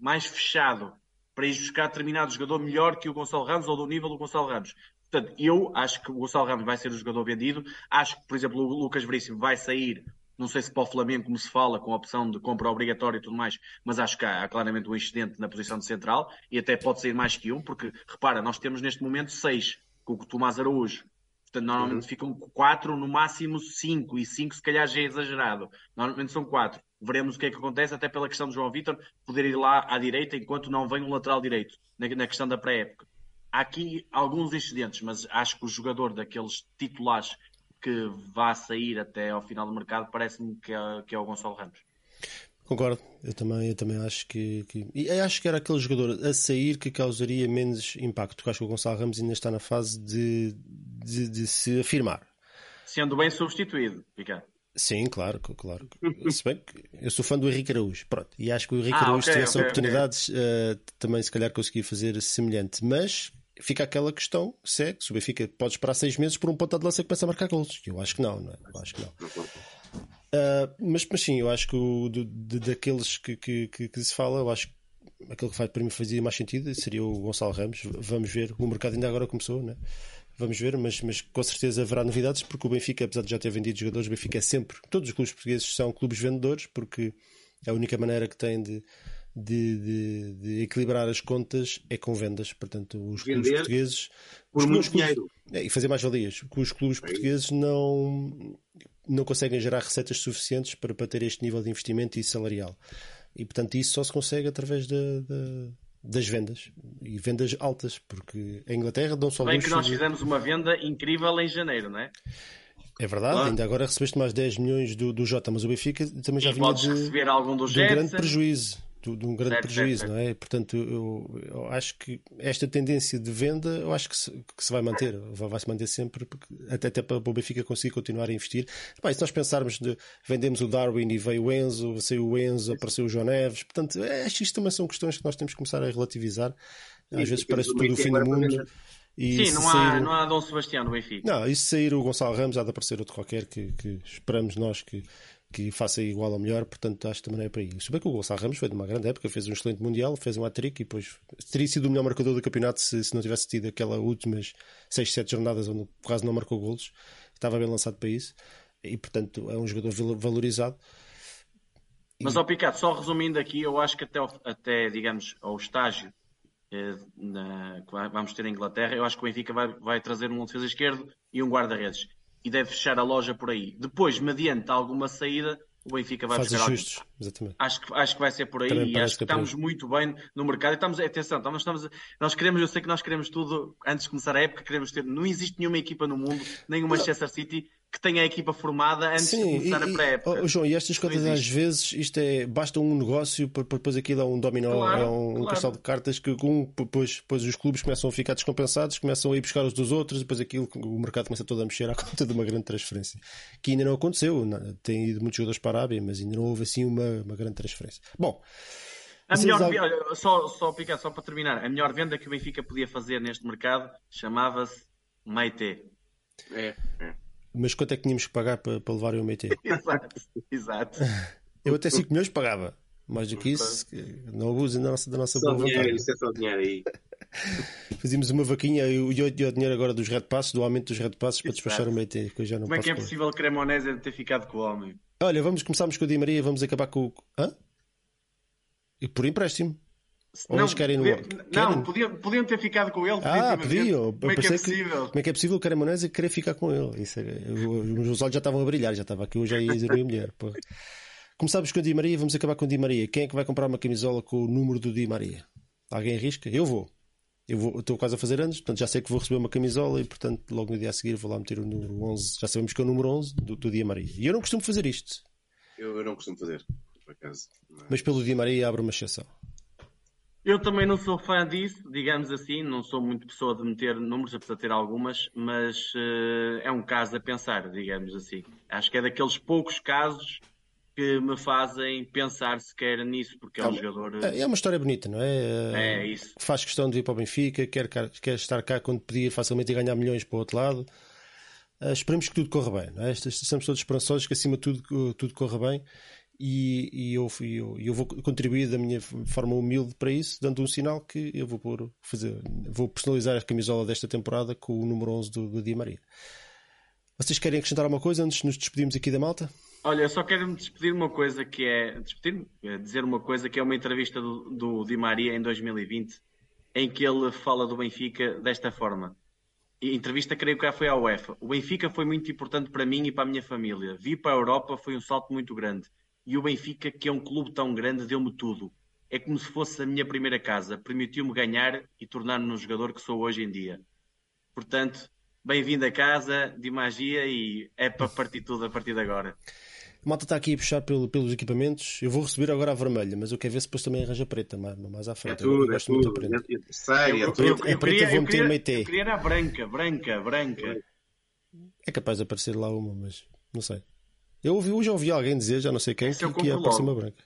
mais fechado para ir buscar determinado jogador melhor que o Gonçalo Ramos ou do nível do Gonçalo Ramos. Portanto, eu acho que o Gonçalo Ramos vai ser o jogador vendido. Acho que, por exemplo, o Lucas Veríssimo vai sair não sei se para o Flamengo, como se fala, com a opção de compra obrigatória e tudo mais, mas acho que há, há claramente um excedente na posição de central e até pode ser mais que um, porque repara, nós temos neste momento seis com o Tomás Araújo. Portanto, normalmente uhum. ficam quatro, no máximo cinco, e cinco se calhar já é exagerado. Normalmente são quatro. Veremos o que é que acontece, até pela questão de João Vitor poder ir lá à direita enquanto não vem um lateral direito, na, na questão da pré-época. Há aqui alguns excedentes, mas acho que o jogador daqueles titulares que vá sair até ao final do mercado, parece-me que é, que é o Gonçalo Ramos. Concordo, eu também, eu também acho que, que. E acho que era aquele jogador a sair que causaria menos impacto. Porque acho que o Gonçalo Ramos ainda está na fase de, de, de se afirmar. Sendo bem substituído, Ricardo. Sim, claro, claro. Se bem que eu sou fã do Henrique Araújo, pronto. E acho que o Henrique ah, Araújo, okay, se tivesse okay, oportunidades, okay. Uh, também se calhar conseguia fazer semelhante. Mas fica aquela questão se é que o Benfica pode esperar seis meses por um ponto de lança que começa a marcar gols. Eu acho que não, não é? Eu acho que não. Uh, mas, mas sim, eu acho que o, de, de, daqueles que, que, que, que, se fala, eu acho que aquele que vai para mim fazia mais sentido seria o Gonçalo Ramos. Vamos ver, o mercado ainda agora começou, né? Vamos ver, mas, mas com certeza haverá novidades, porque o Benfica, apesar de já ter vendido jogadores, o Benfica é sempre, todos os clubes portugueses são clubes vendedores, porque é a única maneira que tem de, de, de, de, equilibrar as contas é com vendas. Portanto, os Vender clubes portugueses. Por muito clubes, dinheiro. É, e fazer mais valias. Os clubes é portugueses não, não conseguem gerar receitas suficientes para, para ter este nível de investimento e salarial. E portanto, isso só se consegue através de, de das vendas e vendas altas, porque a Inglaterra dão só Bem que nós fizemos uma venda incrível em janeiro, não é? É verdade, claro. ainda agora recebeste mais 10 milhões do, do Jota, mas o Benfica também já e vinha de, receber algum do de um grande prejuízo de um grande certo, prejuízo, certo, não é? Portanto, eu, eu, acho que esta tendência de venda, eu acho que se, que se vai manter, vai, se manter sempre, porque, até, até para o Benfica conseguir continuar a investir. Bem, se nós pensarmos de vendemos o Darwin e veio o Enzo, saiu o Enzo, apareceu o João Neves, portanto, é, acho que isto também são questões que nós temos que começar a relativizar. Às Sim, vezes parece tudo o fim do mundo. E Sim, não, sair... há, não há Dom Sebastião no Benfica. Não, e se sair o Gonçalo Ramos, há de aparecer outro qualquer que, que esperamos nós que que faça igual ou melhor, portanto acho que também é para aí. Se bem que o Gonçalo Ramos foi de uma grande época, fez um excelente Mundial, fez um hat-trick e depois teria sido o melhor marcador do campeonato se, se não tivesse tido aquelas últimas 6, 7 jornadas onde quase não marcou golos, estava bem lançado para isso e portanto é um jogador valorizado. Mas ao Picado, só resumindo aqui, eu acho que até, até digamos, ao estágio eh, na, que vamos ter em Inglaterra, eu acho que o Benfica vai, vai trazer um defesa esquerdo e um guarda-redes e deve fechar a loja por aí. Depois, mediante alguma saída, o Benfica vai Faz buscar ajustes, exatamente. Acho que, acho que vai ser por aí Também e acho que, que estamos muito bem no mercado. E estamos, atenção, estamos, estamos, nós queremos, eu sei que nós queremos tudo antes de começar a época, queremos ter, não existe nenhuma equipa no mundo, nem o Manchester City que tenha a equipa formada antes Sim, de começar e, a pré-época. Oh, João, e estas coisas às vezes isto é, basta um negócio para depois aquilo é um dominó, claro, é um, claro. castelo de cartas que um, depois, depois os clubes começam a ficar descompensados, começam a ir buscar os dos outros, depois aquilo o mercado começa todo a mexer à conta de uma grande transferência. Que ainda não aconteceu, tem ido muitos jogadores para a Arábia, mas ainda não houve assim uma, uma grande transferência. Bom. A melhor, só, só, só para terminar, a melhor venda que o Benfica podia fazer neste mercado chamava-se Maite. É, é. Mas quanto é que tínhamos que pagar para, para levarem o Meite? Exato, exato. Eu até 5 milhões pagava. Mais do que isso, que não abusem da nossa, da nossa Só boa dinheiro, vontade. isso é só dinheiro aí. Fazíamos uma vaquinha e o, o dinheiro agora dos Red Passes, do aumento dos Red Passes para despachar o Meite, que eu já não Como é que é possível Cremonese ter ficado com o homem? Olha, vamos começarmos com o Di Maria, vamos acabar com o. Hã? E por empréstimo. Ou eles querem no- podia- querem? Não, podiam, podiam ter ficado com ele. Ah. Eu Como é que é pensei que- possível? Como é que é possível o Cremonese querer ficar com ele? Isso é- os meus olhos já estavam a brilhar, já estava aqui, eu já ia dizer a minha mulher. pô. Começámos com o Di Maria, vamos acabar com o Di Maria. Quem é que vai comprar uma camisola com o número do Di Maria? Alguém arrisca? Eu vou. Eu vou- eu estou quase a fazer anos, portanto já sei que vou receber uma camisola e, portanto, logo no dia a seguir vou lá meter o número 11. Já sabemos que é o número 11 do, do Di Maria. E eu não costumo fazer isto, Eu, eu não costumo fazer, por acaso. Mas- mas pelo Di Maria abre uma exceção. Eu também não sou fã disso, digamos assim, não sou muito pessoa de meter números, apesar de ter algumas, mas eh, é um caso a pensar, digamos assim. Acho que é daqueles poucos casos que me fazem pensar sequer nisso, porque é um jogador. É é uma história bonita, não é? É isso. Faz questão de vir para o Benfica, quer, quer estar cá quando podia ir facilmente ganhar milhões para o outro lado. Ah, esperemos que tudo corra bem, não é? Est- Estamos todos esperançosos que acima de tudo, tudo corra bem e, e eu, eu, eu vou contribuir da minha forma humilde para isso, dando um sinal que eu vou pôr, fazer, vou personalizar a camisola desta temporada com o número 11 do, do Di Maria. Vocês querem acrescentar alguma coisa antes de nos despedirmos aqui da malta? Olha, eu só quero me despedir de uma coisa que é. É dizer uma coisa que é uma entrevista do, do Di Maria em 2020, em que ele fala do Benfica desta forma. E entrevista, creio que já foi à UEFA. O Benfica foi muito importante para mim e para a minha família. Vir para a Europa foi um salto muito grande. E o Benfica, que é um clube tão grande, deu-me tudo. É como se fosse a minha primeira casa. Permitiu-me ganhar e tornar-me no jogador que sou hoje em dia. Portanto, bem-vindo a casa, de magia e é para partir tudo a partir de agora. A malta está aqui a puxar pelo- pelos equipamentos. Eu vou receber agora a vermelha, mas eu quero ver se depois também arranja preta mais, mais à É frente. Eu tudo, é gosto muito da tudo. preta. É, é é Eu- tudo. eu- É eu preta, vou eu meter queria- Meite. Eu queria era branca, branca, branca. É capaz de aparecer lá uma, mas não sei. Eu ouvi, eu já ouvi alguém dizer, já não sei quem, que, eu que ia aparecer uma branca.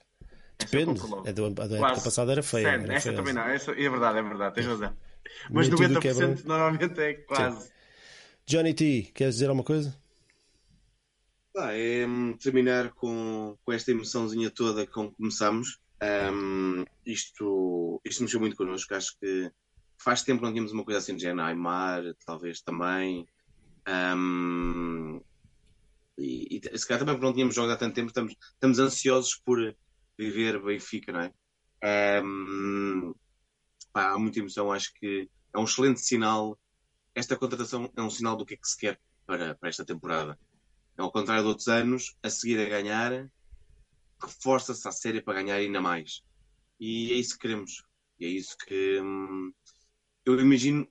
Essa eu Depende. É do, a da época Quase. passada era feia. Era essa feia. também não. Essa, é verdade, é verdade, tens razão. Mas é 90% branco. normalmente é quase. Johnny T, queres dizer alguma coisa? Pá, é hum, terminar com, com esta emoçãozinha toda com que começamos. Hum, isto, isto mexeu muito connosco. Acho que faz tempo que não tínhamos uma coisa assim de género. Aymar, talvez também. Hum, e, e se calhar também porque não tínhamos jogos há tanto tempo, estamos, estamos ansiosos por viver Benfica, não é? Hum, pá, há muita emoção. Acho que é um excelente sinal. Esta contratação é um sinal do que é que se quer para, para esta temporada. Ao contrário de outros anos, a seguir a ganhar, reforça-se a série para ganhar ainda mais. E é isso que queremos. E é isso que hum, eu imagino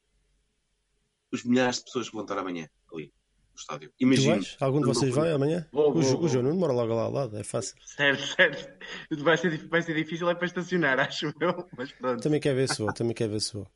os milhares de pessoas que vão estar amanhã ali no estádio. Imagino. Algum de vocês vai amanhã? Vou, o, o João Nuno mora logo lá ao lado, é fácil. Certo, certo. Vai ser, vai ser difícil é para estacionar, acho eu. Mas pronto. Também quer ver se vou, também quer ver se vou.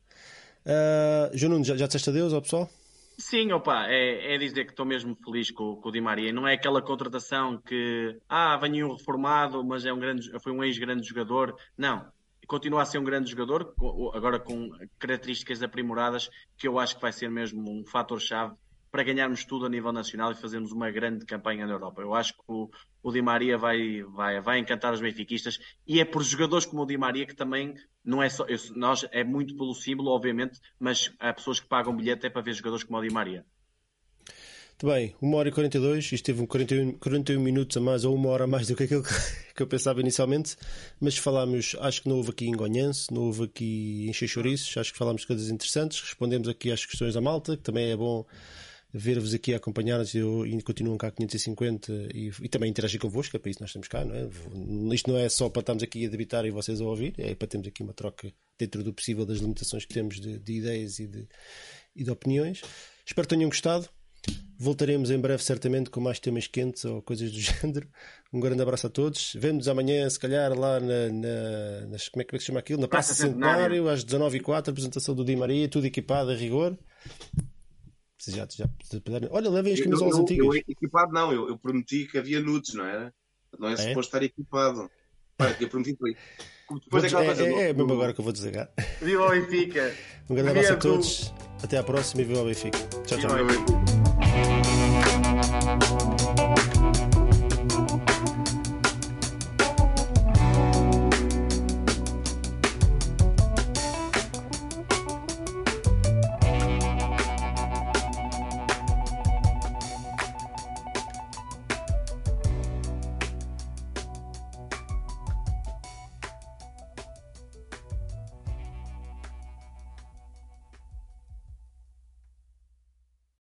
Ah, João Nuno, já, já disseste adeus ao pessoal? Sim, opa, é, é dizer que estou mesmo feliz com, com o Di Maria. Não é aquela contratação que, ah, venha um reformado, mas é um grande, foi um ex-grande jogador. Não. Continua a ser um grande jogador, agora com características aprimoradas, que eu acho que vai ser mesmo um fator-chave para ganharmos tudo a nível nacional e fazermos uma grande campanha na Europa. Eu acho que o, o Di Maria vai, vai, vai encantar os benfiquistas e é por jogadores como o Di Maria que também não é só. eu- nós é muito pelo símbolo, obviamente, mas há pessoas que pagam bilhete é para ver jogadores como o Di Maria. Muito bem, 1 hora e 42, isto teve um 41, 41 minutos a mais ou uma hora a mais do que aquilo que, eu pensava inicialmente, mas falámos, acho que não houve aqui engonhanço, não houve aqui chouriços, acho que falámos coisas interessantes, respondemos aqui às questões da malta, que também é bom ver-vos aqui a acompanhar-nos e, eu- continuam cá 550 e, e também interagir convosco, é para isso que nós estamos cá, não é? Isto não é só para estarmos aqui a debitar e vocês a ouvir, é para termos aqui uma troca dentro do possível das limitações que temos de, de ideias e de, e de opiniões. Espero que tenham gostado. Voltaremos em breve, certamente, com mais temas quentes ou coisas do género. Um grande abraço a todos. Vemo-nos amanhã, se calhar, lá na. na nas- como, é que se chama aquilo? Na Praça, Praça Centenário, Centenário. às 19h04, apresentação do Di Maria, tudo equipado a rigor. Vocês já, já, já puderam- Olha, levem as Eu- camisolas eu- antigas. eu- equipado não, eu, eu prometi que havia nudes, não era? Não é suposto estar equipado. Eu prometi foi. Como Depois é, coisa é, do- é mesmo agora que eu vou desligar. Viva o Benfica! Um grande abraço a todos. Até à próxima e viva o Benfica. Tchau, tchau.